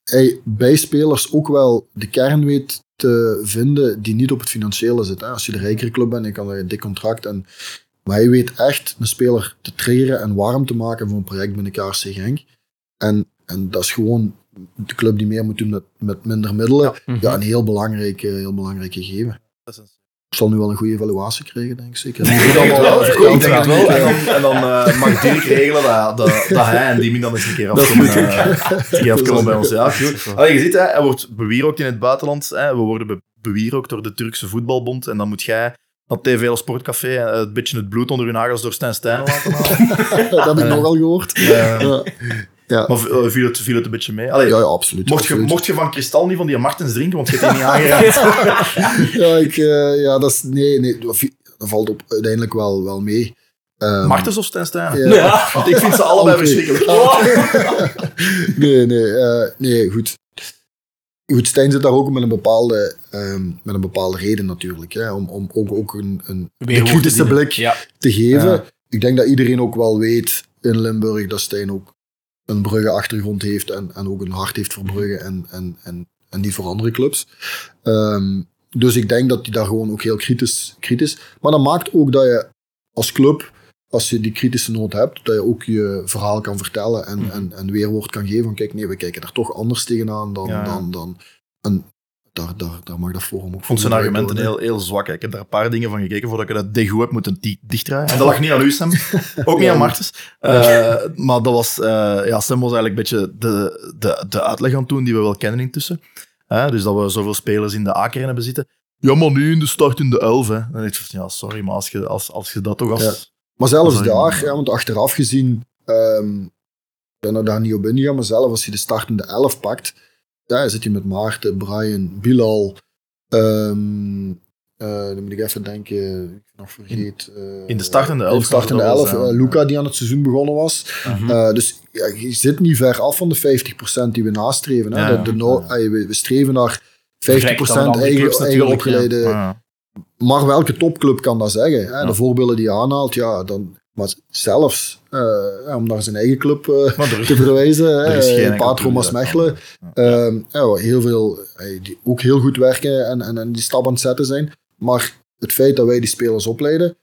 S1: hij bij spelers ook wel de kern weet te vinden die niet op het financiële zit. Hè. Als je de rijkere club bent, dan kan je een dik contract. En, maar hij weet echt een speler te triggeren en warm te maken voor een project binnen KRC Genk. En, en dat is gewoon de club die meer moet doen met, met minder middelen. Ja, ja een heel belangrijk, heel belangrijk gegeven. Ik zal nu wel een goede evaluatie krijgen, denk ik zeker.
S3: Ik denk het wel. Ik denk het wel. En dan, en dan uh, mag Dirk regelen dat, dat, dat hij en Dimi dan eens een keer afkomen, uh, afkomen bij ons. Ja, goed. Allee, je ziet, hè, hij wordt bewierookt in het buitenland. Hè. We worden be bewierookt door de Turkse voetbalbond. En dan moet jij op TV als Sportcafé een beetje het bloed onder hun nagels door Stijn Stijn laten halen. <laughs>
S1: dat heb ik nogal gehoord. ja.
S3: Ja. Maar viel het, viel het een beetje mee? Allee,
S1: ja, ja, absoluut.
S3: Mocht,
S1: absoluut.
S3: Je, mocht je van kristal niet van die Martens drinken, want je hebt die niet aangeraakt? <laughs>
S1: ja, ik, uh, ja, dat is... Nee, nee, dat valt op, uiteindelijk wel, wel mee.
S3: Um, Martens of Stijn Stijn? Ja. ja. Want ik vind ze allebei okay. verschrikkelijk. <laughs>
S1: nee, nee, uh, nee, goed. Goed, Stijn zit daar ook met een bepaalde, um, met een bepaalde reden natuurlijk. Hè, om, om ook, ook een, een, een kritische blik ja. te geven. Ja. Ik denk dat iedereen ook wel weet in Limburg dat Stijn ook een Brugge achtergrond heeft en, en ook een hart heeft voor Brugge en, en, en, en niet voor andere clubs. Um, dus ik denk dat hij daar gewoon ook heel kritisch, kritisch. Maar dat maakt ook dat je als club, als je die kritische noot hebt, dat je ook je verhaal kan vertellen en, mm. en, en weerwoord kan geven van kijk, nee, we kijken daar toch anders tegenaan dan, ja. dan, dan een daar, daar, daar mag dat forum ook
S3: Ik vond zijn argumenten heel, heel zwak. Ik heb daar een paar dingen van gekeken voordat ik dat degoe heb moeten dichtdraaien. En dat lag <laughs> niet aan u, Sam. Ook niet aan Martens. Uh, maar dat was, uh, ja, Sam was eigenlijk een beetje de, de, de uitleg aan toen die we wel kennen intussen. Uh, dus dat we zoveel spelers in de A-kern hebben zitten. Ja, maar nu in de start in de 11. Hè. En ik ja, sorry, maar als je, als, als je dat toch als... Ja.
S1: Maar zelfs daar, ja, want achteraf gezien, um, ik ben er daar niet op ingegaan, maar zelf als je de startende 11 pakt, daar zit je met Maarten, Brian, Bilal. Um, uh, dan moet ik even denken, ik nog vergeet. Uh,
S3: in de startende elf. In
S1: de startende elf. Uh, Luca, die aan het seizoen begonnen was. Uh -huh. dus ja, je zit niet ver af van de 50% die we nastreven. Hè? Ja, de, de no ja. we, we, streven naar 50% eigen, eigen opgeleide. Maar welke topclub kan dat zeggen? Hè? De voorbeelden die je aanhaalt, ja, dan, maar zelfs uh, om naar zijn eigen club uh, te verwijzen, Patro Maasmechelen, ja. uh, ja, heel veel, die ook heel goed werken en, en, en die stap aan het zetten zijn. Maar het feit dat wij die spelers opleiden,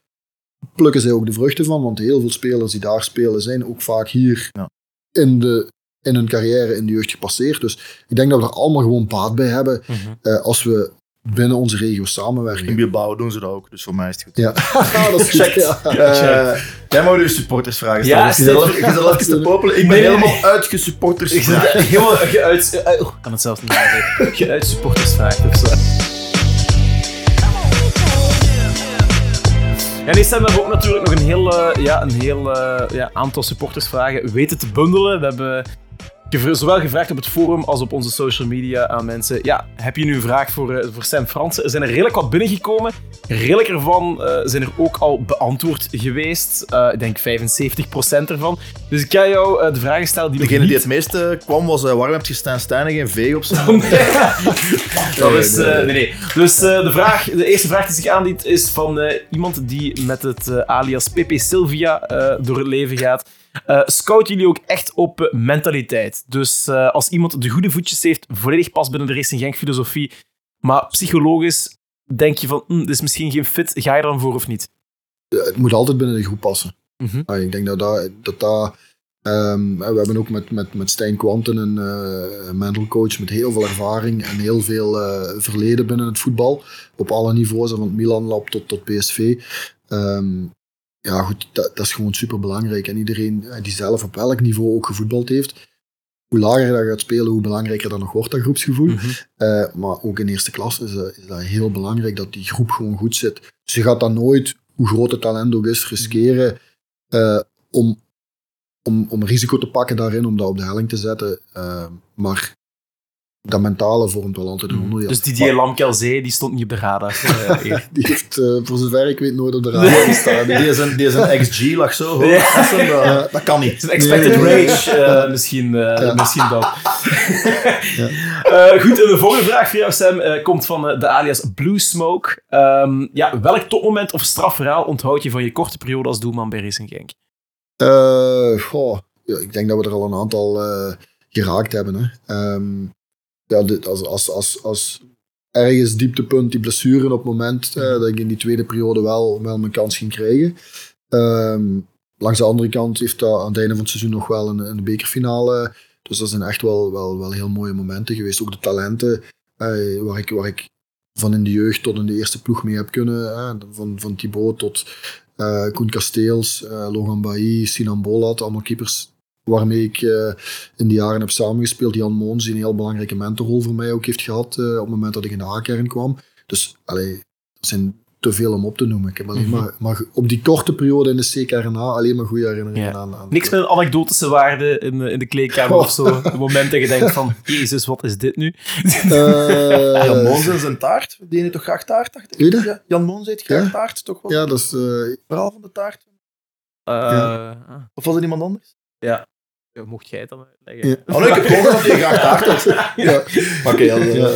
S1: plukken zij ook de vruchten van, want heel veel spelers die daar spelen zijn ook vaak hier ja. in, de, in hun carrière in de jeugd gepasseerd. Dus ik denk dat we er allemaal gewoon baat bij hebben mm -hmm. als we binnen onze regio samenwerken.
S3: In Bilbao doen ze dat ook, dus voor mij is het goed.
S1: Ja, <laughs> dat is check. Ja.
S3: Uh, jij mag je supporters vragen stellen. Ja, je even te popelen. Ik ben nee, helemaal nee. uitgesupporters.
S4: Ik zit helemaal geuit... Uh, oh, kan het zelfs niet zeggen. Geuit <laughs> supporters vragen of zo. Ja, nee, Sam, we hebben ook natuurlijk nog een heel, uh, ja, een heel uh, ja, aantal supportersvragen weten te bundelen. We hebben zowel gevraagd op het forum als op onze social media aan mensen. Ja, heb je nu een vraag voor, uh, voor Sam Fransen? Er zijn er redelijk wat binnengekomen. Redelijk ervan uh, zijn er ook al beantwoord geweest. Uh, ik denk 75% ervan. Dus ik ga jou de vragen stellen die
S3: Degene
S4: niet...
S3: die het meeste kwam was, waarom heb je staan Stijn geen V op zijn <laughs>
S4: nee. Dat is... nee, nee. Dus de, vraag, de eerste vraag die zich aandient is van iemand die met het alias Pepe Silvia door het leven gaat. Uh, scouten jullie ook echt op mentaliteit? Dus uh, als iemand de goede voetjes heeft, volledig past binnen de Racing Genk filosofie, maar psychologisch denk je van, hm, dit is misschien geen fit, ga je er dan voor of niet?
S1: het moet altijd binnen de groep passen. Mm -hmm. ik denk dat dat, dat, dat Um, we hebben ook met, met, met Stijn Quanten een uh, mental coach met heel veel ervaring en heel veel uh, verleden binnen het voetbal. Op alle niveaus, van het Milan Lab tot, tot PSV. Um, ja, goed, dat, dat, is gewoon super belangrijk. En iedereen die zelf op welk niveau ook gevoetbald heeft, hoe lager je dat gaat spelen, hoe belangrijker dan nog wordt dat groepsgevoel. Mm -hmm. uh, maar ook in eerste klas is, is, dat heel belangrijk dat die groep gewoon goed zit. Dus je gaat dat nooit, hoe groot het talent ook is, riskeren om om, om risico te pakken daarin, om dat op de helling te zetten. Uh, maar dat mentale vormt wel altijd een
S4: mm.
S1: onderdeel.
S4: Dus Didier Lamkelzee, die stond niet op de radar? <laughs> Uh,
S1: die heeft, uh, voor zover ik weet, nooit op de radar gestaan. <laughs>
S5: die, is een, die is een XG, lag zo hoog. Ja. Dat, uh, dat, kan niet.
S4: Een expected nee, rage, ja. misschien, ja. misschien dat. <laughs> goed, en de volgende vraag voor jou, Sam, komt van de alias Blue Smoke. Um, ja, welk topmoment of strafverhaal onthoud je van je korte periode als doelman bij Racing Genk?
S1: Uh, goh, ja, ik denk dat we er al een aantal uh, geraakt hebben. Hè. Um, ja, dit, als, als, als, als ergens dieptepunt die blessuren op het moment uh, dat ik in die tweede periode wel, wel mijn kans ging krijgen. Um, langs de andere kant heeft dat aan het einde van het seizoen nog wel een, een bekerfinale. Dus dat zijn echt wel, wel, wel heel mooie momenten geweest. Ook de talenten waar, ik, waar ik van in de jeugd tot in de eerste ploeg mee heb kunnen. van, van Thibaut tot Koen Kasteels, Logan Bailly, Sinan Bolat, allemaal keepers waarmee ik uh, in die jaren heb samengespeeld. Jan Moons, die een heel belangrijke mentorrol voor mij ook heeft gehad op het moment dat ik in de A-kern kwam. Dus allee, dat zijn te veel om op te noemen. Ik heb alleen maar, maar op die korte periode in de CKRNA alleen maar goede herinneringen
S4: ja.
S1: aan, aan.
S4: Niks met een anekdotische waarde in, de, in de kleedkamer oh. of zo. <laughs> De moment dat je denkt van, jezus, wat is dit nu?
S5: Uh, <laughs> Jan Moons en zijn taart. Die eet toch graag taart? Dacht ik. Ja, Jan Moons eet graag ja? taart, toch wel?
S1: Ja, dat is... Uh,
S5: verhaal van de taart.
S4: Uh, ja.
S5: Of was het iemand anders?
S4: Ja. Ja, mocht jij het dan leggen? Ja.
S5: Oh ik heb dat je graag taart <laughs> ja. Oké, okay. Ja.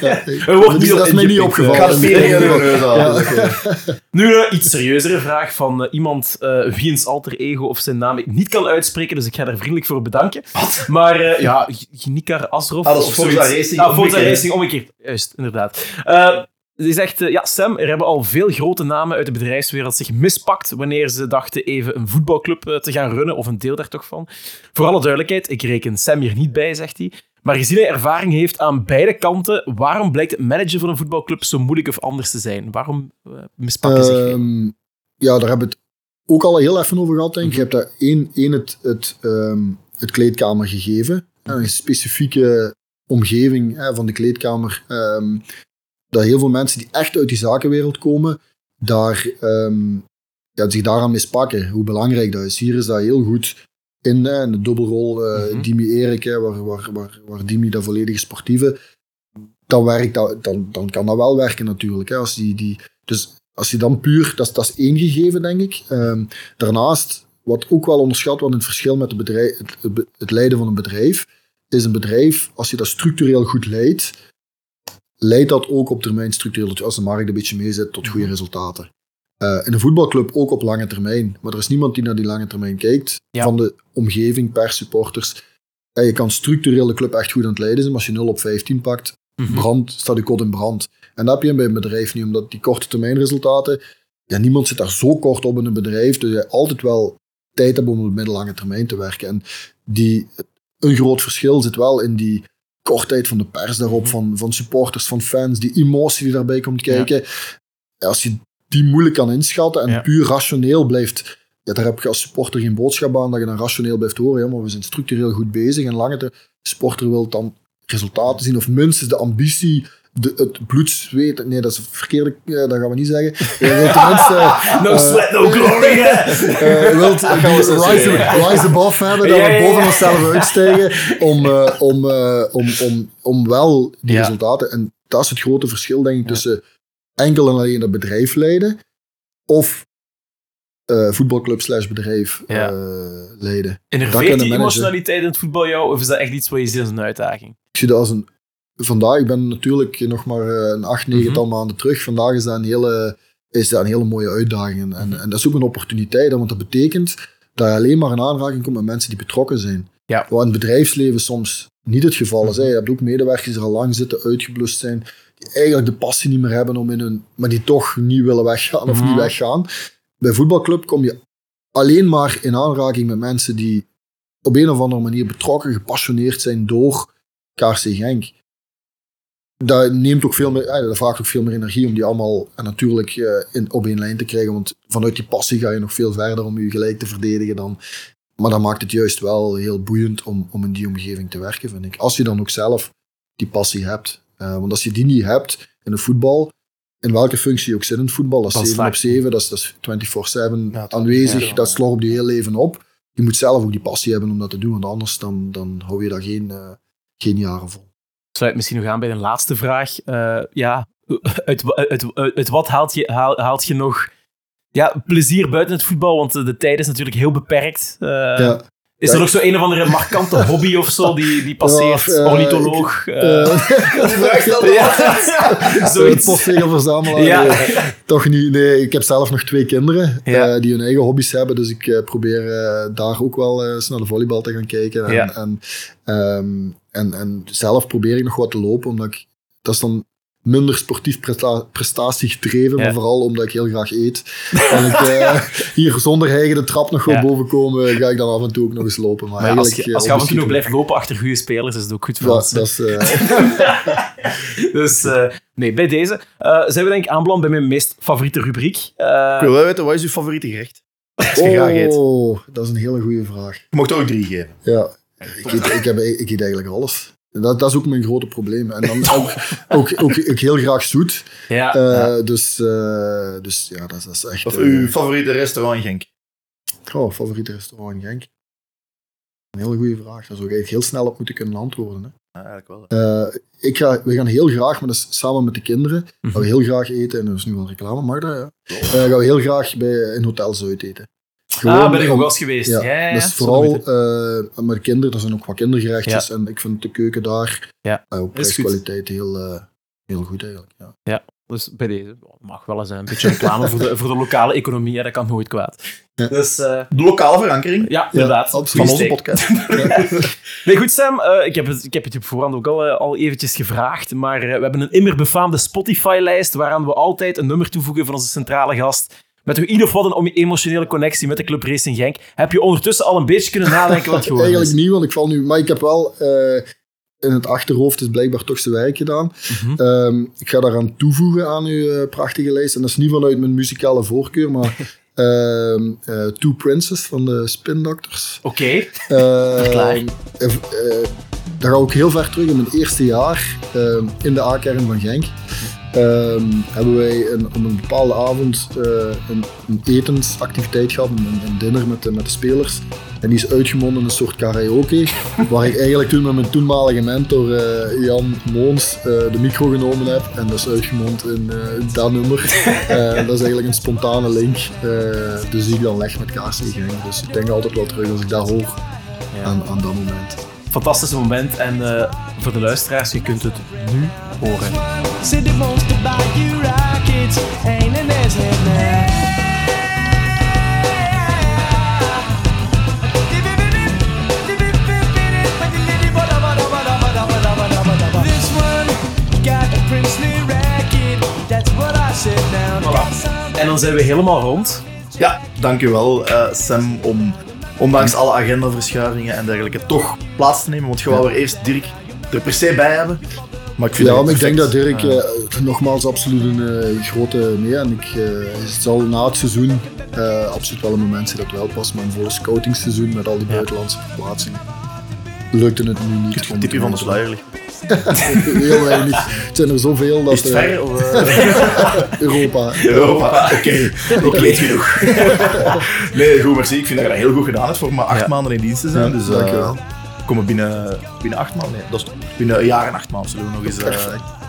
S5: <laughs>
S1: Ja. Er wordt niet, dat is mij niet opgevallen.
S4: Nu een uh, iets serieuzere vraag van uh, iemand uh, wiens alter ego of zijn naam ik niet kan uitspreken, dus ik ga daar vriendelijk voor bedanken.
S5: Wat?
S4: Maar uh, ja, Nikar Asrov.
S5: Ah, dat is Forza Racing.
S4: Ah, Forza Racing, omgekeerd. Juist, inderdaad. Die zegt, ja Sam, er hebben al veel grote namen uit de bedrijfswereld zich mispakt wanneer ze dachten even een voetbalclub te gaan runnen, of een deel daar toch van. Voor alle duidelijkheid, ik reken Sam hier niet bij, zegt hij. Maar gezien hij ervaring heeft aan beide kanten, waarom blijkt het managen van een voetbalclub zo moeilijk of anders te zijn? Waarom uh, mispakken zich
S1: um, Ja, daar hebben we het ook al heel even over gehad, denk ik. Je hebt daar één, één het, het, um, het kleedkamer gegeven. Een specifieke omgeving hè, van de kleedkamer. Um, dat heel veel mensen die echt uit die zakenwereld komen, daar, um, ja, zich daaraan mispakken. Hoe belangrijk dat is. Hier is dat heel goed in, hè, in de dubbelrol. Uh, mm -hmm. Dimi Erik, hè, waar, waar, waar, waar Dimi dat volledige sportieve. Dan, werkt dat, dan, dan kan dat wel werken natuurlijk. Hè, als die, die, dus als je dan puur, dat, dat is één gegeven denk ik. Um, daarnaast, wat ook wel onderschat wordt in het verschil met het, bedrijf, het, het, het leiden van een bedrijf, is een bedrijf, als je dat structureel goed leidt, leidt dat ook op termijn structureel, als de markt een beetje meezet, tot goede resultaten. Uh, in een voetbalclub ook op lange termijn. Maar er is niemand die naar die lange termijn kijkt. Ja. Van de omgeving per supporters. Ja, je kan structureel de club echt goed aan het leiden zijn. Maar als je 0 op 15 pakt, mm -hmm. brand, staat de kot in brand. En dat heb je bij een bedrijf niet. Omdat die korte termijn resultaten... Ja, niemand zit daar zo kort op in een bedrijf. Dus je altijd wel tijd hebt om op middellange termijn te werken. En die, een groot verschil zit wel in die kortheid van de pers daarop, -hmm. van, van supporters, van fans, die emotie die daarbij komt kijken. Ja. Als je die moeilijk kan inschatten en ja. puur rationeel blijft. Ja, daar heb je als supporter geen boodschap aan dat je dan rationeel blijft horen. Ja, maar we zijn structureel goed bezig en lange de supporter wil dan resultaten zien of minstens de ambitie. De, het bloed, zweet, nee, dat is verkeerd, dat gaan we niet zeggen. Je wilt tenminste, <laughs>
S4: no sweat, no glory.
S1: uh, wilt <laughs> rise, rise above hebben, dat we boven onszelf uitstijgen om, uh, om, om, om, om wel die ja. resultaten. En dat is het grote verschil, denk ik, tussen enkel en alleen het bedrijf leiden of uh, voetbalclub slash bedrijf ja. uh, leiden.
S4: Enerveert die emotionaliteit in het voetbal jou of is dat echt iets wat je ziet als een uitdaging?
S1: Ik zie dat als een... Vandaag, ik ben natuurlijk nog maar een acht, negental mm -hmm. maanden terug. Vandaag is dat een hele, is dat een hele mooie uitdaging. En, en, en dat is ook een opportuniteit, want dat betekent dat je alleen maar in aanraking komt met mensen die betrokken zijn.
S4: Ja.
S1: Wat in het bedrijfsleven soms niet het geval is. hè. Je hebt ook medewerkers die er al lang zitten, uitgeblust zijn, die eigenlijk de passie niet meer hebben om in hun, maar die toch niet willen weggaan of
S4: Mhm.
S1: niet weggaan. Bij een voetbalclub kom je alleen maar in aanraking met mensen die op een of andere manier betrokken, gepassioneerd zijn door KRC Genk. Dat neemt ook veel meer, eh, dat vraagt ook veel meer energie om die allemaal en natuurlijk eh, in, op één lijn te krijgen. Want vanuit die passie ga je nog veel verder om je gelijk te verdedigen dan. Maar dat maakt het juist wel heel boeiend om, om in die omgeving te werken, vind ik. Als je dan ook zelf die passie hebt. Eh, want als je die niet hebt in het voetbal, in welke functie je ook zit in het voetbal, dat is
S4: Dan
S1: 7 op
S4: slaagt
S1: 7, dat is, dat is 24-7
S5: Ja, dat-
S1: aanwezig,
S5: ja,
S1: dat slorpt op je heel leven op. Je moet zelf ook die passie hebben om dat te doen, want anders dan, dan hou je daar geen, eh, geen jaren vol.
S4: sluit misschien nog aan bij een laatste vraag. Eh, ja, uit, uit, uit, uit wat haalt je, haal- haalt je nog ja, plezier buiten het voetbal? Want de tijd is natuurlijk heel beperkt. Eh,
S1: ja.
S4: Is er
S1: Ja.
S4: nog zo een of andere markante <laughs> hobby of zo die, die passeert?
S1: Ja, eh,
S4: Ornitholoog? eh,
S1: Eh,
S4: ja, zoiets.
S1: Postzegelverzamelaar.
S4: Ja.
S1: Nee, toch niet. Nee, ik heb zelf nog twee kinderen
S4: Ja.
S1: eh, die hun eigen hobby's hebben. Dus ik eh, probeer daar ook wel eh, eens naar de volleybal te gaan kijken. En,
S4: Ja.
S1: en, ehm, en, en zelf probeer ik nog wat te lopen, omdat ik... Dat is dan minder sportief presta prestatie gedreven,
S4: Ja.
S1: maar vooral omdat ik heel graag eet. En ik eh, <laughs> hier zonder eigen de trap nog wil
S4: Ja.
S1: boven komen, ga ik dan af en toe ook nog eens lopen. Maar
S4: als je,
S1: eh,
S4: als je af en toe blijft lopen achter goede spelers, is het ook goed voor
S1: Ja,
S4: ons.
S1: dat is... eh, <laughs>
S4: Dus eh, nee, bij deze eh, zijn we denk ik aanbeland bij mijn meest favoriete rubriek.
S5: Ik wil wel weten, wat is uw favoriete gerecht? Als <laughs> je graag eet.
S1: Oh, dat is een hele goede vraag.
S5: Je mocht ook drie geven.
S1: Ja, ik eet, ik, heb, ik eet eigenlijk alles. Dat, dat is ook mijn grote probleem. En dan ook, <laughs> ook, ook, ook heel graag zoet.
S4: ja,
S1: Eh, dus, eh, dus ja, dat, dat is echt...
S5: Of
S1: eh,
S5: uw favoriete restaurant in Genk?
S1: oh, favoriete restaurant in Genk? Een hele goede vraag. Daar zou ik heel snel op moeten kunnen antwoorden. Hè.
S5: Ja, eigenlijk wel.
S1: Eh, ik ga, we gaan heel graag, maar dat is samen met de kinderen,
S4: Mhm.
S1: gaan we heel graag eten. En dat is nu wel reclame, maar dat, ja. Eh, gaan we heel graag bij, in Hotel Zuid eten.
S4: Ah, ben ik ook wel eens geweest. Ja,
S1: Ja,
S4: ja, ja.
S1: dat is
S4: Zo
S1: vooral
S4: goed.
S1: eh met de kinderen, er zijn ook wat kindergerechtjes en ik vind de keuken daar
S4: Ja,
S1: eh, op prijskwaliteit heel, eh, heel goed eigenlijk. Ja.
S4: Dus bij deze mag wel eens een beetje reclame voor de, voor de lokale economie. Ja, dat kan nooit kwaad.
S1: Ja.
S4: Dus eh,
S5: De lokale verankering
S4: ja, inderdaad.
S1: absoluut.
S5: van onze podcast. <laughs>
S4: Nee, goed Sam, eh, ik, heb het, ik heb het je op voorhand ook al, al eventjes gevraagd, maar eh, we hebben een immer befaamde Spotify-lijst waaraan we altijd een nummer toevoegen van onze centrale gast. Met toch ieder wat een emotionele connectie met de Club Racing Genk. Heb je ondertussen al een beetje kunnen nadenken wat <laughs> geworden
S1: Eigenlijk
S4: is?
S1: niet, want ik val nu... Maar ik heb wel eh, in het achterhoofd is blijkbaar toch zijn werk gedaan.
S4: Mhm.
S1: Ehm, ik ga daaraan toevoegen aan uw eh, prachtige lijst. En dat is niet vanuit mijn muzikale voorkeur, maar <laughs> ehm, eh, Two Princes van de Spin Doctors.
S4: Oké,
S1: Eh, <laughs>
S4: Klaar.
S1: eh, eh, daar ga ik heel ver terug in mijn eerste jaar ehm, in de A-kern van Genk. Ehm, hebben wij een, op een bepaalde avond eh, een, een etensactiviteit gehad, een, een dinner met de, met de spelers. En die is uitgemonden in een soort karaoke, <laughs> waar ik eigenlijk toen met mijn toenmalige mentor eh, Jan Moons eh, de micro genomen heb. En dat is uitgemond in dat nummer. <laughs> Dat is eigenlijk een spontane link, dus die ik dan leg met Genk. Dus ik denk altijd wel terug als ik dat hoor aan, aan dat moment.
S4: Fantastisch moment. En eh, voor de luisteraars, je kunt het nu horen. Voilà. En dan zijn we helemaal rond.
S5: Ja, dankjewel eh Sam om ondanks alle agendaverschuivingen en dergelijke toch plaats te nemen. Want je wou er eerst Dirk er per se bij hebben. Maar ik vind
S1: Ja,
S5: het
S1: ik denk dat. Dirk
S5: Eh,
S1: nogmaals absoluut een eh, grote mee. En ik eh, het zal na het seizoen absoluut wel een moment zijn dat wel past. Maar een volle scoutingsseizoen met al die buitenlandse verplaatsingen lukte het nu niet. om
S5: tipje van de sluier. <laughs>
S1: Heel weinig. Het zijn er zoveel dat
S4: Is het
S1: eh,
S4: ver? Of, <laughs>
S1: Europa.
S5: Europa, oké. Ik weet genoeg. nee, goed, merci. Ik vind dat je dat heel goed gedaan hebt voor maar acht
S4: Ja.
S5: maanden in dienst te zijn. Dus eh,
S1: dankjewel.
S5: komen binnen, binnen acht maanden. Nee, dat is toch binnen een jaar en acht maanden zullen we nog eens eh,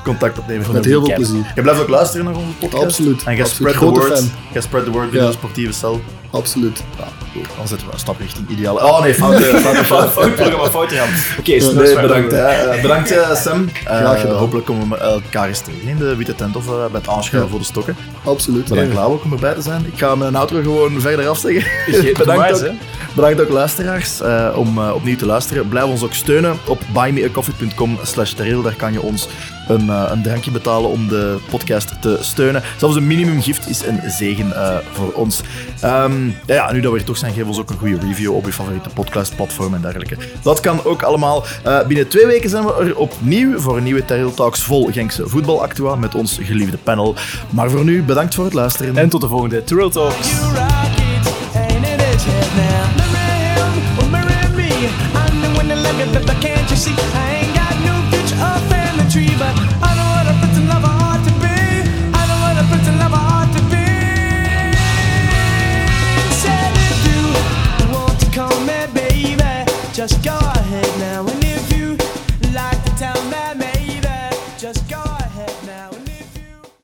S5: contact opnemen. van
S1: Met heel veel plezier.
S5: Je blijft ook luisteren naar onze podcast.
S1: Absoluut,
S5: En je
S1: absoluut.
S5: spread the word. Je spread the word binnen
S1: Ja.
S5: de sportieve cel.
S1: Absoluut.
S3: Ja, goed, dan zetten we een stap richting ideaal. Oh nee, fout. eh, fout, fout.
S6: Fout programma, fout. Oké,
S3: Nee,
S6: okay,
S3: bedankt, hè. Eh, bedankt eh, Sam. Eh,
S1: Graag gedaan.
S3: hopelijk komen we elkaar eens tegen in de witte tent of eh, bij het aanschuiven
S1: Ja.
S3: voor de stokken.
S1: Absoluut.
S3: Bedankt Lau om erbij te zijn. Ik ga mijn outro gewoon verder afzeggen. <laughs>
S6: Bedankt
S3: bedankt,
S6: ook.
S3: ook, bedankt ook luisteraars eh, om eh, opnieuw te luisteren. Blijf ons ook steunen op buymeacoffee.com slash. Daar kan je ons een, eh, een drankje betalen om de podcast te steunen. Zelfs een minimumgift is een zegen eh, voor ons. Ehm, ja, ja, nu dat we er toch zijn, geef ons ook een goede review op je favoriete podcastplatform en dergelijke. Dat kan ook allemaal. Eh, binnen twee weken zijn we er opnieuw voor een nieuwe Terril Talks vol Genkse voetbalactua met ons geliefde panel. Maar voor nu, bedankt voor het luisteren.
S6: En tot de volgende Trail Talks.